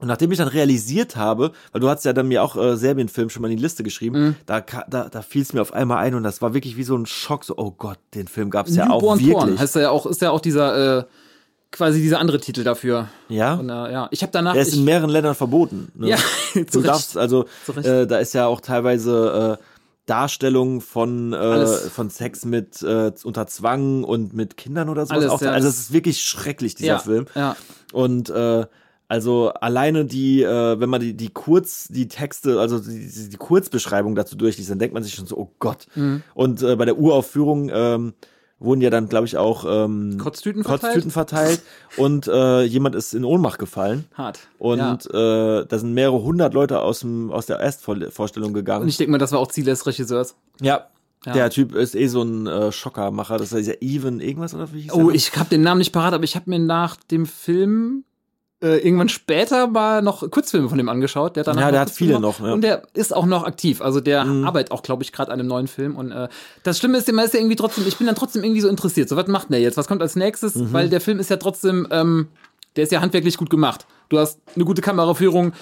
Speaker 2: Und nachdem ich dann realisiert habe, weil du hast ja dann mir auch äh, Serbien-Film schon mal in die Liste geschrieben,
Speaker 3: Mhm.
Speaker 2: da, da, da fiel es mir auf einmal ein und das war wirklich wie so ein Schock, so, oh Gott, den Film gab es ja auch wirklich.
Speaker 3: Porn heißt ja auch, ist ja auch dieser, äh, quasi dieser andere Titel dafür.
Speaker 2: ja,
Speaker 3: Und, äh, ja, ich habe danach.
Speaker 2: der ist
Speaker 3: ich,
Speaker 2: in mehreren Ländern verboten. Ne?
Speaker 3: ja, <laughs>
Speaker 2: du
Speaker 3: Recht.
Speaker 2: darfst also, äh, da ist ja auch teilweise äh, Darstellung von äh, von Sex mit äh, unter Zwang und mit Kindern oder sowas
Speaker 3: Alles,
Speaker 2: auch.
Speaker 3: ja.
Speaker 2: Also es ist wirklich schrecklich dieser
Speaker 3: ja,
Speaker 2: Film.
Speaker 3: Ja.
Speaker 2: Und äh, also alleine die, äh, wenn man die, die Kurz, die Texte, also die, die, die Kurzbeschreibung dazu durchliest, dann denkt man sich schon so, oh Gott.
Speaker 3: Mhm.
Speaker 2: Und äh, bei der Uraufführung ähm, wurden ja dann, glaube ich, auch ähm,
Speaker 3: Kotztüten verteilt?
Speaker 2: Kotztüten verteilt und äh, jemand ist in Ohnmacht gefallen.
Speaker 3: Hart.
Speaker 2: Und
Speaker 3: ja.
Speaker 2: äh, da sind mehrere hundert Leute aus, dem, aus der Erstvorstellung
Speaker 3: Und
Speaker 2: gegangen.
Speaker 3: ich denke mal, das war auch Ziel des Regisseurs.
Speaker 2: Ja,
Speaker 3: Ja.
Speaker 2: der Typ ist eh so ein äh, Schockermacher. Das ist ja Even irgendwas oder wie hieß
Speaker 3: Oh, ich habe den Namen nicht parat, aber ich habe mir nach dem Film äh, irgendwann später mal noch Kurzfilme von dem angeschaut. Der hat danach
Speaker 2: Ja, der
Speaker 3: noch
Speaker 2: hat viele noch, ja.
Speaker 3: Und der ist auch noch aktiv. Also der
Speaker 2: Mhm.
Speaker 3: arbeitet auch, glaube ich, gerade an einem neuen Film. Und äh, das Schlimme ist immer, ist ja irgendwie trotzdem, ich bin dann trotzdem irgendwie so interessiert. So, was macht der jetzt? Was kommt als nächstes?
Speaker 2: Mhm.
Speaker 3: Weil der Film ist ja trotzdem, ähm, der ist ja handwerklich gut gemacht. Du hast eine gute Kameraführung,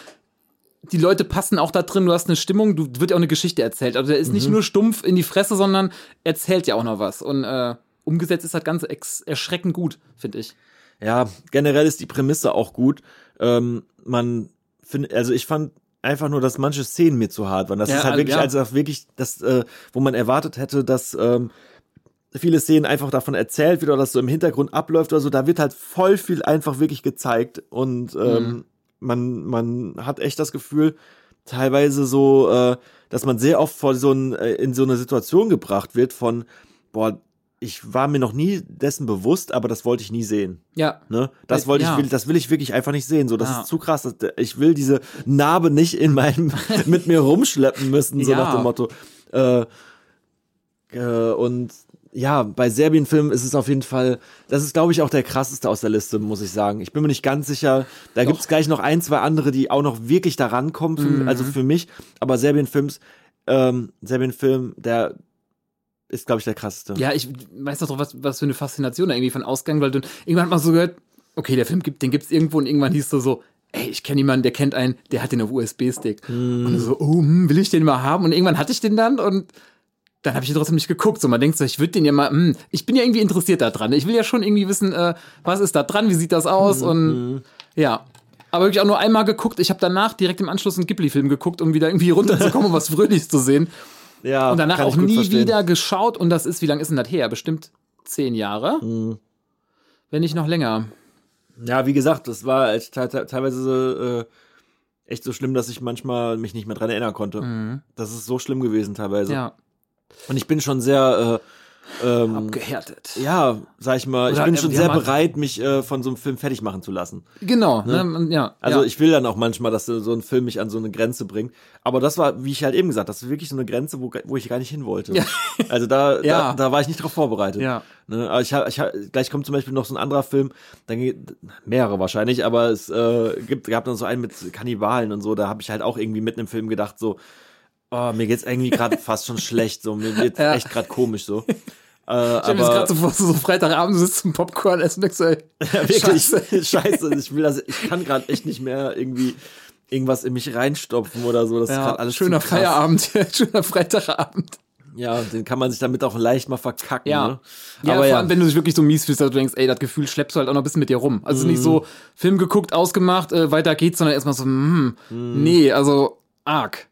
Speaker 3: die Leute passen auch da drin, du hast eine Stimmung, du wird ja auch eine Geschichte erzählt. Also der ist
Speaker 2: Mhm.
Speaker 3: nicht nur stumpf in die Fresse, sondern erzählt ja auch noch was. Und äh, umgesetzt ist das Ganze erschreckend gut, finde ich.
Speaker 2: Ja, generell ist die Prämisse auch gut. Ähm, man findet, also ich fand einfach nur, dass manche Szenen mir zu hart waren. Das
Speaker 3: Ja,
Speaker 2: ist halt wirklich,
Speaker 3: ja.
Speaker 2: also wirklich, das, äh, wo man erwartet hätte, dass ähm, viele Szenen einfach davon erzählt wird oder dass so im Hintergrund abläuft oder so. Da wird halt voll viel einfach wirklich gezeigt und ähm,
Speaker 3: Mhm.
Speaker 2: man, man hat echt das Gefühl, teilweise so, äh, dass man sehr oft vor so ein, äh, in so eine Situation gebracht wird von, boah, ich war mir noch nie dessen bewusst, aber das wollte ich nie sehen.
Speaker 3: Ja.
Speaker 2: Ne? Das wollte
Speaker 3: ja.
Speaker 2: ich, will, das will ich wirklich einfach nicht sehen. So, das
Speaker 3: Ja.
Speaker 2: ist zu krass. Das, ich will diese Narbe nicht in meinem, <laughs> mit mir rumschleppen müssen, so
Speaker 3: Ja.
Speaker 2: nach dem Motto. Äh, äh, und ja, bei Serbien-Filmen ist es auf jeden Fall, das ist, glaube ich, auch der krasseste aus der Liste, muss ich sagen. Ich bin mir nicht ganz sicher. Da
Speaker 3: Doch.
Speaker 2: gibt's gleich noch ein, zwei andere, die auch noch wirklich da rankommen, für,
Speaker 3: Mhm.
Speaker 2: also für mich. Aber Serbien-Films, ähm, Serbien-Film, der ist, glaube ich, der krasseste.
Speaker 3: Ja, ich weiß doch, was, was für eine Faszination da irgendwie von ausgegangen, weil du irgendwann hat man so gehört, okay, der Film gibt, den gibt's irgendwo und irgendwann hieß so so, ey, ich kenne jemanden, der kennt einen, der hat den auf USB-Stick. Und so, oh, hm, will ich den mal haben? Und irgendwann hatte ich den dann und dann habe ich ihn trotzdem nicht geguckt. So, man denkt so, ich würde den ja mal, hm, ich bin ja irgendwie interessiert daran. Ich will ja schon irgendwie wissen, äh, was ist da dran, wie sieht das aus und ja. Aber wirklich auch nur einmal geguckt. Ich habe danach direkt im Anschluss einen Ghibli-Film geguckt, um wieder irgendwie runterzukommen und was Fröhliches zu sehen.
Speaker 2: Ja
Speaker 3: Und danach auch nie
Speaker 2: verstehen.
Speaker 3: wieder geschaut. Und das ist, wie lange ist denn das her? Bestimmt zehn Jahre.
Speaker 2: Mhm.
Speaker 3: Wenn nicht noch länger.
Speaker 2: Ja, wie gesagt, das war teilweise äh, echt so schlimm, dass ich manchmal mich nicht mehr dran erinnern konnte. Das ist so schlimm gewesen teilweise.
Speaker 3: Mhm. Ja.
Speaker 2: Und ich bin schon sehr, äh, ähm,
Speaker 3: Abgehärtet.
Speaker 2: ja, sag ich mal, ich
Speaker 3: Oder,
Speaker 2: bin
Speaker 3: äh,
Speaker 2: schon sehr
Speaker 3: haben-
Speaker 2: bereit, mich äh, von so einem Film fertig machen zu lassen.
Speaker 3: Genau. Ne? man- Ja.
Speaker 2: Also
Speaker 3: ja.
Speaker 2: ich will dann auch manchmal, dass so ein Film mich an so eine Grenze bringt. Aber das war, wie ich halt eben gesagt, das ist wirklich so eine Grenze, wo, wo ich gar nicht hin wollte.
Speaker 3: Ja. <laughs>
Speaker 2: Also da,
Speaker 3: Ja.
Speaker 2: da, da war ich nicht drauf vorbereitet.
Speaker 3: Ja.
Speaker 2: Ne? Aber ich hab, ich hab, gleich kommt zum Beispiel noch so ein anderer Film, dann mehrere wahrscheinlich, aber es äh, gibt, gab dann so einen mit Kannibalen und so, da habe ich halt auch irgendwie mitten im Film gedacht, so, oh, mir geht's irgendwie gerade <laughs> fast schon schlecht, so, mir geht's
Speaker 3: Ja.
Speaker 2: echt gerade komisch so. <laughs> Äh,
Speaker 3: Ich hab mir jetzt gerade so vor, so Freitagabend sitzt zum Popcorn essen denkst ey, <laughs>
Speaker 2: ja, wirklich,
Speaker 3: Scheiße.
Speaker 2: scheiße. ich will das, ich kann gerade echt nicht mehr irgendwie irgendwas in mich reinstopfen oder so, das ist
Speaker 3: Ja,
Speaker 2: gerade alles
Speaker 3: schöner. Feierabend, schöner Freitagabend.
Speaker 2: Ja, den kann man sich damit auch leicht mal verkacken,
Speaker 3: Ja.
Speaker 2: ne?
Speaker 3: Ja,
Speaker 2: aber
Speaker 3: vor
Speaker 2: ja,
Speaker 3: allem, wenn du dich wirklich so mies fühlst, dass du denkst, ey, das Gefühl schleppst du halt auch noch ein bisschen mit dir rum. Also ist nicht so Film geguckt, ausgemacht, äh, weiter geht's, sondern erstmal so, hm, nee, also arg.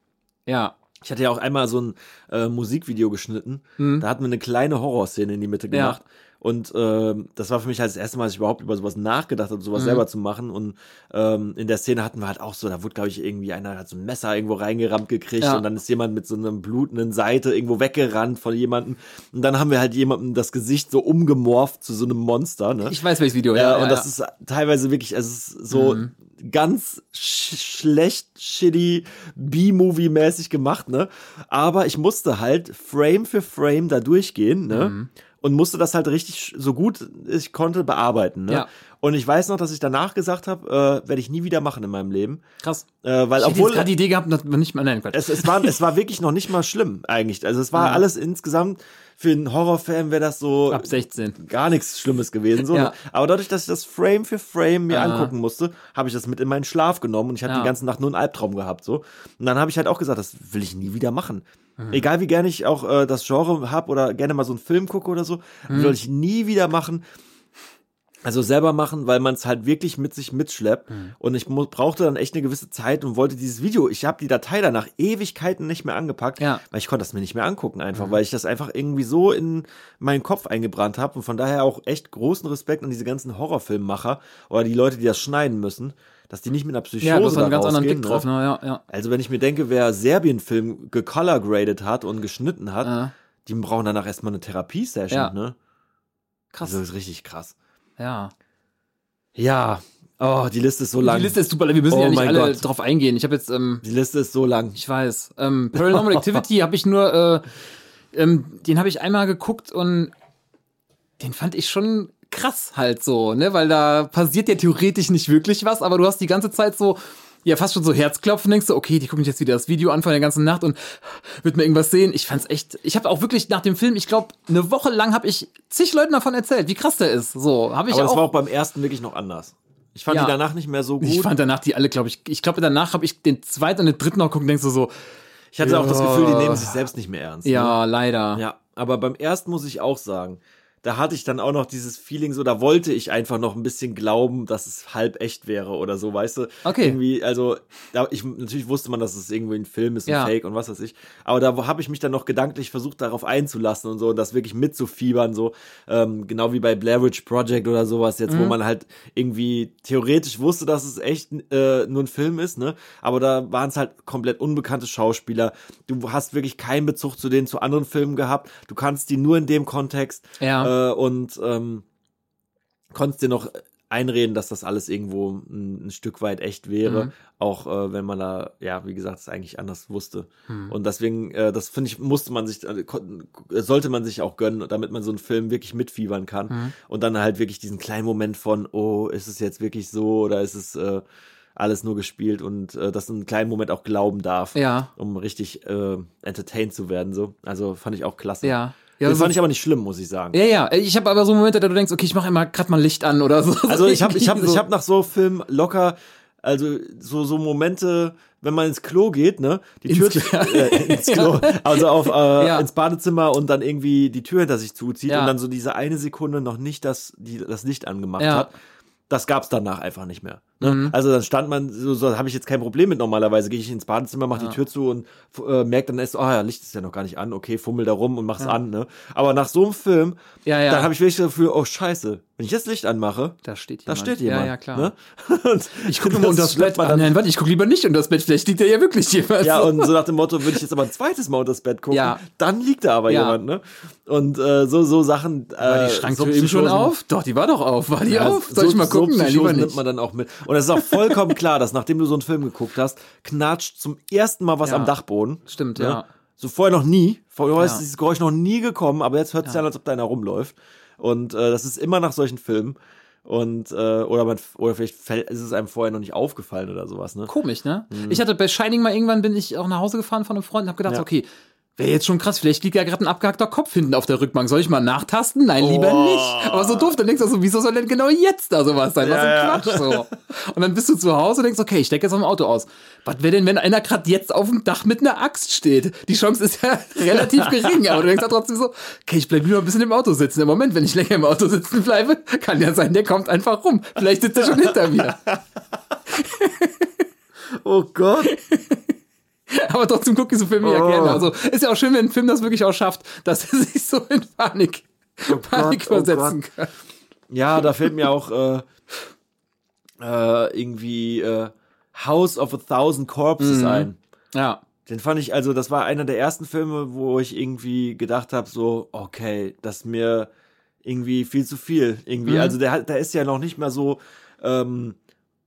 Speaker 3: Ja.
Speaker 2: Ich hatte ja auch einmal so ein äh, Musikvideo geschnitten. Da hatten wir eine kleine Horrorszene in die Mitte
Speaker 3: Mhm. Ja.
Speaker 2: Und ähm, das war für mich halt das erste Mal, dass ich überhaupt über sowas nachgedacht habe,
Speaker 3: Mhm.
Speaker 2: sowas selber zu machen. Und ähm, in der Szene hatten wir halt auch so, da wurde, glaube ich, irgendwie einer hat so ein Messer irgendwo reingerammt gekriegt
Speaker 3: Ja.
Speaker 2: und dann ist jemand mit so einer blutenden Seite irgendwo weggerannt von jemandem. Und dann haben wir halt jemandem das Gesicht so umgemorpht zu so einem Monster, ne?
Speaker 3: Ich weiß welches Video,
Speaker 2: Ja,
Speaker 3: ja.
Speaker 2: und das ist teilweise wirklich, also es ist so
Speaker 3: Mhm.
Speaker 2: ganz sch schlecht, shitty, B-Movie-mäßig gemacht, ne? Aber ich musste halt Frame für Frame da durchgehen, ne?
Speaker 3: Mhm.
Speaker 2: Und musste das halt richtig so gut ich konnte bearbeiten, ne?
Speaker 3: Ja.
Speaker 2: Und ich weiß noch, dass ich danach gesagt habe, äh, werde ich nie wieder machen in meinem Leben.
Speaker 3: Krass.
Speaker 2: Äh, weil
Speaker 3: Ich
Speaker 2: obwohl
Speaker 3: gerade die Idee gehabt, dass man nicht mal nein, Quatsch.
Speaker 2: es, es, war, es war wirklich noch nicht mal schlimm eigentlich. Also es war
Speaker 3: Ja.
Speaker 2: alles insgesamt, für einen Horrorfan wäre das so
Speaker 3: Ab 16.
Speaker 2: gar nichts Schlimmes gewesen. So,
Speaker 3: Ja.
Speaker 2: ne? Aber dadurch, dass ich das Frame für Frame mir
Speaker 3: Ah.
Speaker 2: angucken musste, habe ich das mit in meinen Schlaf genommen und ich
Speaker 3: Ja.
Speaker 2: die ganze Nacht nur einen Albtraum gehabt. So. Und dann habe ich halt auch gesagt, das will ich nie wieder machen.
Speaker 3: Mhm.
Speaker 2: Egal wie gerne ich auch äh, das Genre habe oder gerne mal so einen Film gucke oder so,
Speaker 3: Mhm.
Speaker 2: will ich nie wieder machen. Also selber machen, weil man es halt wirklich mit sich mitschleppt.
Speaker 3: Mhm.
Speaker 2: Und ich brauchte dann echt eine gewisse Zeit und wollte dieses Video, ich habe die Datei danach Ewigkeiten nicht mehr angepackt,
Speaker 3: Ja. Mhm.
Speaker 2: weil ich konnte das mir nicht mehr angucken einfach, weil ich das einfach irgendwie so in meinen Kopf eingebrannt habe und von daher auch echt großen Respekt an diese ganzen Horrorfilmmacher oder die Leute, die das schneiden müssen, dass die nicht mit einer Psychose
Speaker 3: Ja, du hast einen ganz anderen Blick drauf, ne? Ja, ja.
Speaker 2: Also wenn ich mir denke, wer Serbien-Film gecolor-graded hat und geschnitten hat,
Speaker 3: Ja.
Speaker 2: die brauchen danach erstmal eine Therapiesession,
Speaker 3: Ja.
Speaker 2: ne?
Speaker 3: Krass.
Speaker 2: Also das ist richtig krass.
Speaker 3: Ja.
Speaker 2: Ja. Oh, die Liste ist so lang.
Speaker 3: Die Liste ist super, wir müssen
Speaker 2: Oh
Speaker 3: ja nicht alle
Speaker 2: Gott.
Speaker 3: drauf eingehen. Ich habe jetzt, ähm,
Speaker 2: Die Liste ist so lang.
Speaker 3: ich weiß, ähm, Paranormal <laughs> Activity habe ich nur, äh, ähm, den habe ich einmal geguckt und den fand ich schon krass halt so, ne, weil da passiert ja theoretisch nicht wirklich was, aber du hast die ganze Zeit so, ja, fast schon so Herzklopfen, denkst du, okay, die gucken sich jetzt wieder das Video an von der ganzen Nacht und wird mir irgendwas sehen. Ich fand's echt, ich habe auch wirklich nach dem Film, ich glaube, eine Woche lang habe ich zig Leuten davon erzählt, wie krass der ist. So, habe ich
Speaker 2: Aber das
Speaker 3: auch.
Speaker 2: war auch beim ersten wirklich noch anders. Ich fand
Speaker 3: Ja.
Speaker 2: die danach nicht mehr so gut.
Speaker 3: ich fand danach die alle, glaube ich, ich glaube danach habe ich den zweiten und den dritten noch gucken, denkst du so,
Speaker 2: Ich hatte auch das
Speaker 3: Ja.
Speaker 2: Gefühl, die nehmen sich selbst nicht mehr ernst. Ne?
Speaker 3: ja, leider.
Speaker 2: Ja, aber beim ersten muss ich auch sagen, da hatte ich dann auch noch dieses Feeling so, da wollte ich einfach noch ein bisschen glauben, dass es halb echt wäre oder so, weißt du?
Speaker 3: Okay.
Speaker 2: Irgendwie, also, da, ich, natürlich wusste man, dass es irgendwie ein Film ist, ein
Speaker 3: Ja.
Speaker 2: Fake und was weiß ich. Aber da habe ich mich dann noch gedanklich versucht, darauf einzulassen und so und das wirklich mitzufiebern, so. Ähm, genau wie bei Blair Witch Project oder sowas jetzt,
Speaker 3: Mhm.
Speaker 2: wo man halt irgendwie theoretisch wusste, dass es echt äh, nur ein Film ist, ne? Aber da waren es halt komplett unbekannte Schauspieler. Du hast wirklich keinen Bezug zu denen, zu anderen Filmen gehabt. Du kannst die nur in dem Kontext
Speaker 3: Ja.
Speaker 2: äh, und ähm, konntest dir noch einreden, dass das alles irgendwo ein, ein Stück weit echt wäre,
Speaker 3: Mhm.
Speaker 2: auch äh, wenn man da, ja, wie gesagt, es eigentlich anders wusste.
Speaker 3: Mhm.
Speaker 2: Und deswegen, äh, das finde ich, musste man sich, äh, sollte man sich auch gönnen, damit man so einen Film wirklich mitfiebern kann.
Speaker 3: Mhm.
Speaker 2: Und dann halt wirklich diesen kleinen Moment von, oh, ist es jetzt wirklich so oder ist es äh, alles nur gespielt und äh, dass einen kleinen Moment auch glauben darf,
Speaker 3: Ja.
Speaker 2: um richtig äh, entertained zu werden. So. Also fand ich auch klasse.
Speaker 3: Ja. Ja,
Speaker 2: das
Speaker 3: so-
Speaker 2: fand ich aber nicht schlimm, muss ich sagen.
Speaker 3: Ja, ja, ich habe aber so Momente, da du denkst, okay, ich mache immer gerade mal Licht an oder so. <laughs>
Speaker 2: Also ich habe ich hab, ich hab nach so Filmen locker, also so, so Momente, wenn man ins Klo geht, ne? Die
Speaker 3: Ins
Speaker 2: Tür
Speaker 3: Klo. <laughs>
Speaker 2: äh, ins Klo, <laughs> also auf äh,
Speaker 3: Ja.
Speaker 2: ins Badezimmer und dann irgendwie die Tür hinter sich zuzieht
Speaker 3: Ja.
Speaker 2: und dann so diese eine Sekunde noch nicht das, die, das Licht angemacht
Speaker 3: Ja.
Speaker 2: hat. Das gab's danach einfach nicht mehr. Ne?
Speaker 3: Mhm.
Speaker 2: Also dann stand man, so, so habe ich jetzt kein Problem mit normalerweise. Gehe ich ins Badezimmer, mache
Speaker 3: Ja.
Speaker 2: die Tür zu und äh, merke dann erst, oh ja, Licht ist ja noch gar nicht an, okay, fummel da rum und mach's an. Ne? Aber nach so einem Film,
Speaker 3: Ja, ja.
Speaker 2: dann habe ich wirklich das Gefühl, oh scheiße, wenn ich das Licht anmache,
Speaker 3: da steht
Speaker 2: da
Speaker 3: jemand.
Speaker 2: steht jemand.
Speaker 3: Ja, ja, klar.
Speaker 2: Ne? <laughs>
Speaker 3: Ich gucke mal unter das Bett.
Speaker 2: dann,
Speaker 3: nein, warte, ich gucke lieber nicht unter das Bett. Vielleicht liegt da ja wirklich jemand.
Speaker 2: Ja, und so nach dem Motto, würde ich jetzt aber ein zweites Mal unter das Bett gucken,
Speaker 3: Ja.
Speaker 2: dann liegt da aber
Speaker 3: Ja.
Speaker 2: jemand, ne? Und äh, so, so Sachen. Äh,
Speaker 3: war die Schranktür eben schon auf? Doch, die war doch auf. War die
Speaker 2: Ja,
Speaker 3: auf? Soll ich mal gucken?
Speaker 2: So
Speaker 3: nein, lieber nicht.
Speaker 2: nimmt man dann auch mit. Und es ist auch vollkommen klar, dass nachdem du so einen Film geguckt hast, knatscht zum ersten Mal was
Speaker 3: Ja.
Speaker 2: am Dachboden.
Speaker 3: Stimmt,
Speaker 2: ne?
Speaker 3: ja.
Speaker 2: So vorher noch nie. Vorher
Speaker 3: Ja.
Speaker 2: ist dieses Geräusch noch nie gekommen, aber jetzt hört es
Speaker 3: Ja.
Speaker 2: an, als ob da einer rumläuft. Und äh, das ist immer nach solchen Filmen. Und äh, oder man oder vielleicht fällt, ist es einem vorher noch nicht aufgefallen oder sowas, ne?
Speaker 3: Komisch, ne? Ich hatte bei Shining mal irgendwann bin ich auch nach Hause gefahren von einem Freund und habe gedacht,
Speaker 2: Ja.
Speaker 3: okay, wäre jetzt schon krass, vielleicht liegt ja gerade ein abgehackter Kopf hinten auf der Rückbank. Soll ich mal nachtasten? Nein, lieber
Speaker 2: Oh.
Speaker 3: nicht. Aber so doof, dann denkst du so, wieso soll denn genau jetzt da sowas sein? Was
Speaker 2: Ja,
Speaker 3: ein. Quatsch so. Und dann bist du zu Hause und denkst, okay, ich stecke jetzt auf dem Auto aus. Was wäre denn, wenn einer gerade jetzt auf dem Dach mit einer Axt steht? Die Chance ist ja <laughs> relativ gering, aber du denkst ja trotzdem so, okay, ich bleib lieber ein bisschen im Auto sitzen. Im Moment, wenn ich länger im Auto sitzen bleibe, kann ja sein, der kommt einfach rum. Vielleicht sitzt er schon hinter mir. <laughs>
Speaker 2: Oh Gott. <laughs>
Speaker 3: Aber trotzdem gucke ich so Filme ja
Speaker 2: Oh.
Speaker 3: gerne. Also ist ja auch schön, wenn ein Film das wirklich auch schafft, dass er <laughs> sich so in Panik, Panik
Speaker 2: Gott, oh
Speaker 3: versetzen
Speaker 2: Gott.
Speaker 3: kann.
Speaker 2: Ja, da fällt mir auch äh, äh, irgendwie äh, House of a Thousand Corpses
Speaker 3: Mhm.
Speaker 2: ein.
Speaker 3: Ja.
Speaker 2: Den fand ich, also das war einer der ersten Filme, wo ich irgendwie gedacht habe, so, okay, das ist mir irgendwie viel zu viel. Irgendwie,
Speaker 3: Mhm.
Speaker 2: also der, hat- der ist ja noch nicht mal so, ähm,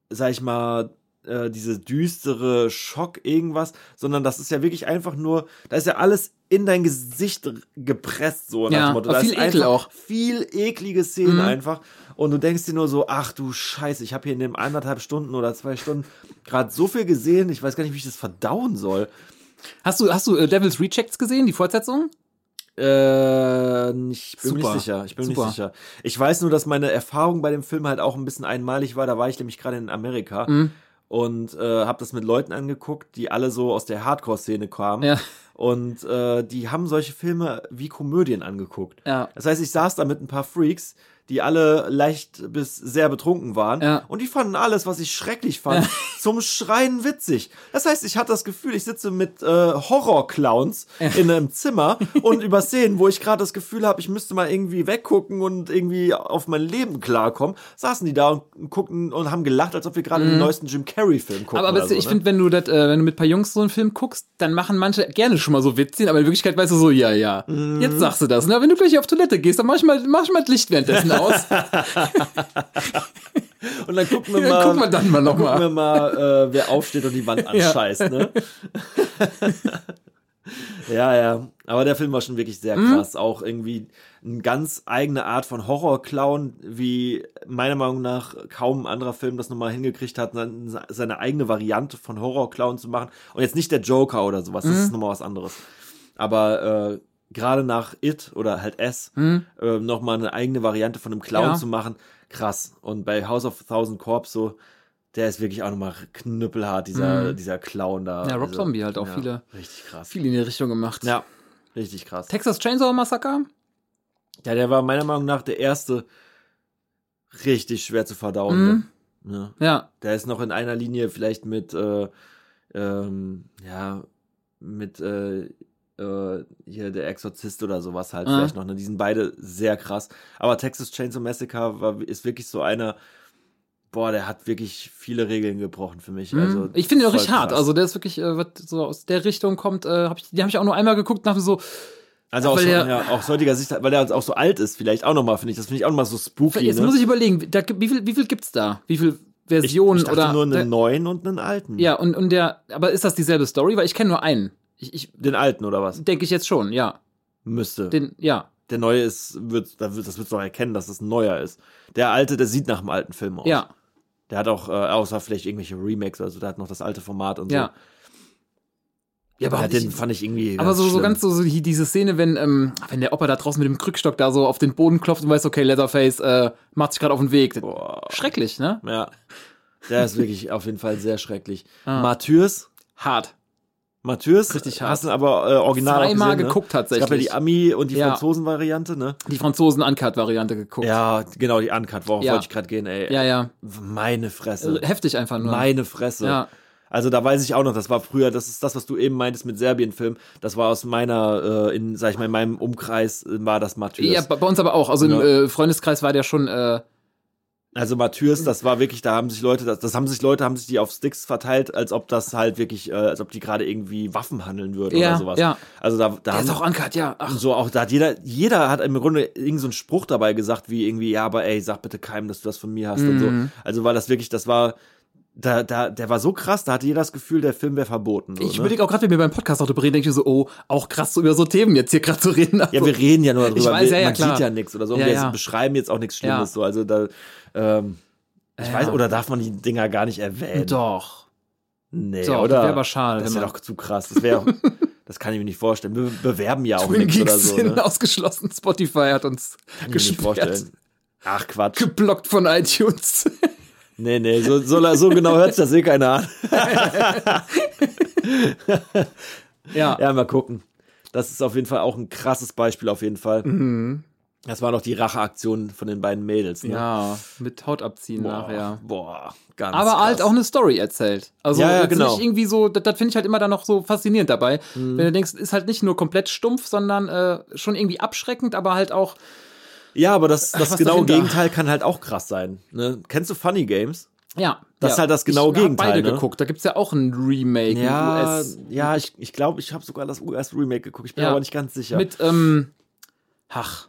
Speaker 2: sag ich mal, äh, diese düstere Schock irgendwas, sondern das ist ja wirklich einfach nur, da ist ja alles in dein Gesicht gepresst, so nach
Speaker 3: Ja,
Speaker 2: dem Motto. Da
Speaker 3: viel
Speaker 2: ist
Speaker 3: Ekel auch.
Speaker 2: Viel eklige Szenen
Speaker 3: Mhm.
Speaker 2: einfach. Und du denkst dir nur so, ach du Scheiße, ich habe hier in den anderthalb Stunden oder zwei Stunden gerade so viel gesehen, ich weiß gar nicht, wie ich das verdauen soll.
Speaker 3: Hast du, hast du äh, Devil's Rejects gesehen, die Fortsetzung?
Speaker 2: Äh, ich bin mir
Speaker 3: Super.
Speaker 2: nicht sicher. Ich bin mir
Speaker 3: Super.
Speaker 2: nicht sicher. Ich weiß nur, dass meine Erfahrung bei dem Film halt auch ein bisschen einmalig war. Da war ich nämlich gerade in Amerika
Speaker 3: Mhm.
Speaker 2: Und äh, habe das mit Leuten angeguckt, die alle so aus der Hardcore-Szene kamen.
Speaker 3: Ja.
Speaker 2: Und äh, die haben solche Filme wie Komödien angeguckt.
Speaker 3: Ja.
Speaker 2: Das heißt, ich saß da mit ein paar Freaks, die alle leicht bis sehr betrunken waren.
Speaker 3: Ja.
Speaker 2: Und die fanden alles, was ich schrecklich fand, <laughs> zum Schreien witzig. Das heißt, ich hatte das Gefühl, ich sitze mit äh, Horror-Clowns in einem Zimmer und über Szenen, wo ich gerade das Gefühl habe, ich müsste mal irgendwie weggucken und irgendwie auf mein Leben klarkommen, saßen die da und guckten und haben gelacht, als ob wir gerade den neuesten Jim Carrey-Film gucken.
Speaker 3: Mhm. Aber, aber
Speaker 2: so,
Speaker 3: ich
Speaker 2: ne?
Speaker 3: finde, wenn du das, äh, wenn du mit ein paar Jungs so einen Film guckst, dann machen manche gerne schon mal so Witzchen, aber in Wirklichkeit weißt du so, ja, ja.
Speaker 2: Mhm.
Speaker 3: Jetzt sagst du das. Ne? Wenn du gleich auf Toilette gehst, dann mach ich mal, mach ich mal das Licht währenddessen <laughs> aus.
Speaker 2: Und dann gucken wir mal,
Speaker 3: gucken wir dann mal noch
Speaker 2: gucken wir mal, äh, wer aufsteht und die Wand
Speaker 3: Ja.
Speaker 2: anscheißt, ne? ja, ja. Aber der Film war schon wirklich sehr
Speaker 3: Mhm.
Speaker 2: krass. Auch irgendwie eine ganz eigene Art von Horror-Clown, wie meiner Meinung nach kaum ein anderer Film das nochmal hingekriegt hat, seine eigene Variante von Horror-Clown zu machen. Und jetzt nicht der Joker oder sowas, das
Speaker 3: Mhm.
Speaker 2: ist nochmal was anderes. Aber äh, gerade nach It oder halt S
Speaker 3: Mhm.
Speaker 2: äh, nochmal eine eigene Variante von einem Clown
Speaker 3: Ja.
Speaker 2: zu machen, krass. Und bei House of Thousand Corps so, der ist wirklich auch nochmal knüppelhart, dieser, dieser Clown da.
Speaker 3: Ja, Rob
Speaker 2: Also,
Speaker 3: Zombie halt auch
Speaker 2: ja,
Speaker 3: viele-
Speaker 2: Richtig krass.
Speaker 3: Viel in die Richtung gemacht.
Speaker 2: Ja, richtig krass.
Speaker 3: Texas Chainsaw Massacre?
Speaker 2: Ja, der war meiner Meinung nach der erste richtig schwer zu verdauen.
Speaker 3: Mhm.
Speaker 2: Ne?
Speaker 3: Ja.
Speaker 2: Der ist noch in einer Linie vielleicht mit, äh, ähm, ja, mit äh, äh, hier der Exorzist oder sowas halt
Speaker 3: Ah.
Speaker 2: vielleicht noch. Ne? Die sind beide sehr krass. Aber Texas Chainsaw Massacre war, ist wirklich so einer, boah, der hat wirklich viele Regeln gebrochen für mich. Also,
Speaker 3: Mhm. ich finde ihn auch richtig hart.
Speaker 2: krass.
Speaker 3: Also der ist wirklich, äh, was so aus der Richtung kommt, äh, hab ich, die habe ich auch nur einmal geguckt, dachte so,
Speaker 2: Also aus,
Speaker 3: weil der-
Speaker 2: ja, aus heutiger Sicht, weil er auch so alt ist, vielleicht auch nochmal, finde ich. Das finde ich auch nochmal so spooky.
Speaker 3: jetzt
Speaker 2: ne?
Speaker 3: muss ich überlegen, da, wie viel, wie viel gibt's da? Wie viel
Speaker 2: ich,
Speaker 3: Versionen
Speaker 2: ich dachte
Speaker 3: oder?
Speaker 2: nur einen
Speaker 3: der,
Speaker 2: neuen und einen alten.
Speaker 3: ja, und, und der, aber ist das dieselbe Story? Weil ich kenne nur einen. Ich, ich
Speaker 2: Den alten oder was?
Speaker 3: denke ich jetzt schon, ja.
Speaker 2: Müsste.
Speaker 3: Den, ja.
Speaker 2: der neue ist, wird, da wird, das wird doch erkennen, dass es ein neuer ist. Der alte, der sieht nach dem alten Film aus.
Speaker 3: Ja,
Speaker 2: Der hat auch, äh, außer vielleicht irgendwelche Remakes, also der hat noch das alte Format und
Speaker 3: ja. Ja,
Speaker 2: so.
Speaker 3: aber
Speaker 2: Ja, den
Speaker 3: ich,
Speaker 2: fand ich irgendwie.
Speaker 3: aber so, so ganz so, so die- diese Szene, wenn, ähm, wenn der Opa da draußen mit dem Krückstock da so auf den Boden klopft und weiß, okay, Leatherface äh, macht sich gerade auf den Weg.
Speaker 2: Boah.
Speaker 3: Schrecklich, ne?
Speaker 2: Ja. Der ist wirklich auf jeden Fall sehr schrecklich.
Speaker 3: Ah.
Speaker 2: Martyrs.
Speaker 3: Hart.
Speaker 2: Martyrs.
Speaker 3: Richtig hart.
Speaker 2: Hast du aber äh, original
Speaker 3: Zweimal
Speaker 2: gesehen,
Speaker 3: geguckt
Speaker 2: Ne? Es gab ja
Speaker 3: tatsächlich.
Speaker 2: die Ami- und die
Speaker 3: Ja.
Speaker 2: Franzosen-Variante, ne?
Speaker 3: Die Franzosen-Uncut-Variante geguckt.
Speaker 2: Ja, genau, die Uncut. Worauf
Speaker 3: Ja.
Speaker 2: wollte ich gerade gehen, ey.
Speaker 3: ja. ja.
Speaker 2: Meine Fresse.
Speaker 3: Also Heftig einfach nur.
Speaker 2: Meine Fresse.
Speaker 3: Ja.
Speaker 2: Also da weiß ich auch noch, das war früher, das ist das, was du eben meintest mit Serbien-Film. Das war aus meiner, äh, in, sag ich mal, in meinem Umkreis äh, war das Martyrs.
Speaker 3: Ja, bei uns aber auch. Also im
Speaker 2: Ja.
Speaker 3: äh, Freundeskreis war der schon, äh,
Speaker 2: Also Martyrs, das war wirklich, da haben sich Leute, das, das haben sich Leute, haben sich die auf Sticks verteilt, als ob das halt wirklich, äh, als ob die gerade irgendwie Waffen handeln würden
Speaker 3: Ja,
Speaker 2: oder sowas.
Speaker 3: ja.
Speaker 2: Also da, da
Speaker 3: der ist auch Uncut, ja. Ach,
Speaker 2: so auch da hat jeder, jeder hat im Grunde irgendeinen so einen Spruch dabei gesagt, wie irgendwie, ja, aber ey, sag bitte keinem, dass du das von mir hast und so.
Speaker 3: Mhm.
Speaker 2: Also war das wirklich, das war, da, da, der war so krass, da hatte jeder das Gefühl, der Film wäre verboten. So,
Speaker 3: ich
Speaker 2: ne?
Speaker 3: überlege auch gerade, wenn wir beim Podcast auch drüber reden, denke ich mir so, oh, auch krass so über so Themen jetzt hier gerade zu reden. Also,
Speaker 2: Ja, wir reden ja nur darüber.
Speaker 3: weiß,
Speaker 2: wir,
Speaker 3: ja, ja,
Speaker 2: man
Speaker 3: klar.
Speaker 2: sieht ja nichts oder so.
Speaker 3: Ja,
Speaker 2: wir beschreiben jetzt auch nichts Schlimmes. So. Also da, ähm, ich
Speaker 3: Ja.
Speaker 2: weiß, oder darf man die Dinger gar nicht erwähnen?
Speaker 3: Doch.
Speaker 2: Nee,
Speaker 3: Doch,
Speaker 2: oder?
Speaker 3: das wäre aber schade.
Speaker 2: Das wäre doch zu krass. Das wäre <laughs> das kann ich mir nicht vorstellen. Wir bewerben ja auch
Speaker 3: Twin
Speaker 2: nichts oder
Speaker 3: Geeks
Speaker 2: so.
Speaker 3: sind
Speaker 2: Ne?
Speaker 3: ausgeschlossen. Spotify hat uns
Speaker 2: Kann ich mir nicht
Speaker 3: gesperrt.
Speaker 2: vorstellen. Ach Quatsch.
Speaker 3: Geblockt von iTunes. <laughs>
Speaker 2: Nee, nee, so, so, so genau hört sich das eh keiner an. <laughs>
Speaker 3: ja.
Speaker 2: Ja, mal gucken. Das ist auf jeden Fall auch ein krasses Beispiel, auf jeden Fall.
Speaker 3: Mhm.
Speaker 2: Das war doch die Racheaktion von den beiden Mädels. Ne?
Speaker 3: Ja, mit Haut abziehen
Speaker 2: Boah,
Speaker 3: nachher.
Speaker 2: boah, ganz
Speaker 3: Aber
Speaker 2: krass.
Speaker 3: halt auch eine Story erzählt. Also
Speaker 2: Ja, ja, genau.
Speaker 3: nicht irgendwie so, das, das finde ich halt immer dann noch so faszinierend dabei.
Speaker 2: Mhm.
Speaker 3: Wenn du denkst, ist halt nicht nur komplett stumpf, sondern äh, schon irgendwie abschreckend, aber halt auch.
Speaker 2: Ja, aber das, das <laughs>
Speaker 3: was
Speaker 2: genaue? Gegenteil kann halt auch krass sein. Ne? Kennst du Funny Games?
Speaker 3: Ja.
Speaker 2: Das
Speaker 3: ja.
Speaker 2: ist halt das genaue
Speaker 3: ich
Speaker 2: Gegenteil,
Speaker 3: beide
Speaker 2: ne?
Speaker 3: geguckt. Da gibt's ja auch ein Remake,
Speaker 2: Ja,
Speaker 3: US.
Speaker 2: ja, ich glaube, ich, glaub, ich habe sogar das US-Remake geguckt. Ich bin
Speaker 3: Ja.
Speaker 2: aber nicht ganz sicher.
Speaker 3: Mit, ähm, ach.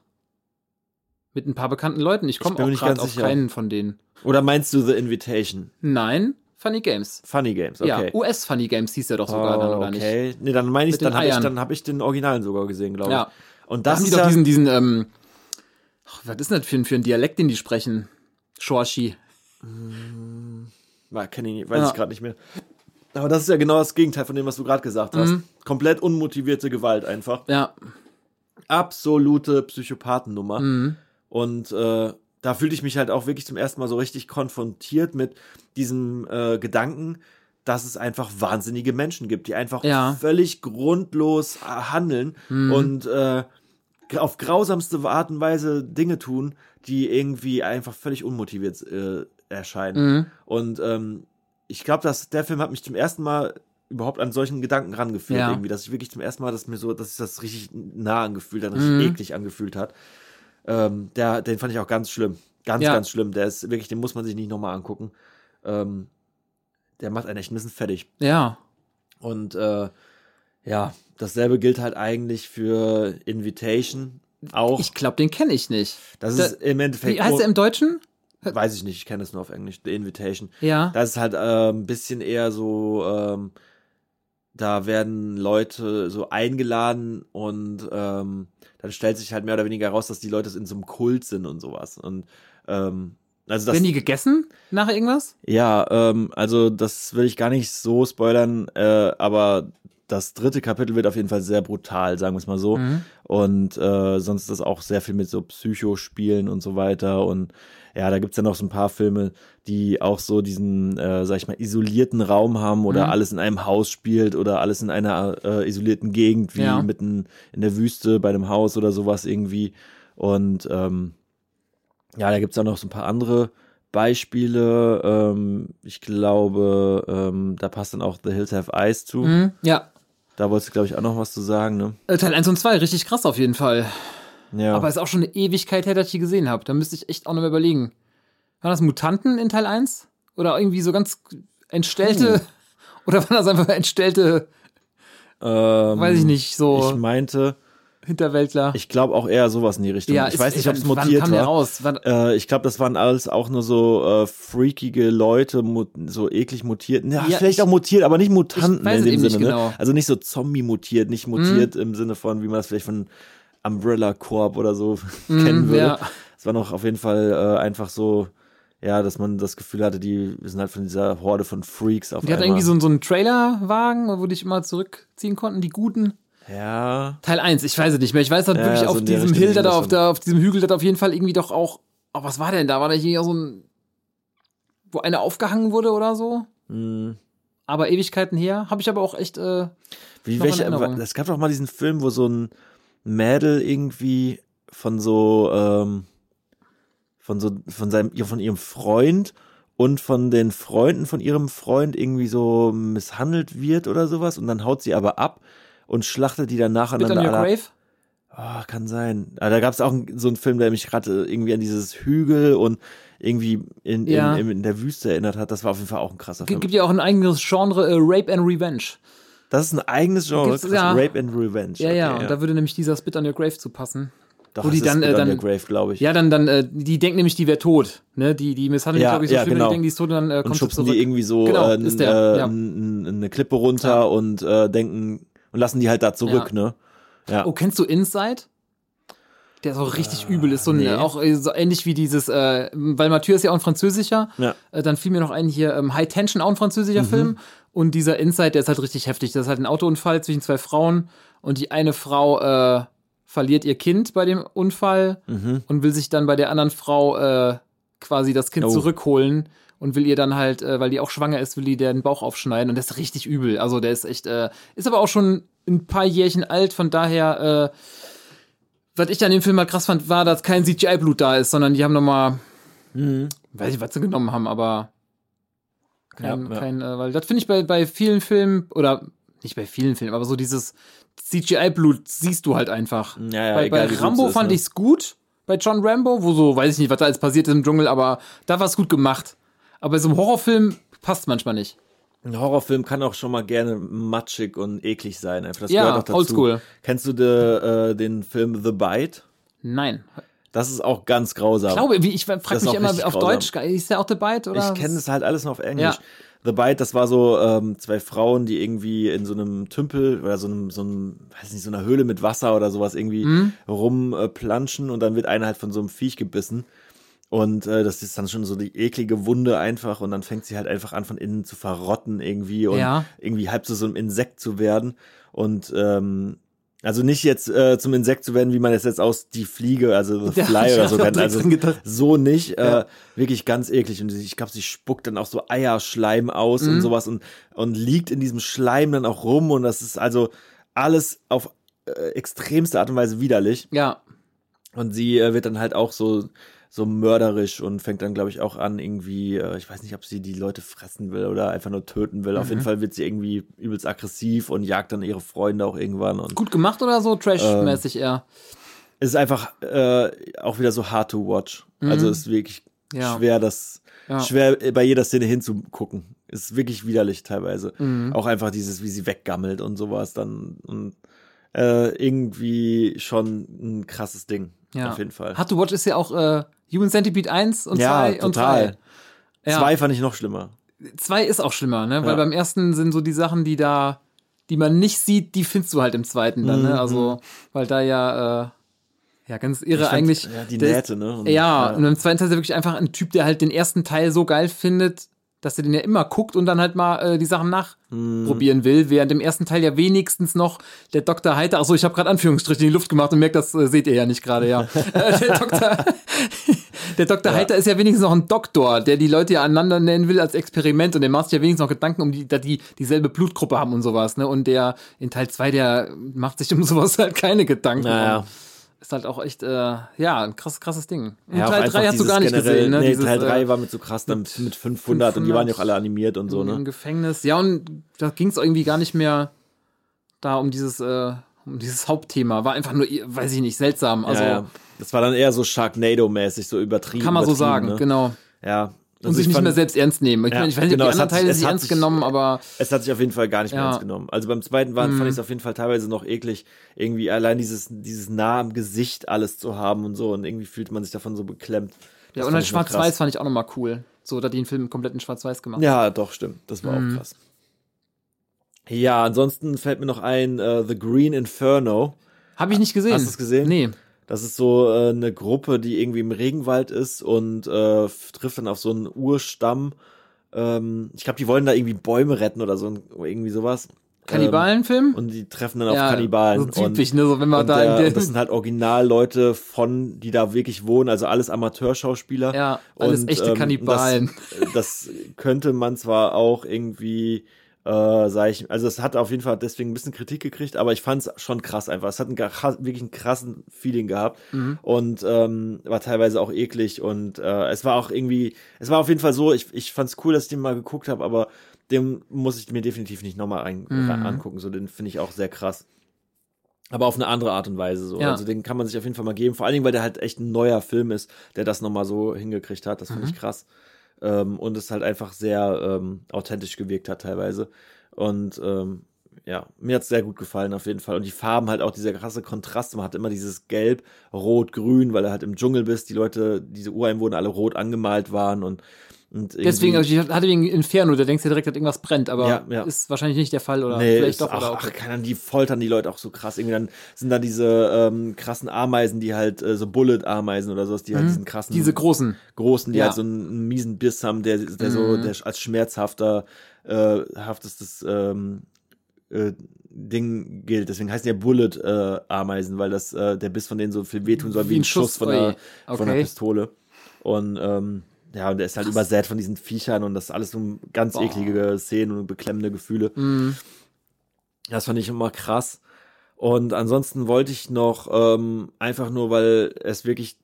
Speaker 3: Mit ein paar bekannten Leuten. Ich komme auch gerade
Speaker 2: ganz
Speaker 3: auf
Speaker 2: sicher.
Speaker 3: keinen von denen.
Speaker 2: Oder meinst du The Invitation?
Speaker 3: Nein. Funny Games.
Speaker 2: Funny Games,
Speaker 3: Ja,
Speaker 2: okay.
Speaker 3: US Funny Games hieß der doch sogar dann,
Speaker 2: Oh,
Speaker 3: oder nicht?
Speaker 2: okay. Nee, dann meine ich, dann habe ich, dann hab ich den Originalen sogar gesehen, glaube ich.
Speaker 3: Ja.
Speaker 2: Und
Speaker 3: Da
Speaker 2: das
Speaker 3: haben die
Speaker 2: ist
Speaker 3: doch
Speaker 2: ja,
Speaker 3: diesen, diesen, ähm, ach, was ist denn das für ein, für ein Dialekt, den die sprechen? Shorshi.
Speaker 2: Ich nicht, weiß
Speaker 3: Ja.
Speaker 2: ich gerade nicht mehr. Aber das ist ja genau das Gegenteil von dem, was du gerade gesagt hast.
Speaker 3: Mhm.
Speaker 2: Komplett unmotivierte Gewalt einfach.
Speaker 3: Ja,
Speaker 2: Absolute Psychopathennummer.
Speaker 3: Mhm.
Speaker 2: Und äh, da fühlte ich mich halt auch wirklich zum ersten Mal so richtig konfrontiert mit diesem äh, Gedanken, dass es einfach wahnsinnige Menschen gibt, die einfach
Speaker 3: Ja. Mhm.
Speaker 2: völlig grundlos äh, handeln und äh, auf grausamste Art und Weise Dinge tun, die irgendwie einfach völlig unmotiviert äh, erscheinen.
Speaker 3: Mhm.
Speaker 2: Und ähm, ich glaube, dass der Film hat mich zum ersten Mal überhaupt an solchen Gedanken rangeführt,
Speaker 3: Ja.
Speaker 2: irgendwie, dass ich wirklich zum ersten Mal, dass mir so, dass sich das richtig nah angefühlt hat, richtig
Speaker 3: Mhm.
Speaker 2: eklig angefühlt hat. Ähm, der, den fand ich auch ganz schlimm. Ganz,
Speaker 3: Ja.
Speaker 2: ganz schlimm. Der ist wirklich, den muss man sich nicht nochmal angucken. Ähm, der macht einen echt ein bisschen fertig.
Speaker 3: ja.
Speaker 2: Und äh, ja, dasselbe gilt halt eigentlich für Invitation. Auch.
Speaker 3: Ich glaube, den kenne ich nicht.
Speaker 2: das
Speaker 3: da-
Speaker 2: ist im Endeffekt.
Speaker 3: Wie heißt der im Deutschen?
Speaker 2: Weiß ich nicht, ich kenne es nur auf Englisch. The Invitation.
Speaker 3: Ja.
Speaker 2: Das ist halt äh, ein bisschen eher so, ähm, da werden Leute so eingeladen und ähm, dann stellt sich halt mehr oder weniger raus, dass die Leute in so einem Kult sind und sowas. Und ähm, also das,
Speaker 3: Werden die gegessen nach irgendwas?
Speaker 2: ja, ähm, also das will ich gar nicht so spoilern, äh, aber das dritte Kapitel wird auf jeden Fall sehr brutal, sagen wir es mal so.
Speaker 3: Mhm.
Speaker 2: Und äh, sonst ist das auch sehr viel mit so Psychospielen und so weiter. Und ja, da gibt's ja noch so ein paar Filme, die auch so diesen, äh, sag ich mal, isolierten Raum haben oder
Speaker 3: Mhm.
Speaker 2: alles in einem Haus spielt oder alles in einer äh, isolierten Gegend, wie
Speaker 3: Ja.
Speaker 2: mitten in der Wüste bei einem Haus oder sowas irgendwie. Und ähm, ja, da gibt's auch noch so ein paar andere Beispiele. Ähm, ich glaube, ähm, da passt dann auch The Hills Have Eyes zu.
Speaker 3: Mhm. Ja.
Speaker 2: Da wolltest du, glaube ich, auch noch was zu sagen, ne?
Speaker 3: Äh, Teil 1 und 2, richtig krass auf jeden Fall.
Speaker 2: Ja.
Speaker 3: Aber ist auch schon eine Ewigkeit her, dass ich die gesehen habe. Da müsste ich echt auch noch mal überlegen. Waren das Mutanten in Teil 1? Oder irgendwie so ganz entstellte? <laughs> Oder waren das einfach entstellte,
Speaker 2: ähm,
Speaker 3: weiß ich nicht, so
Speaker 2: Ich meinte,
Speaker 3: Hinterwäldler?
Speaker 2: ich glaube auch eher sowas in die Richtung. ich
Speaker 3: ist-
Speaker 2: weiß nicht, ob es mutiert
Speaker 3: wann kam
Speaker 2: war.
Speaker 3: raus? Wann,
Speaker 2: Äh, ich glaube, das waren alles auch nur so äh, freakige Leute, so eklig mutiert. Ja,
Speaker 3: Ja,
Speaker 2: vielleicht
Speaker 3: ich-
Speaker 2: auch mutiert, aber nicht Mutanten in dem
Speaker 3: eben nicht
Speaker 2: Sinne.
Speaker 3: genau. Mhm.
Speaker 2: Ne? Also nicht so Zombie-mutiert, nicht mutiert im Sinne von, wie man das vielleicht von Umbrella Corp oder so <laughs> kennen würde.
Speaker 3: Mhm, ja.
Speaker 2: Es war noch auf jeden Fall äh, einfach so, ja, dass man das Gefühl hatte, die sind halt von dieser Horde von Freaks auf
Speaker 3: Die hatten irgendwie so, so einen Trailerwagen, wo die sich immer zurückziehen konnten, die Guten.
Speaker 2: Ja,
Speaker 3: Teil 1, ich weiß es nicht mehr. Ich weiß halt
Speaker 2: Ja,
Speaker 3: wirklich
Speaker 2: so
Speaker 3: auf diesem Hill, da auf, der, auf diesem Hügel, da auf jeden Fall irgendwie doch auch. Oh, was war denn da? War da hier so ein. Wo einer aufgehangen wurde oder so?
Speaker 2: mh.
Speaker 3: Aber Ewigkeiten her. Habe ich aber auch echt. Äh,
Speaker 2: Wie welche, es gab doch mal diesen Film, wo so ein Mädel irgendwie von so, ähm, von so, von seinem, von ihrem Freund und von den Freunden von ihrem Freund irgendwie so misshandelt wird oder sowas und dann haut sie aber ab und schlachtet die dann
Speaker 3: Bit
Speaker 2: nacheinander
Speaker 3: on Your. Grave?
Speaker 2: Ah, kann sein. Aber da gab es auch so einen Film, der mich gerade irgendwie an dieses Hügel und irgendwie in,
Speaker 3: Ja.
Speaker 2: in, in, der Wüste erinnert hat. Das war auf jeden Fall auch ein krasser
Speaker 3: G
Speaker 2: Film.
Speaker 3: gibt ja auch ein eigenes Genre, äh, Rape and Revenge.
Speaker 2: Das ist ein eigenes Genre,
Speaker 3: Gibt's- ja.
Speaker 2: Rape and Revenge.
Speaker 3: Ja, ja,
Speaker 2: Okay,
Speaker 3: und da würde nämlich dieser Spit on Your Grave zu passen.
Speaker 2: Doch,
Speaker 3: wo die dann,
Speaker 2: ist
Speaker 3: äh, dann-
Speaker 2: Your Grave, glaube ich.
Speaker 3: Ja, dann, dann, äh, die denken nämlich, die wäre tot. Ne? Die, die misshandeln,
Speaker 2: Ja,
Speaker 3: glaube ich, so
Speaker 2: ja,
Speaker 3: schlimm,
Speaker 2: genau.
Speaker 3: die denken, die ist tot und dann äh,
Speaker 2: und
Speaker 3: kommt sie
Speaker 2: schubsen
Speaker 3: zurück.
Speaker 2: die irgendwie so
Speaker 3: Genau,
Speaker 2: äh,
Speaker 3: der,
Speaker 2: äh,
Speaker 3: ja.
Speaker 2: eine Klippe runter und äh, denken und lassen die halt da zurück,
Speaker 3: Ja.
Speaker 2: ne? Ja.
Speaker 3: Oh, kennst du Inside? Der so richtig übel ist, so
Speaker 2: nee.
Speaker 3: auch äh, so ähnlich wie dieses, äh, weil Mathieu ist ja auch ein französischer,
Speaker 2: Ja.
Speaker 3: äh, dann fiel mir noch ein hier, ähm, High Tension, auch ein französischer Film. Und dieser Inside, der ist halt richtig heftig. Das ist halt ein Autounfall zwischen zwei Frauen und die eine Frau äh, verliert ihr Kind bei dem Unfall
Speaker 2: Mhm.
Speaker 3: und will sich dann bei der anderen Frau äh, quasi das Kind
Speaker 2: Oh.
Speaker 3: zurückholen und will ihr dann halt, äh, weil die auch schwanger ist, will die den Bauch aufschneiden und das ist richtig übel. Also der ist echt, äh, ist aber auch schon ein paar Jährchen alt, von daher, äh, was ich an dem Film mal krass fand, war, dass kein CGI-Blut da ist, sondern die haben nochmal,
Speaker 2: Mhm.
Speaker 3: weiß ich, was sie genommen haben, aber kein,
Speaker 2: Ja, ja.
Speaker 3: kein äh, weil das finde ich bei, bei vielen Filmen, oder nicht bei vielen Filmen, aber so dieses CGI-Blut siehst du halt einfach.
Speaker 2: Ja, ja,
Speaker 3: bei
Speaker 2: egal,
Speaker 3: bei Rambo
Speaker 2: es ist,
Speaker 3: fand
Speaker 2: ne?
Speaker 3: ich's gut, bei John Rambo, wo so, weiß ich nicht, was da alles passiert ist im Dschungel, aber da war's gut gemacht. Aber bei so einem Horrorfilm passt manchmal nicht.
Speaker 2: Ein Horrorfilm kann auch schon mal gerne matschig und eklig sein. Einfach das
Speaker 3: Ja,
Speaker 2: gehört auch dazu.
Speaker 3: oldschool.
Speaker 2: Kennst du de, äh, den Film The Bite?
Speaker 3: Nein.
Speaker 2: Das ist auch ganz grausam.
Speaker 3: Ich glaube, ich frage mich immer auf
Speaker 2: grausam.
Speaker 3: Deutsch, ist der auch The Bite oder?
Speaker 2: Ich kenne das halt alles noch auf Englisch.
Speaker 3: Ja.
Speaker 2: The Bite, das war so ähm, zwei Frauen, die irgendwie in so einem Tümpel oder so einem, so einem, weiß nicht, so einer Höhle mit Wasser oder sowas irgendwie
Speaker 3: Mhm.
Speaker 2: rumplanschen und dann wird einer halt von so einem Viech gebissen. Und äh, das ist dann schon so die eklige Wunde einfach und dann fängt sie halt einfach an von innen zu verrotten irgendwie und
Speaker 3: Ja.
Speaker 2: irgendwie halb zu so einem Insekt zu werden. Und ähm, also nicht jetzt äh, zum Insekt zu werden, wie man es jetzt aus die Fliege, also <laughs>
Speaker 3: Ja,
Speaker 2: Fly oder so kennt. Also so nicht.
Speaker 3: Ja.
Speaker 2: Äh, wirklich ganz eklig. Und ich glaube, sie spuckt dann auch so Eierschleim aus
Speaker 3: Mhm.
Speaker 2: und sowas und, und liegt in diesem Schleim dann auch rum. Und das ist also alles auf äh, extremste Art und Weise widerlich.
Speaker 3: Ja.
Speaker 2: Und sie äh, wird dann halt auch so, so mörderisch und fängt dann, glaube ich, auch an, irgendwie, äh, ich weiß nicht, ob sie die Leute fressen will oder einfach nur töten will.
Speaker 3: Mhm.
Speaker 2: Auf jeden Fall wird sie irgendwie übelst aggressiv und jagt dann ihre Freunde auch irgendwann. Und
Speaker 3: Gut gemacht oder so? Trash-mäßig
Speaker 2: Ähm,
Speaker 3: eher.
Speaker 2: es ist einfach äh, auch wieder so hard to watch. Also es ist wirklich
Speaker 3: Mhm. Ja.
Speaker 2: schwer, das
Speaker 3: Ja.
Speaker 2: schwer äh, bei jeder Szene hinzugucken. Es ist wirklich widerlich teilweise.
Speaker 3: Mhm.
Speaker 2: Auch einfach dieses, wie sie weggammelt und sowas dann und äh, irgendwie schon ein krasses Ding.
Speaker 3: Ja.
Speaker 2: Auf jeden Fall.
Speaker 3: Hard to Watch ist ja auch äh, Human Centipede 1 und 2
Speaker 2: ja,
Speaker 3: und
Speaker 2: total.
Speaker 3: 3. Ja.
Speaker 2: Zwei fand ich noch schlimmer.
Speaker 3: Zwei ist auch schlimmer, ne? Weil
Speaker 2: Ja.
Speaker 3: beim ersten sind so die Sachen, die da, die man nicht sieht, die findest du halt im zweiten dann, ne? Also, weil da ja, äh, ja, ganz irre
Speaker 2: Mhm, fand,
Speaker 3: eigentlich.
Speaker 2: Ja, die Nähte, ne? Und-
Speaker 3: Ja, und im zweiten Teil ist er wirklich einfach ein Typ, der halt den ersten Teil so geil findet, dass er den ja immer guckt und dann halt mal äh, die Sachen nachprobieren will, während im ersten Teil ja wenigstens noch der Dr. Heiter, achso, ich habe gerade Anführungsstriche in die Luft gemacht und merkt, das äh, seht ihr ja nicht gerade, ja. <laughs> Äh, der Dr. <laughs> Der Dr. Heiter ist ja wenigstens noch ein Doktor, der die Leute ja aneinander nennen will als Experiment und der macht sich ja wenigstens noch Gedanken um die, da die dieselbe Blutgruppe haben und sowas, ne? Und der in Teil 2, der macht sich um sowas halt keine Gedanken.
Speaker 2: Naja.
Speaker 3: Und Ist halt auch echt, äh, ja, ein krass, krasses Ding. Und
Speaker 2: Ja,
Speaker 3: Teil
Speaker 2: einfach
Speaker 3: 3 hast du gar nicht gesehen, ne?
Speaker 2: Nee,
Speaker 3: Dieses,
Speaker 2: Teil 3
Speaker 3: äh,
Speaker 2: war mit so krass dann mit 500, und die waren ja auch alle animiert und so,
Speaker 3: im
Speaker 2: ne?
Speaker 3: Gefängnis. Ja, und da ging es irgendwie gar nicht mehr da um dieses, äh, um dieses Hauptthema. War einfach nur, weiß ich nicht, seltsam. Also
Speaker 2: ja, ja. Das war dann eher so Sharknado-mäßig, so übertrieben.
Speaker 3: kann man so sagen,
Speaker 2: ne?
Speaker 3: genau.
Speaker 2: Ja.
Speaker 3: Und
Speaker 2: Also
Speaker 3: sich
Speaker 2: ich
Speaker 3: nicht
Speaker 2: fand-
Speaker 3: mehr selbst ernst nehmen. Ich,
Speaker 2: Ja,
Speaker 3: meine, ich weiß nicht,
Speaker 2: genau,
Speaker 3: ob
Speaker 2: es
Speaker 3: die
Speaker 2: hat
Speaker 3: anderen Teile
Speaker 2: sich-
Speaker 3: sich ernst
Speaker 2: sich-
Speaker 3: genommen, aber
Speaker 2: Es hat sich auf jeden Fall gar nicht mehr
Speaker 3: Ja.
Speaker 2: ernst genommen. Also beim zweiten war, fand ich es auf jeden Fall teilweise noch eklig, irgendwie allein dieses, dieses nah am Gesicht alles zu haben und so. Und irgendwie fühlt man sich davon so beklemmt.
Speaker 3: ja,
Speaker 2: Das
Speaker 3: und
Speaker 2: fand
Speaker 3: dann. Schwarz-Weiß fand ich auch nochmal cool. So, da die den Film komplett in Schwarz-Weiß gemacht.
Speaker 2: Ja, doch, stimmt. Das war
Speaker 3: Mhm.
Speaker 2: auch krass. Ja, ansonsten fällt mir noch ein äh, The Green Inferno.
Speaker 3: Habe ich nicht gesehen.
Speaker 2: Hast du es gesehen?
Speaker 3: Nee.
Speaker 2: Das ist so äh, eine Gruppe, die irgendwie im Regenwald ist und äh, trifft dann auf so einen Urstamm. Ähm, ich glaube, die wollen da irgendwie Bäume retten oder so, irgendwie sowas.
Speaker 3: Kannibalenfilm?
Speaker 2: Ähm, und die treffen dann auf Kannibalen.
Speaker 3: So typisch, ne? So, wenn man
Speaker 2: und,
Speaker 3: da
Speaker 2: der,
Speaker 3: in
Speaker 2: und das sind halt Originalleute von, die da wirklich wohnen, also alles Amateurschauspieler.
Speaker 3: Ja, alles echte Kannibalen.
Speaker 2: Das, das könnte man zwar auch irgendwie, äh, sag ich, also es hat auf jeden Fall deswegen ein bisschen Kritik gekriegt, aber ich fand es schon krass einfach. Es hat einen, wirklich einen krassen Feeling gehabt
Speaker 3: Mhm.
Speaker 2: und ähm, war teilweise auch eklig und äh, es war auch irgendwie, es war auf jeden Fall so, ich, ich fand es cool, dass ich den mal geguckt habe, aber den muss ich mir definitiv nicht nochmal
Speaker 3: Mhm.
Speaker 2: angucken, so den finde ich auch sehr krass. Aber auf eine andere Art und Weise so.
Speaker 3: Ja.
Speaker 2: Also den kann man sich auf jeden Fall mal geben. Vor allen Dingen, weil der halt echt ein neuer Film ist, der das nochmal so hingekriegt hat. Das finde
Speaker 3: Mhm.
Speaker 2: ich krass. Ähm, und es halt einfach sehr ähm, authentisch gewirkt hat teilweise. Und ähm, ja, mir hat's sehr gut gefallen auf jeden Fall. Und die Farben halt auch, dieser krasse Kontrast. Man hat immer dieses Gelb, Rot, Grün, weil du halt im Dschungel bist. Die Leute, diese Ureinwohner alle rot angemalt waren und
Speaker 3: Deswegen,
Speaker 2: irgendwie-
Speaker 3: also ich hatte wegen Inferno, da denkst du direkt, dass irgendwas brennt, aber
Speaker 2: Ja, ja.
Speaker 3: ist wahrscheinlich nicht der Fall oder
Speaker 2: Nee,
Speaker 3: vielleicht doch.
Speaker 2: ach,
Speaker 3: oder
Speaker 2: ach,
Speaker 3: okay.
Speaker 2: keine Ahnung, die foltern die Leute auch so krass. Irgendwie dann sind da diese ähm, krassen Ameisen, die halt äh, so Bullet-Ameisen oder sowas, die halt diesen krassen,
Speaker 3: Mhm. Diese großen.
Speaker 2: großen, die
Speaker 3: Ja.
Speaker 2: halt so einen, einen miesen Biss haben, der, der so
Speaker 3: Mhm.
Speaker 2: der als schmerzhafter, äh, haftestes ähm, äh, Ding gilt. Deswegen heißen ja Bullet-Ameisen, weil das äh, der Biss von denen so viel wehtun soll wie, ein Schuss, von,
Speaker 3: ui.
Speaker 2: einer, von einer
Speaker 3: Okay.
Speaker 2: Pistole. Und ähm, ja, und der ist halt übersät von diesen Viechern und das ist alles so ganz
Speaker 3: Boah.
Speaker 2: eklige Szenen und beklemmende Gefühle.
Speaker 3: Mhm.
Speaker 2: Das fand ich immer krass. Und ansonsten wollte ich noch ähm, einfach nur, weil es wirklich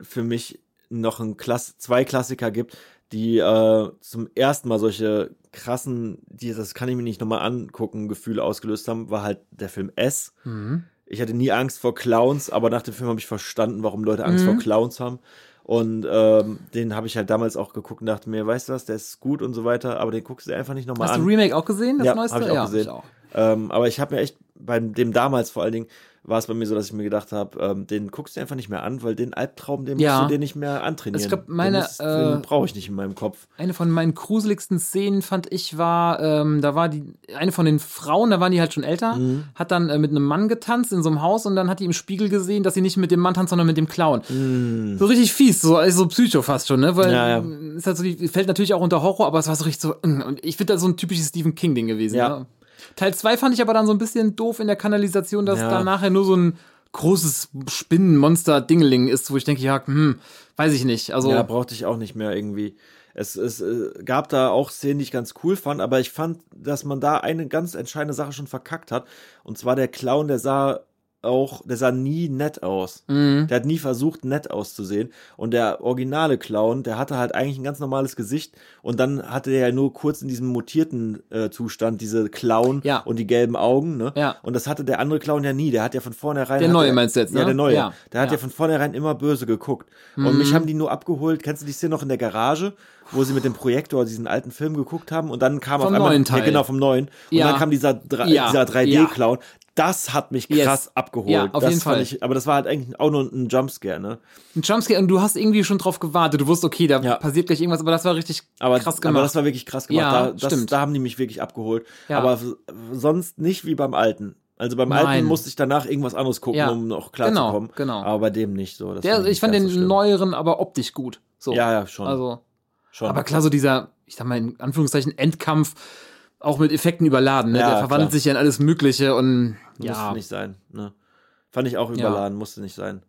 Speaker 2: für mich noch ein Klass zwei Klassiker gibt, die äh, zum ersten Mal solche krassen, die das kann ich mir nicht nochmal angucken, Gefühle ausgelöst haben, war halt der Film S.
Speaker 3: Mhm.
Speaker 2: Ich hatte nie Angst vor Clowns, aber nach dem Film habe ich verstanden, warum Leute Angst
Speaker 3: Mhm.
Speaker 2: vor Clowns haben. Und ähm, den habe ich halt damals auch geguckt und dachte mir, weißt du was, der ist gut und so weiter, aber den guckst du einfach nicht nochmal
Speaker 3: Hast
Speaker 2: an.
Speaker 3: du Remake auch gesehen, das
Speaker 2: Ja,
Speaker 3: neueste?
Speaker 2: hab ich auch gesehen.
Speaker 3: auch.
Speaker 2: Ähm, aber ich habe mir echt bei dem damals vor allen Dingen war es bei mir so, dass ich mir gedacht habe, ähm, den guckst du einfach nicht mehr an, weil den Albtraum, den
Speaker 3: Ja.
Speaker 2: musst du dir nicht mehr antrainieren.
Speaker 3: Ich glaub, meine,
Speaker 2: Den musst-
Speaker 3: äh,
Speaker 2: brauche ich nicht in meinem Kopf.
Speaker 3: Eine von meinen gruseligsten Szenen fand ich war, ähm, da war die, eine von den Frauen, da waren die halt schon älter,
Speaker 2: Mhm.
Speaker 3: hat dann äh, mit einem Mann getanzt in so einem Haus und dann hat die im Spiegel gesehen, dass sie nicht mit dem Mann tanzt, sondern mit dem Clown. So richtig fies, so, also so Psycho fast schon, ne? Weil
Speaker 2: Mhm. Ja, ja.
Speaker 3: ist halt so, die, fällt natürlich auch unter Horror, aber es war so richtig so, und ich finde das so ein typisches Stephen King-Ding gewesen.
Speaker 2: Ja.
Speaker 3: Ne? Teil 2 fand ich aber dann so ein bisschen doof in der Kanalisation, dass
Speaker 2: Ja.
Speaker 3: da nachher nur so ein großes Spinnenmonster-Dingeling ist, wo ich denke, ja, hm, weiß ich nicht. Also,
Speaker 2: Ja, brauchte ich auch nicht mehr irgendwie. Es, es äh, gab da auch Szenen, die ich ganz cool fand, aber ich fand, dass man da eine ganz entscheidende Sache schon verkackt hat. Und zwar der Clown, der sah auch, der sah nie nett aus.
Speaker 3: Mhm.
Speaker 2: Der hat nie versucht, nett auszusehen. Und der originale Clown, der hatte halt eigentlich ein ganz normales Gesicht. Und dann hatte er ja nur kurz in diesem mutierten äh, Zustand diese Clown
Speaker 3: Ja.
Speaker 2: und die gelben Augen. Ne?
Speaker 3: Ja.
Speaker 2: Und das hatte der andere Clown ja nie. Der hat ja von vornherein.
Speaker 3: Der neue
Speaker 2: er,
Speaker 3: meinst du jetzt, ne?
Speaker 2: Ja, der neue.
Speaker 3: Ja.
Speaker 2: Der hat ja.
Speaker 3: Ja. Mhm.
Speaker 2: von vornherein immer böse geguckt. Und mich haben die nur abgeholt. Kennst du die Szene noch in der Garage, wo sie mit dem Projektor diesen alten Film geguckt haben? Und dann kam
Speaker 3: Vom
Speaker 2: auf einmal.
Speaker 3: neuen Teil.
Speaker 2: Ja, genau, vom neuen. Und
Speaker 3: Ja.
Speaker 2: dann kam dieser, Dra-
Speaker 3: Ja.
Speaker 2: dieser 3D-Clown. Das hat mich
Speaker 3: Yes.
Speaker 2: krass abgeholt.
Speaker 3: Ja, auf
Speaker 2: das
Speaker 3: jeden Fall.
Speaker 2: Ich, aber das war halt eigentlich auch nur ein Jumpscare, ne?
Speaker 3: ein Jumpscare und du hast irgendwie schon drauf gewartet. Du wusstest, okay, da
Speaker 2: Ja.
Speaker 3: passiert gleich irgendwas, aber das war richtig
Speaker 2: Aber,
Speaker 3: krass
Speaker 2: aber
Speaker 3: gemacht.
Speaker 2: das war wirklich krass gemacht.
Speaker 3: Ja,
Speaker 2: da, das,
Speaker 3: stimmt.
Speaker 2: da haben die mich wirklich abgeholt.
Speaker 3: Ja.
Speaker 2: Aber sonst nicht wie beim alten. Also beim
Speaker 3: Nein.
Speaker 2: alten musste ich danach irgendwas anderes gucken,
Speaker 3: Ja.
Speaker 2: um noch
Speaker 3: Genau,
Speaker 2: klarzukommen.
Speaker 3: genau.
Speaker 2: Aber bei dem nicht so.
Speaker 3: Der, ich fand den
Speaker 2: so
Speaker 3: neueren aber optisch gut. So.
Speaker 2: Ja, ja, schon.
Speaker 3: Also,
Speaker 2: schon.
Speaker 3: aber klar, so dieser, ich sag mal in Anführungszeichen, Endkampf, auch mit Effekten überladen. Ne?
Speaker 2: Ja,
Speaker 3: der verwandelt
Speaker 2: klar.
Speaker 3: sich ja in alles Mögliche und
Speaker 2: Musste
Speaker 3: ja.
Speaker 2: nicht sein. Ne? Fand ich auch überladen, musste nicht sein.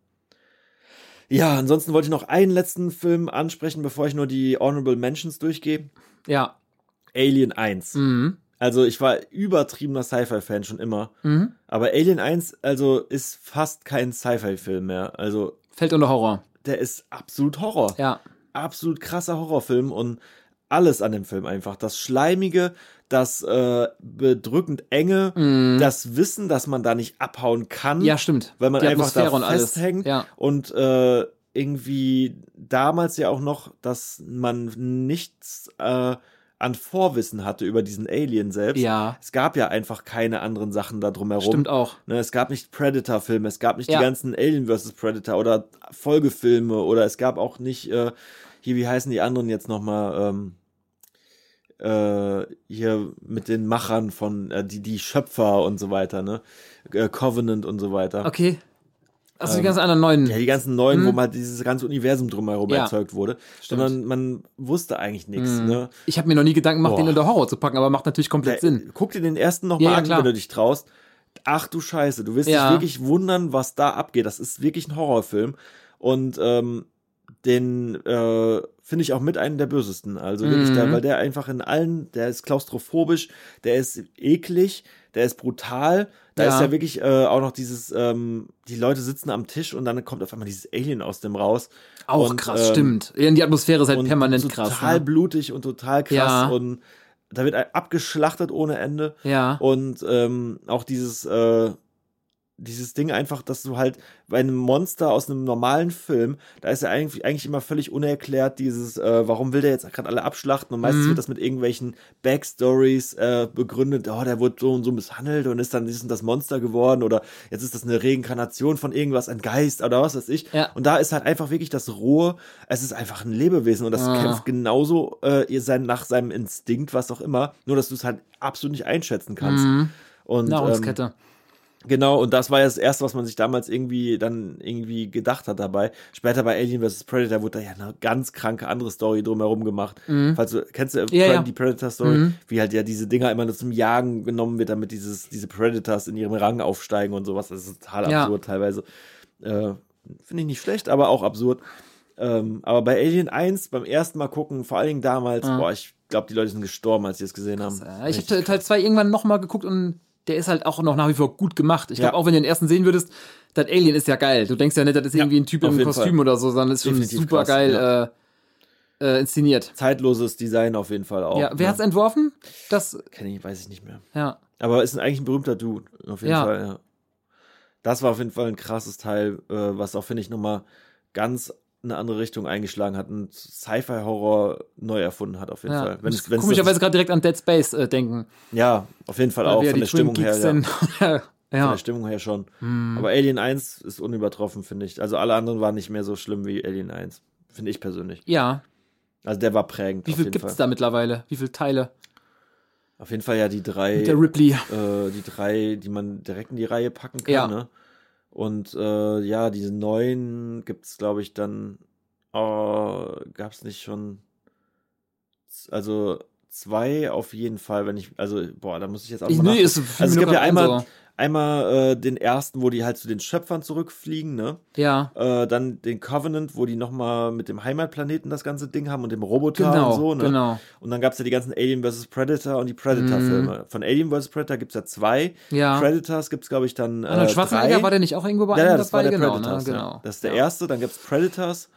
Speaker 2: Ja, ansonsten wollte ich noch einen letzten Film ansprechen, bevor ich nur die Honorable Mentions durchgehe.
Speaker 3: Ja.
Speaker 2: Alien 1.
Speaker 3: Mhm.
Speaker 2: Also ich war übertriebener Sci-Fi-Fan schon immer.
Speaker 3: Mhm.
Speaker 2: Aber Alien 1, also ist fast kein Sci-Fi-Film mehr. Also
Speaker 3: Fällt unter Horror.
Speaker 2: der ist absolut Horror.
Speaker 3: Ja.
Speaker 2: Absolut krasser Horrorfilm und alles an dem Film einfach. Das Schleimige, das äh, bedrückend Enge, das Wissen, dass man da nicht abhauen kann.
Speaker 3: Ja, stimmt.
Speaker 2: weil man
Speaker 3: Die
Speaker 2: einfach da
Speaker 3: Atmosphäre und alles.
Speaker 2: festhängt
Speaker 3: Ja.
Speaker 2: und äh, irgendwie damals ja auch noch, dass man nichts äh, an Vorwissen hatte über diesen Alien selbst.
Speaker 3: Ja.
Speaker 2: Es gab ja einfach keine anderen Sachen da drumherum.
Speaker 3: Stimmt auch.
Speaker 2: Ne, es gab nicht Predator-Filme, es gab nicht
Speaker 3: Ja.
Speaker 2: die ganzen Alien vs. Predator oder Folgefilme oder es gab auch nicht, äh, hier, wie heißen die anderen jetzt nochmal, ähm, äh, hier mit den Machern von, äh, die, die Schöpfer und so weiter, ne? Äh, Covenant und so weiter.
Speaker 3: Okay. Also die ganzen anderen neuen.
Speaker 2: Ähm, Ja, die ganzen neuen, wo mal dieses ganze Universum drumherum
Speaker 3: Ja.
Speaker 2: erzeugt wurde. Sondern man wusste eigentlich nichts.
Speaker 3: Mhm.
Speaker 2: Ne?
Speaker 3: Ich habe mir noch nie Gedanken gemacht,
Speaker 2: Boah.
Speaker 3: den unter Horror zu packen, aber macht natürlich komplett
Speaker 2: Der-
Speaker 3: Sinn.
Speaker 2: Guck dir den ersten noch
Speaker 3: Ja,
Speaker 2: mal
Speaker 3: ja,
Speaker 2: an,
Speaker 3: klar.
Speaker 2: wenn du dich traust. Ach du Scheiße, du wirst
Speaker 3: Ja.
Speaker 2: dich wirklich wundern, was da abgeht. Das ist wirklich ein Horrorfilm. Und ähm, den äh, finde ich auch mit einem der bösesten. Also wirklich,
Speaker 3: Mhm.
Speaker 2: der, weil der einfach in allen, der ist klaustrophobisch, der ist eklig, der ist brutal. Da
Speaker 3: Ja.
Speaker 2: ist ja wirklich äh, auch noch dieses, ähm, die Leute sitzen am Tisch und dann kommt auf einmal dieses Alien aus dem raus.
Speaker 3: Auch
Speaker 2: Und,
Speaker 3: krass,
Speaker 2: ähm,
Speaker 3: stimmt. Ja, die Atmosphäre ist halt permanent
Speaker 2: total
Speaker 3: krass. Ne?
Speaker 2: blutig und total krass
Speaker 3: Ja.
Speaker 2: und da wird abgeschlachtet ohne Ende
Speaker 3: Ja.
Speaker 2: und ähm, auch dieses äh, dieses Ding einfach, dass du halt bei einem Monster aus einem normalen Film, da ist ja eigentlich, eigentlich immer völlig unerklärt, dieses, äh, warum will der jetzt gerade alle abschlachten und meistens
Speaker 3: Mhm.
Speaker 2: wird das mit irgendwelchen Backstories äh, begründet, oh, der wurde so und so misshandelt und ist dann ist das Monster geworden oder jetzt ist das eine Reinkarnation von irgendwas, ein Geist oder was weiß ich.
Speaker 3: Ja.
Speaker 2: Und da ist halt einfach wirklich das Rohe, es ist einfach ein Lebewesen und das
Speaker 3: Ah.
Speaker 2: kämpft genauso äh, ihr sein, nach seinem Instinkt, was auch immer, nur dass du es halt absolut nicht einschätzen kannst.
Speaker 3: Mhm.
Speaker 2: Und, ähm,
Speaker 3: Nahrungskette.
Speaker 2: Genau, und das war ja das Erste, was man sich damals irgendwie dann irgendwie gedacht hat dabei. Später bei Alien vs. Predator wurde da ja eine ganz kranke andere Story drumherum gemacht. Falls du, kennst du äh,
Speaker 3: Mhm. Ja, ja.
Speaker 2: die Predator-Story?
Speaker 3: Mhm.
Speaker 2: Wie halt ja diese Dinger immer nur zum Jagen genommen wird, damit dieses, diese Predators in ihrem Rang aufsteigen und sowas. Das ist total
Speaker 3: Ja.
Speaker 2: absurd teilweise. Äh, Finde ich nicht schlecht, aber auch absurd. Ähm, aber bei Alien 1 beim ersten Mal gucken, vor allen Dingen damals, boah, ich glaube, die Leute sind gestorben, als sie es gesehen haben.
Speaker 3: Ja, ich habe Teil 2 irgendwann nochmal geguckt und der ist halt auch noch nach wie vor gut gemacht. Ich glaube,
Speaker 2: Ja.
Speaker 3: auch wenn du den ersten sehen würdest, das Alien ist ja geil. Du denkst ja nicht, das ist irgendwie ein Typ im Kostüm
Speaker 2: Fall.
Speaker 3: oder so, sondern ist schon
Speaker 2: Definitiv
Speaker 3: super
Speaker 2: krass,
Speaker 3: geil äh, äh, inszeniert.
Speaker 2: zeitloses Design auf jeden Fall auch.
Speaker 3: ja, wer
Speaker 2: ne?
Speaker 3: hat's entworfen? Das,
Speaker 2: Kenn ich, weiß ich nicht mehr.
Speaker 3: ja.
Speaker 2: Aber ist eigentlich ein berühmter Dude, auf jeden
Speaker 3: Ja.
Speaker 2: Fall, ja. Das war auf jeden Fall ein krasses Teil, äh, was auch, finde ich, nochmal ganz eine andere Richtung eingeschlagen hat und Sci-Fi-Horror neu erfunden hat, auf jeden
Speaker 3: ja.
Speaker 2: Fall. Wenn
Speaker 3: ich
Speaker 2: es, es
Speaker 3: komischerweise gerade direkt an Dead Space äh, denken.
Speaker 2: ja, auf jeden Fall
Speaker 3: Weil
Speaker 2: auch von der Stimmung her. Ja.
Speaker 3: sind. <laughs>
Speaker 2: Von
Speaker 3: Ja.
Speaker 2: der Stimmung her schon.
Speaker 3: Hm.
Speaker 2: Aber Alien 1 ist unübertroffen, finde ich. Also alle anderen waren nicht mehr so schlimm wie Alien 1. Finde ich persönlich.
Speaker 3: Ja.
Speaker 2: Also der war prägend.
Speaker 3: Wie viel gibt's
Speaker 2: Fall.
Speaker 3: da mittlerweile? Wie viele Teile?
Speaker 2: Auf jeden Fall ja die drei,
Speaker 3: Mit der Ripley.
Speaker 2: äh, die drei, die man direkt in die Reihe packen kann.
Speaker 3: Ja.
Speaker 2: Ne? Und äh, ja, diese neuen gibt's, glaube ich, dann. Oh, gab's nicht schon. Also zwei auf jeden Fall, wenn ich. Also, boah, da muss ich jetzt auch
Speaker 3: Ich,
Speaker 2: mal
Speaker 3: nee, ist
Speaker 2: Also es
Speaker 3: nur
Speaker 2: ja einmal,
Speaker 3: so.
Speaker 2: einmal äh, den ersten, wo die halt zu den Schöpfern zurückfliegen, ne?
Speaker 3: Ja.
Speaker 2: Äh, dann den Covenant, wo die nochmal mit dem Heimatplaneten das ganze Ding haben und dem Roboter
Speaker 3: Genau,
Speaker 2: und so, ne?
Speaker 3: genau.
Speaker 2: Und dann gab es ja die ganzen Alien vs. Predator und die Predator-Filme. Von Alien vs. Predator gibt es ja zwei.
Speaker 3: Mhm. Ja.
Speaker 2: Predators gibt es, glaube ich, dann.
Speaker 3: Arnold
Speaker 2: Äh,
Speaker 3: Schwarzenegger
Speaker 2: drei.
Speaker 3: war der nicht auch irgendwo bei
Speaker 2: ja,
Speaker 3: einem
Speaker 2: ja, das war
Speaker 3: dabei?
Speaker 2: der
Speaker 3: genau,
Speaker 2: Predators.
Speaker 3: ne?
Speaker 2: Ja.
Speaker 3: genau.
Speaker 2: Das ist der
Speaker 3: ja.
Speaker 2: erste, dann gibt es Predators.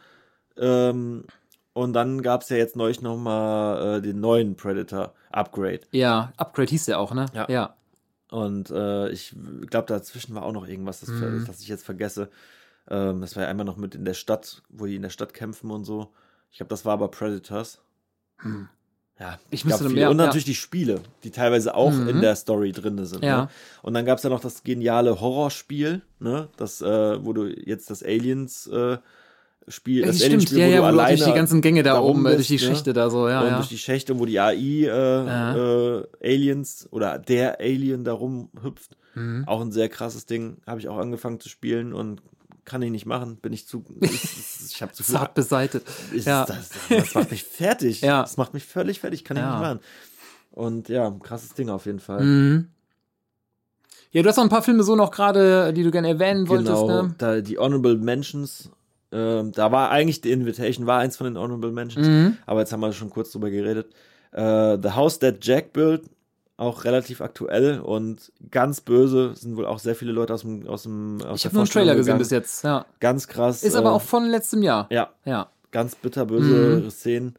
Speaker 2: Ähm, und dann gab es ja jetzt neulich nochmal äh, den neuen Predator-Upgrade.
Speaker 3: Ja, Upgrade hieß der auch, ne?
Speaker 2: Ja.
Speaker 3: ja.
Speaker 2: Und äh, ich glaube, dazwischen war auch noch irgendwas, das,
Speaker 3: Mhm.
Speaker 2: das ich jetzt vergesse. Ähm, das war ja einmal noch mit in der Stadt, wo die in der Stadt kämpfen und so. Ich glaube, das war aber Predators.
Speaker 3: Hm.
Speaker 2: Ja,
Speaker 3: Ich müsste
Speaker 2: viele.
Speaker 3: mehr-
Speaker 2: Und
Speaker 3: ja.
Speaker 2: natürlich die Spiele, die teilweise auch
Speaker 3: Mhm.
Speaker 2: in der Story drin sind.
Speaker 3: Ja.
Speaker 2: Ne? Und dann gab es ja noch das geniale Horrorspiel, ne? Das, äh, wo du jetzt das Aliens äh, Spiel, das
Speaker 3: Stimmt,
Speaker 2: Alien-Spiel,
Speaker 3: ja,
Speaker 2: wo
Speaker 3: ja,
Speaker 2: du
Speaker 3: wo
Speaker 2: alleine
Speaker 3: durch die ganzen Gänge da oben, äh, durch
Speaker 2: bist,
Speaker 3: die
Speaker 2: ne?
Speaker 3: Schächte da so, ja, ja.
Speaker 2: durch die Schächte, wo die AI äh,
Speaker 3: Ja.
Speaker 2: äh, Aliens oder der Alien da rumhüpft.
Speaker 3: Mhm.
Speaker 2: Auch ein sehr krasses Ding. Habe ich auch angefangen zu spielen und kann ich nicht machen. Bin ich zu. <laughs> Ich, ich habe zu viel.
Speaker 3: Zart beseitet.
Speaker 2: Ich,
Speaker 3: ja.
Speaker 2: das, das macht mich fertig. <laughs>
Speaker 3: Ja.
Speaker 2: Das macht mich völlig fertig. Kann ich nicht machen. Und ja, krasses Ding auf jeden Fall.
Speaker 3: Mhm. Ja, du hast noch ein paar Filme so noch gerade, die du gerne erwähnen wolltest,
Speaker 2: Genau,
Speaker 3: ne?
Speaker 2: da, die Honorable Mentions. Ähm, da war eigentlich The Invitation, war eins von den Honorable Mentions.
Speaker 3: Mhm.
Speaker 2: Aber jetzt haben wir schon kurz drüber geredet. Äh, The House That Jack Built, auch relativ aktuell und ganz böse. Sind wohl auch sehr viele Leute aus dem aus dem aus
Speaker 3: Ich habe nur einen Trailer gesehen bis jetzt, ja.
Speaker 2: Ganz krass.
Speaker 3: Ist
Speaker 2: äh,
Speaker 3: aber auch von letztem Jahr.
Speaker 2: ja,
Speaker 3: Ja.
Speaker 2: ganz bitterböse
Speaker 3: Mhm.
Speaker 2: Szenen.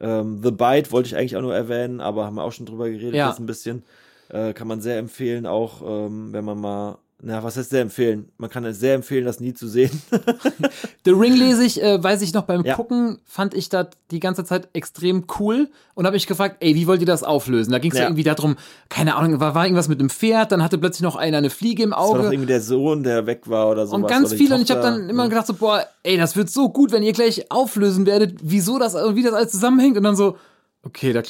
Speaker 2: Ähm, The Bite wollte ich eigentlich auch nur erwähnen, aber haben wir auch schon drüber geredet
Speaker 3: Ja.
Speaker 2: jetzt ein bisschen. Äh, kann man sehr empfehlen, auch ähm, wenn man mal, na, was heißt sehr empfehlen? Man kann es sehr empfehlen, das nie zu sehen. <laughs>
Speaker 3: The Ring lese ich, äh, weiß ich noch, beim
Speaker 2: Ja.
Speaker 3: Gucken fand ich das die ganze Zeit extrem cool und habe mich gefragt, ey, wie wollt ihr das auflösen? Da ging es
Speaker 2: Ja.
Speaker 3: irgendwie darum, keine Ahnung, war, war irgendwas mit dem Pferd, dann hatte plötzlich noch einer eine Fliege im
Speaker 2: Das war doch
Speaker 3: Auge.
Speaker 2: irgendwie der Sohn, der weg war oder sowas.
Speaker 3: Und ganz
Speaker 2: oder die
Speaker 3: viel, und ich habe dann immer gedacht, so, boah, ey, das wird so gut, wenn ihr gleich auflösen werdet, wieso das, wie das alles zusammenhängt. Und dann so, okay, da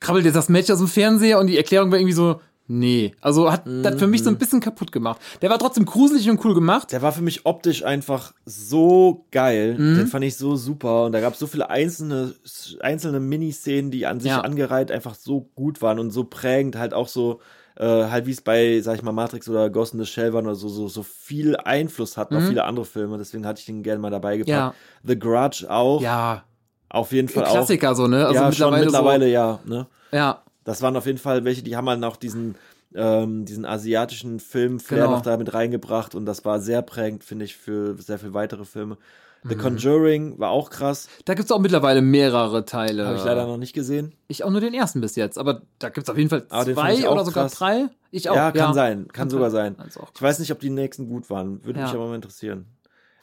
Speaker 3: krabbelt jetzt das Mädchen aus dem Fernseher und die Erklärung war irgendwie so, nee. Also hat das für mich so ein bisschen kaputt gemacht. Der war trotzdem gruselig und cool gemacht.
Speaker 2: Der war für mich optisch einfach so geil.
Speaker 3: Mhm.
Speaker 2: Den fand ich so super. Und da gab es so viele einzelne, einzelne Miniszenen, die an sich
Speaker 3: Ja.
Speaker 2: angereiht einfach so gut waren und so prägend, halt auch so, äh, halt wie es bei, sag ich mal, Matrix oder Ghost in the Shell waren oder so, so, so viel Einfluss hatten auf viele andere Filme. Deswegen hatte ich den gerne mal dabei gepackt.
Speaker 3: Mhm. Ja.
Speaker 2: The Grudge auch.
Speaker 3: Ja,
Speaker 2: Auf jeden Fall auch.
Speaker 3: Klassiker so, ne? Also
Speaker 2: ja,
Speaker 3: mittlerweile,
Speaker 2: schon mittlerweile, ja. Ne?
Speaker 3: so. Ja,
Speaker 2: Das waren auf jeden Fall welche, die haben halt noch diesen, ähm, diesen asiatischen Film Flair
Speaker 3: Genau.
Speaker 2: noch da mit reingebracht und das war sehr prägend, finde ich, für sehr viele weitere Filme.
Speaker 3: Mhm.
Speaker 2: The Conjuring war auch krass,
Speaker 3: da gibt's auch mittlerweile mehrere Teile.
Speaker 2: habe ich leider noch nicht gesehen.
Speaker 3: Ich auch nur den ersten bis jetzt, aber da gibt's auf jeden Fall
Speaker 2: fand
Speaker 3: zwei
Speaker 2: auch
Speaker 3: oder sogar
Speaker 2: krass.
Speaker 3: drei. Ich auch.
Speaker 2: ja, kann sein, kann sogar sein.
Speaker 3: Auch
Speaker 2: Ich weiß nicht, ob die nächsten gut waren, würde
Speaker 3: Ja.
Speaker 2: mich aber mal interessieren.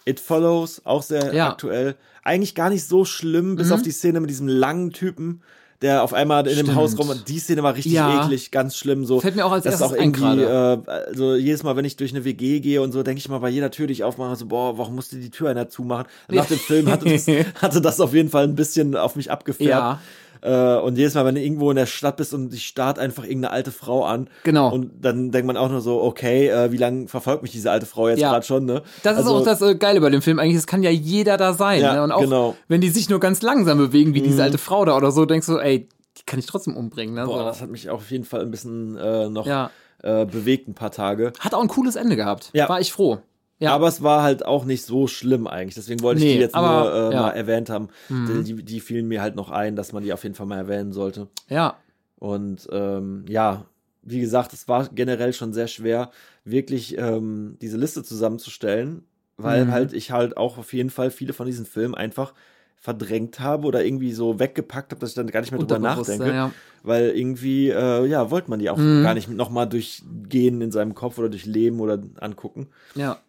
Speaker 2: It Follows, auch sehr
Speaker 3: Ja.
Speaker 2: aktuell. Eigentlich gar nicht so schlimm, bis
Speaker 3: Mhm.
Speaker 2: auf die Szene mit diesem langen Typen, der auf einmal in dem
Speaker 3: Stimmt.
Speaker 2: Haus rum. Die Szene war richtig
Speaker 3: Ja.
Speaker 2: eklig, ganz schlimm. So.
Speaker 3: Fällt mir auch als
Speaker 2: das ist
Speaker 3: erstes
Speaker 2: auch
Speaker 3: ein
Speaker 2: irgendwie,
Speaker 3: gerade.
Speaker 2: äh, also jedes Mal, wenn ich durch eine WG gehe und so, denke ich mal bei jeder Tür, die ich aufmache, so, boah, warum musste die Tür einer zumachen? Nach dem Film hatte das, <laughs> hatte das auf jeden Fall ein bisschen auf mich abgefärbt.
Speaker 3: Ja.
Speaker 2: Äh, und jedes Mal, wenn du irgendwo in der Stadt bist und dich starrt einfach irgendeine alte Frau an.
Speaker 3: Genau.
Speaker 2: Und dann denkt man auch nur so, okay, äh, wie lange verfolgt mich diese alte Frau jetzt
Speaker 3: Ja.
Speaker 2: gerade schon, ne?
Speaker 3: Das ist
Speaker 2: Also,
Speaker 3: auch das äh, Geile bei dem Film. Eigentlich, es kann ja jeder da sein.
Speaker 2: Ja,
Speaker 3: ne? Und auch
Speaker 2: genau.
Speaker 3: wenn die sich nur ganz langsam bewegen, wie
Speaker 2: Mhm.
Speaker 3: diese alte Frau da oder so, denkst du, ey, die kann ich trotzdem umbringen. Ne?
Speaker 2: Boah,
Speaker 3: so.
Speaker 2: das hat mich auf jeden Fall ein bisschen äh, noch
Speaker 3: Ja.
Speaker 2: äh, bewegt, ein paar Tage.
Speaker 3: Hat auch ein cooles Ende gehabt.
Speaker 2: Ja.
Speaker 3: War ich froh. Ja.
Speaker 2: Aber es war halt auch nicht so schlimm eigentlich. Deswegen wollte ich
Speaker 3: Nee,
Speaker 2: die jetzt
Speaker 3: aber,
Speaker 2: nur äh,
Speaker 3: ja.
Speaker 2: mal erwähnt haben.
Speaker 3: Mhm.
Speaker 2: Die, die fielen mir halt noch ein, dass man die auf jeden Fall mal erwähnen sollte.
Speaker 3: ja.
Speaker 2: Und ähm, ja, wie gesagt, es war generell schon sehr schwer, wirklich ähm, diese Liste zusammenzustellen, weil
Speaker 3: Mhm.
Speaker 2: halt ich halt auch auf jeden Fall viele von diesen Filmen einfach verdrängt habe oder irgendwie so weggepackt habe, dass ich dann gar nicht mehr drüber nachdenke.
Speaker 3: Ja.
Speaker 2: Weil irgendwie, äh, ja, wollte man die auch
Speaker 3: Mhm.
Speaker 2: gar nicht nochmal durchgehen in seinem Kopf oder durchleben oder angucken.
Speaker 3: ja.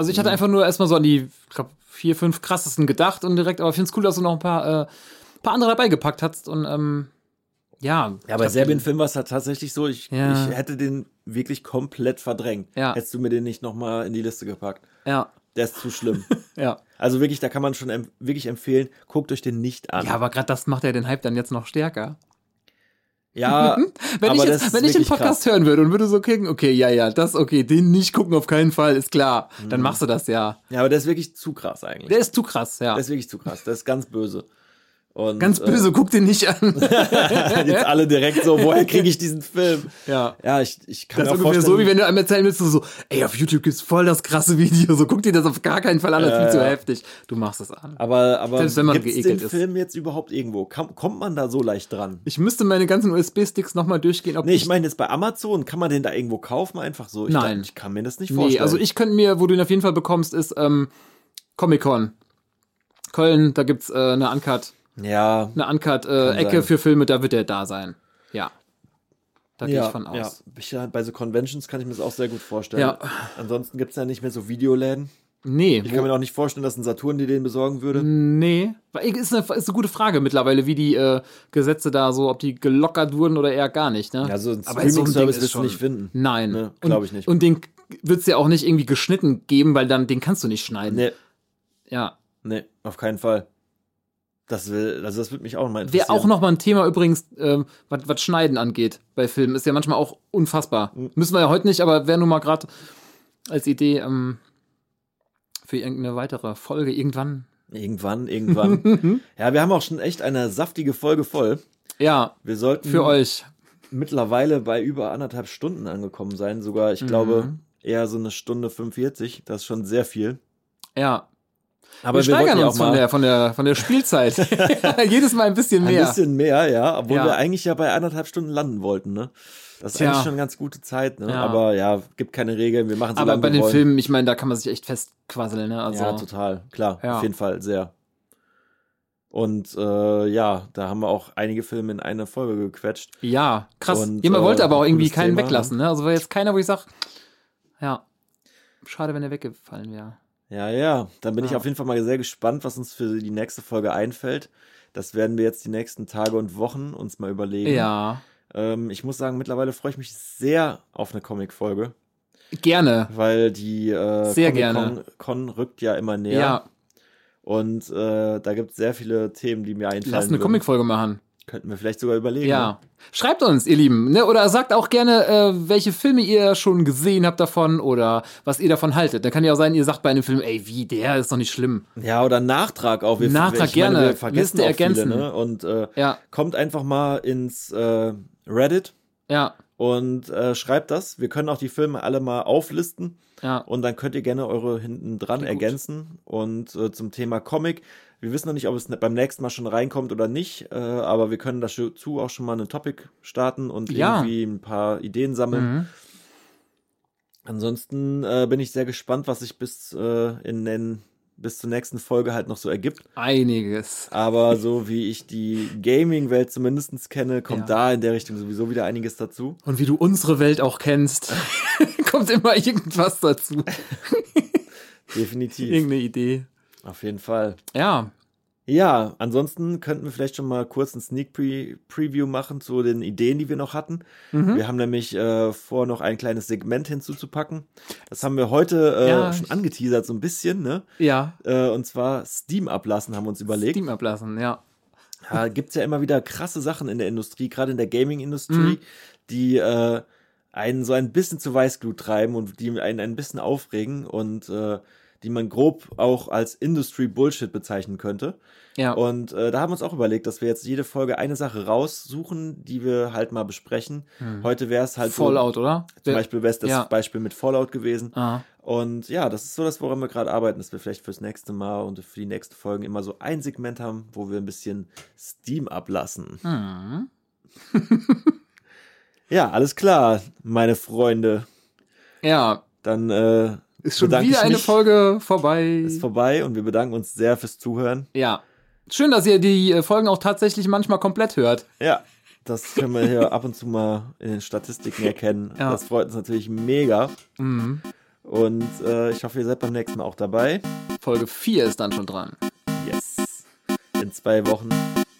Speaker 3: Also ich hatte
Speaker 2: Mhm.
Speaker 3: einfach nur erstmal so an die, ich glaube, vier, fünf krassesten gedacht und direkt, aber ich finde es cool, dass du noch ein paar, äh, paar andere dabei gepackt hast und ähm, Ja,
Speaker 2: Ja, bei Serbien-Film war es halt tatsächlich so, ich,
Speaker 3: Ja.
Speaker 2: ich hätte den wirklich komplett verdrängt.
Speaker 3: Ja.
Speaker 2: Hättest du mir den nicht nochmal in die Liste gepackt.
Speaker 3: Ja,
Speaker 2: Der ist zu schlimm. <laughs>
Speaker 3: ja.
Speaker 2: also wirklich, da kann man schon em wirklich empfehlen, guckt euch den nicht an.
Speaker 3: Ja, aber gerade das macht ja den Hype dann jetzt noch stärker.
Speaker 2: Ja, <laughs>
Speaker 3: Wenn ich, jetzt, wenn ich den Podcast
Speaker 2: krass.
Speaker 3: hören würde und würde so kicken, okay, ja, ja, das okay, den nicht gucken auf keinen Fall, ist klar.
Speaker 2: Mhm.
Speaker 3: Dann machst du das ja.
Speaker 2: Ja, aber der ist wirklich zu krass eigentlich.
Speaker 3: Der ist zu krass, ja.
Speaker 2: Der ist wirklich zu krass. Der ist ganz böse. Und,
Speaker 3: Ganz böse, guck den nicht an.
Speaker 2: Äh, <laughs> jetzt alle direkt so, woher kriege ich diesen Film?
Speaker 3: ja.
Speaker 2: Ja, ich, ich kann
Speaker 3: Das ist
Speaker 2: mir auch
Speaker 3: ungefähr so, wie wenn du einem erzählen willst, so, ey, auf YouTube gibt's voll das krasse Video, so guck dir das auf gar keinen Fall an, das ist
Speaker 2: Ja,
Speaker 3: viel zu heftig. Du machst es an.
Speaker 2: aber, aber
Speaker 3: Selbst wenn man geekelt
Speaker 2: den
Speaker 3: ist.
Speaker 2: Film jetzt überhaupt irgendwo? Kam, kommt man da so leicht dran?
Speaker 3: Ich müsste meine ganzen USB-Sticks nochmal durchgehen, ob
Speaker 2: Nee, ich meine jetzt bei Amazon, kann man den da irgendwo kaufen einfach so? Ich
Speaker 3: Nein.
Speaker 2: dachte, ich kann mir das nicht vorstellen.
Speaker 3: Nee, also ich könnte mir, wo du ihn auf jeden Fall bekommst, ist ähm, Comic-Con. Köln, da gibt's äh, eine Uncut,
Speaker 2: Ja,
Speaker 3: eine Uncut-Ecke
Speaker 2: sein.
Speaker 3: für Filme, da wird der da sein. Ja. Da gehe
Speaker 2: ja,
Speaker 3: ich von aus.
Speaker 2: Ja. Bei so Conventions kann ich mir das auch sehr gut vorstellen.
Speaker 3: Ja.
Speaker 2: Ansonsten gibt es ja nicht mehr so Videoläden.
Speaker 3: Nee,
Speaker 2: Ich kann mir auch nicht vorstellen, dass ein Saturn dir den besorgen würde.
Speaker 3: nee. Ist eine, ist eine gute Frage mittlerweile, wie die äh, Gesetze da so, ob die gelockert wurden oder eher gar nicht. Ne?
Speaker 2: Ja, so ein
Speaker 3: so
Speaker 2: Streaming-Service wirst du nicht finden.
Speaker 3: Nein.
Speaker 2: Ne,
Speaker 3: Und-
Speaker 2: glaub ich nicht.
Speaker 3: Und den wird's ja auch nicht irgendwie geschnitten geben, weil dann den kannst du nicht schneiden.
Speaker 2: Nee,
Speaker 3: Ja.
Speaker 2: nee, auf keinen Fall. Das will, also das würde mich auch mal interessieren.
Speaker 3: Wäre auch noch mal ein Thema übrigens, ähm, was was Schneiden angeht bei Filmen. Ist ja manchmal auch unfassbar.
Speaker 2: Mhm.
Speaker 3: Müssen wir ja heute nicht, aber wäre nur mal gerade als Idee ähm, für irgendeine weitere Folge irgendwann.
Speaker 2: Irgendwann, irgendwann. <laughs> ja, wir haben auch schon echt eine saftige Folge voll.
Speaker 3: Ja,
Speaker 2: Wir sollten
Speaker 3: für euch.
Speaker 2: mittlerweile bei über anderthalb Stunden angekommen sein. Sogar,
Speaker 3: Mhm.
Speaker 2: ich glaube, eher so eine Stunde 45. Das ist schon sehr viel.
Speaker 3: Ja.
Speaker 2: Aber
Speaker 3: wir steigern
Speaker 2: ja
Speaker 3: uns
Speaker 2: auch
Speaker 3: von der, von, der, von der Spielzeit. <laughs> <laughs> Jedes Mal ein bisschen
Speaker 2: ein
Speaker 3: mehr.
Speaker 2: bisschen mehr, ja. Obwohl
Speaker 3: Ja.
Speaker 2: wir eigentlich ja bei anderthalb Stunden landen wollten, ne? Das ist
Speaker 3: Tja.
Speaker 2: eigentlich schon eine ganz gute Zeit, ne?
Speaker 3: Ja.
Speaker 2: Aber ja, gibt keine Regeln. Wir machen so
Speaker 3: aber bei den
Speaker 2: wollen.
Speaker 3: Filmen, ich meine, da kann man sich echt festquasseln. Ne? Also,
Speaker 2: Ja, total, klar,
Speaker 3: Ja.
Speaker 2: auf jeden Fall, sehr. Und äh, ja, da haben wir auch einige Filme in eine Folge gequetscht.
Speaker 3: Ja, krass.
Speaker 2: Und,
Speaker 3: Jemand
Speaker 2: äh,
Speaker 3: wollte aber auch irgendwie keinen
Speaker 2: Thema,
Speaker 3: weglassen. Ne? Also war jetzt keiner, wo ich sage, ja, schade, wenn er weggefallen wäre.
Speaker 2: Ja, ja, dann bin ich
Speaker 3: Ja.
Speaker 2: auf jeden Fall mal sehr gespannt, was uns für die nächste Folge einfällt. Das werden wir jetzt die nächsten Tage und Wochen uns mal überlegen.
Speaker 3: Ja,
Speaker 2: Ähm, ich muss sagen, mittlerweile freue ich mich sehr auf eine Comic-Folge,
Speaker 3: gerne.
Speaker 2: weil die äh,
Speaker 3: Sehr
Speaker 2: Comic-Con Con rückt ja immer näher.
Speaker 3: Ja,
Speaker 2: Und äh, da gibt es sehr viele Themen, die mir einfallen.
Speaker 3: lass eine. Comicfolge machen.
Speaker 2: Könnten wir vielleicht sogar überlegen.
Speaker 3: Ja. Schreibt uns, ihr Lieben, ne? oder sagt auch gerne, äh, welche Filme ihr schon gesehen habt davon oder was ihr davon haltet. Dann kann ja auch sein, ihr sagt bei einem Film, ey, wie, der ist doch nicht schlimm.
Speaker 2: Ja, oder Nachtrag auch. Wir,
Speaker 3: Nachtrag
Speaker 2: ich meine,
Speaker 3: gerne.
Speaker 2: Wir vergessen
Speaker 3: Liste
Speaker 2: auch
Speaker 3: ergänzen.
Speaker 2: Viele, ne? Und äh,
Speaker 3: Ja,
Speaker 2: kommt einfach mal ins äh, Reddit
Speaker 3: ja,
Speaker 2: und äh, schreibt das. Wir können auch die Filme alle mal auflisten
Speaker 3: ja.
Speaker 2: und dann könnt ihr gerne eure hinten dran ergänzen. Und äh, zum Thema Comic, wir wissen noch nicht, ob es beim nächsten Mal schon reinkommt oder nicht, äh, aber wir können dazu auch schon mal einen Topic starten und
Speaker 3: Ja.
Speaker 2: irgendwie ein paar Ideen sammeln.
Speaker 3: Mhm.
Speaker 2: Ansonsten äh, bin ich sehr gespannt, was sich bis äh, in den bis zur nächsten Folge halt noch so ergibt.
Speaker 3: Einiges.
Speaker 2: Aber so wie ich die Gaming-Welt zumindest kenne, kommt
Speaker 3: Ja.
Speaker 2: da in der Richtung sowieso wieder einiges dazu.
Speaker 3: Und wie du unsere Welt auch kennst, <laughs> <laughs> kommt immer irgendwas dazu.
Speaker 2: Definitiv.
Speaker 3: Irgendeine Idee.
Speaker 2: Auf jeden Fall.
Speaker 3: Ja,
Speaker 2: Ja, ansonsten könnten wir vielleicht schon mal kurz ein Sneak Pre Preview machen zu den Ideen, die wir noch hatten.
Speaker 3: Mhm.
Speaker 2: Wir haben nämlich äh, vor, noch ein kleines Segment hinzuzupacken. Das haben wir heute äh,
Speaker 3: Ja,
Speaker 2: schon angeteasert, so ein bisschen, ne?
Speaker 3: ja.
Speaker 2: Äh, und zwar Steam ablassen, haben wir uns überlegt.
Speaker 3: Steam ablassen, ja.
Speaker 2: Ja, gibt's ja immer wieder krasse Sachen in der Industrie, gerade in der Gaming-Industrie,
Speaker 3: Mhm.
Speaker 2: die äh, einen so ein bisschen zu Weißglut treiben und die einen ein bisschen aufregen und äh, die man grob auch als Industry-Bullshit bezeichnen könnte.
Speaker 3: Ja.
Speaker 2: Und äh, da haben wir uns auch überlegt, dass wir jetzt jede Folge eine Sache raussuchen, die wir halt mal besprechen. Heute wäre es halt
Speaker 3: Hm. Fallout, oder?
Speaker 2: so, zum Beispiel wäre es das
Speaker 3: Ja.
Speaker 2: Beispiel mit Fallout gewesen.
Speaker 3: Ah,
Speaker 2: Und ja, das ist so das, woran wir gerade arbeiten, dass wir vielleicht fürs nächste Mal und für die nächsten Folgen immer so ein Segment haben, wo wir ein bisschen Steam ablassen.
Speaker 3: hm. <laughs>
Speaker 2: Ja, alles klar, meine Freunde.
Speaker 3: Ja,
Speaker 2: Dann äh,
Speaker 3: ist schon wieder eine
Speaker 2: mich.
Speaker 3: Folge vorbei.
Speaker 2: Ist vorbei und wir bedanken uns sehr fürs Zuhören.
Speaker 3: Ja. Schön, dass ihr die äh, Folgen auch tatsächlich manchmal komplett hört.
Speaker 2: Ja, das können wir hier <laughs> ab und zu mal in den Statistiken erkennen.
Speaker 3: Ja.
Speaker 2: Das freut uns natürlich mega.
Speaker 3: Mhm.
Speaker 2: Und äh, ich hoffe, ihr seid beim nächsten Mal auch dabei.
Speaker 3: Folge 4 ist dann schon dran.
Speaker 2: Yes. In zwei Wochen.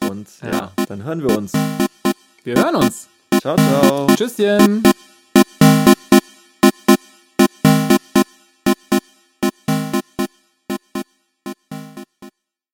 Speaker 2: Und ja,
Speaker 3: Ja.
Speaker 2: dann hören wir uns.
Speaker 3: Wir hören uns.
Speaker 2: Ciao, ciao.
Speaker 3: Tschüsschen.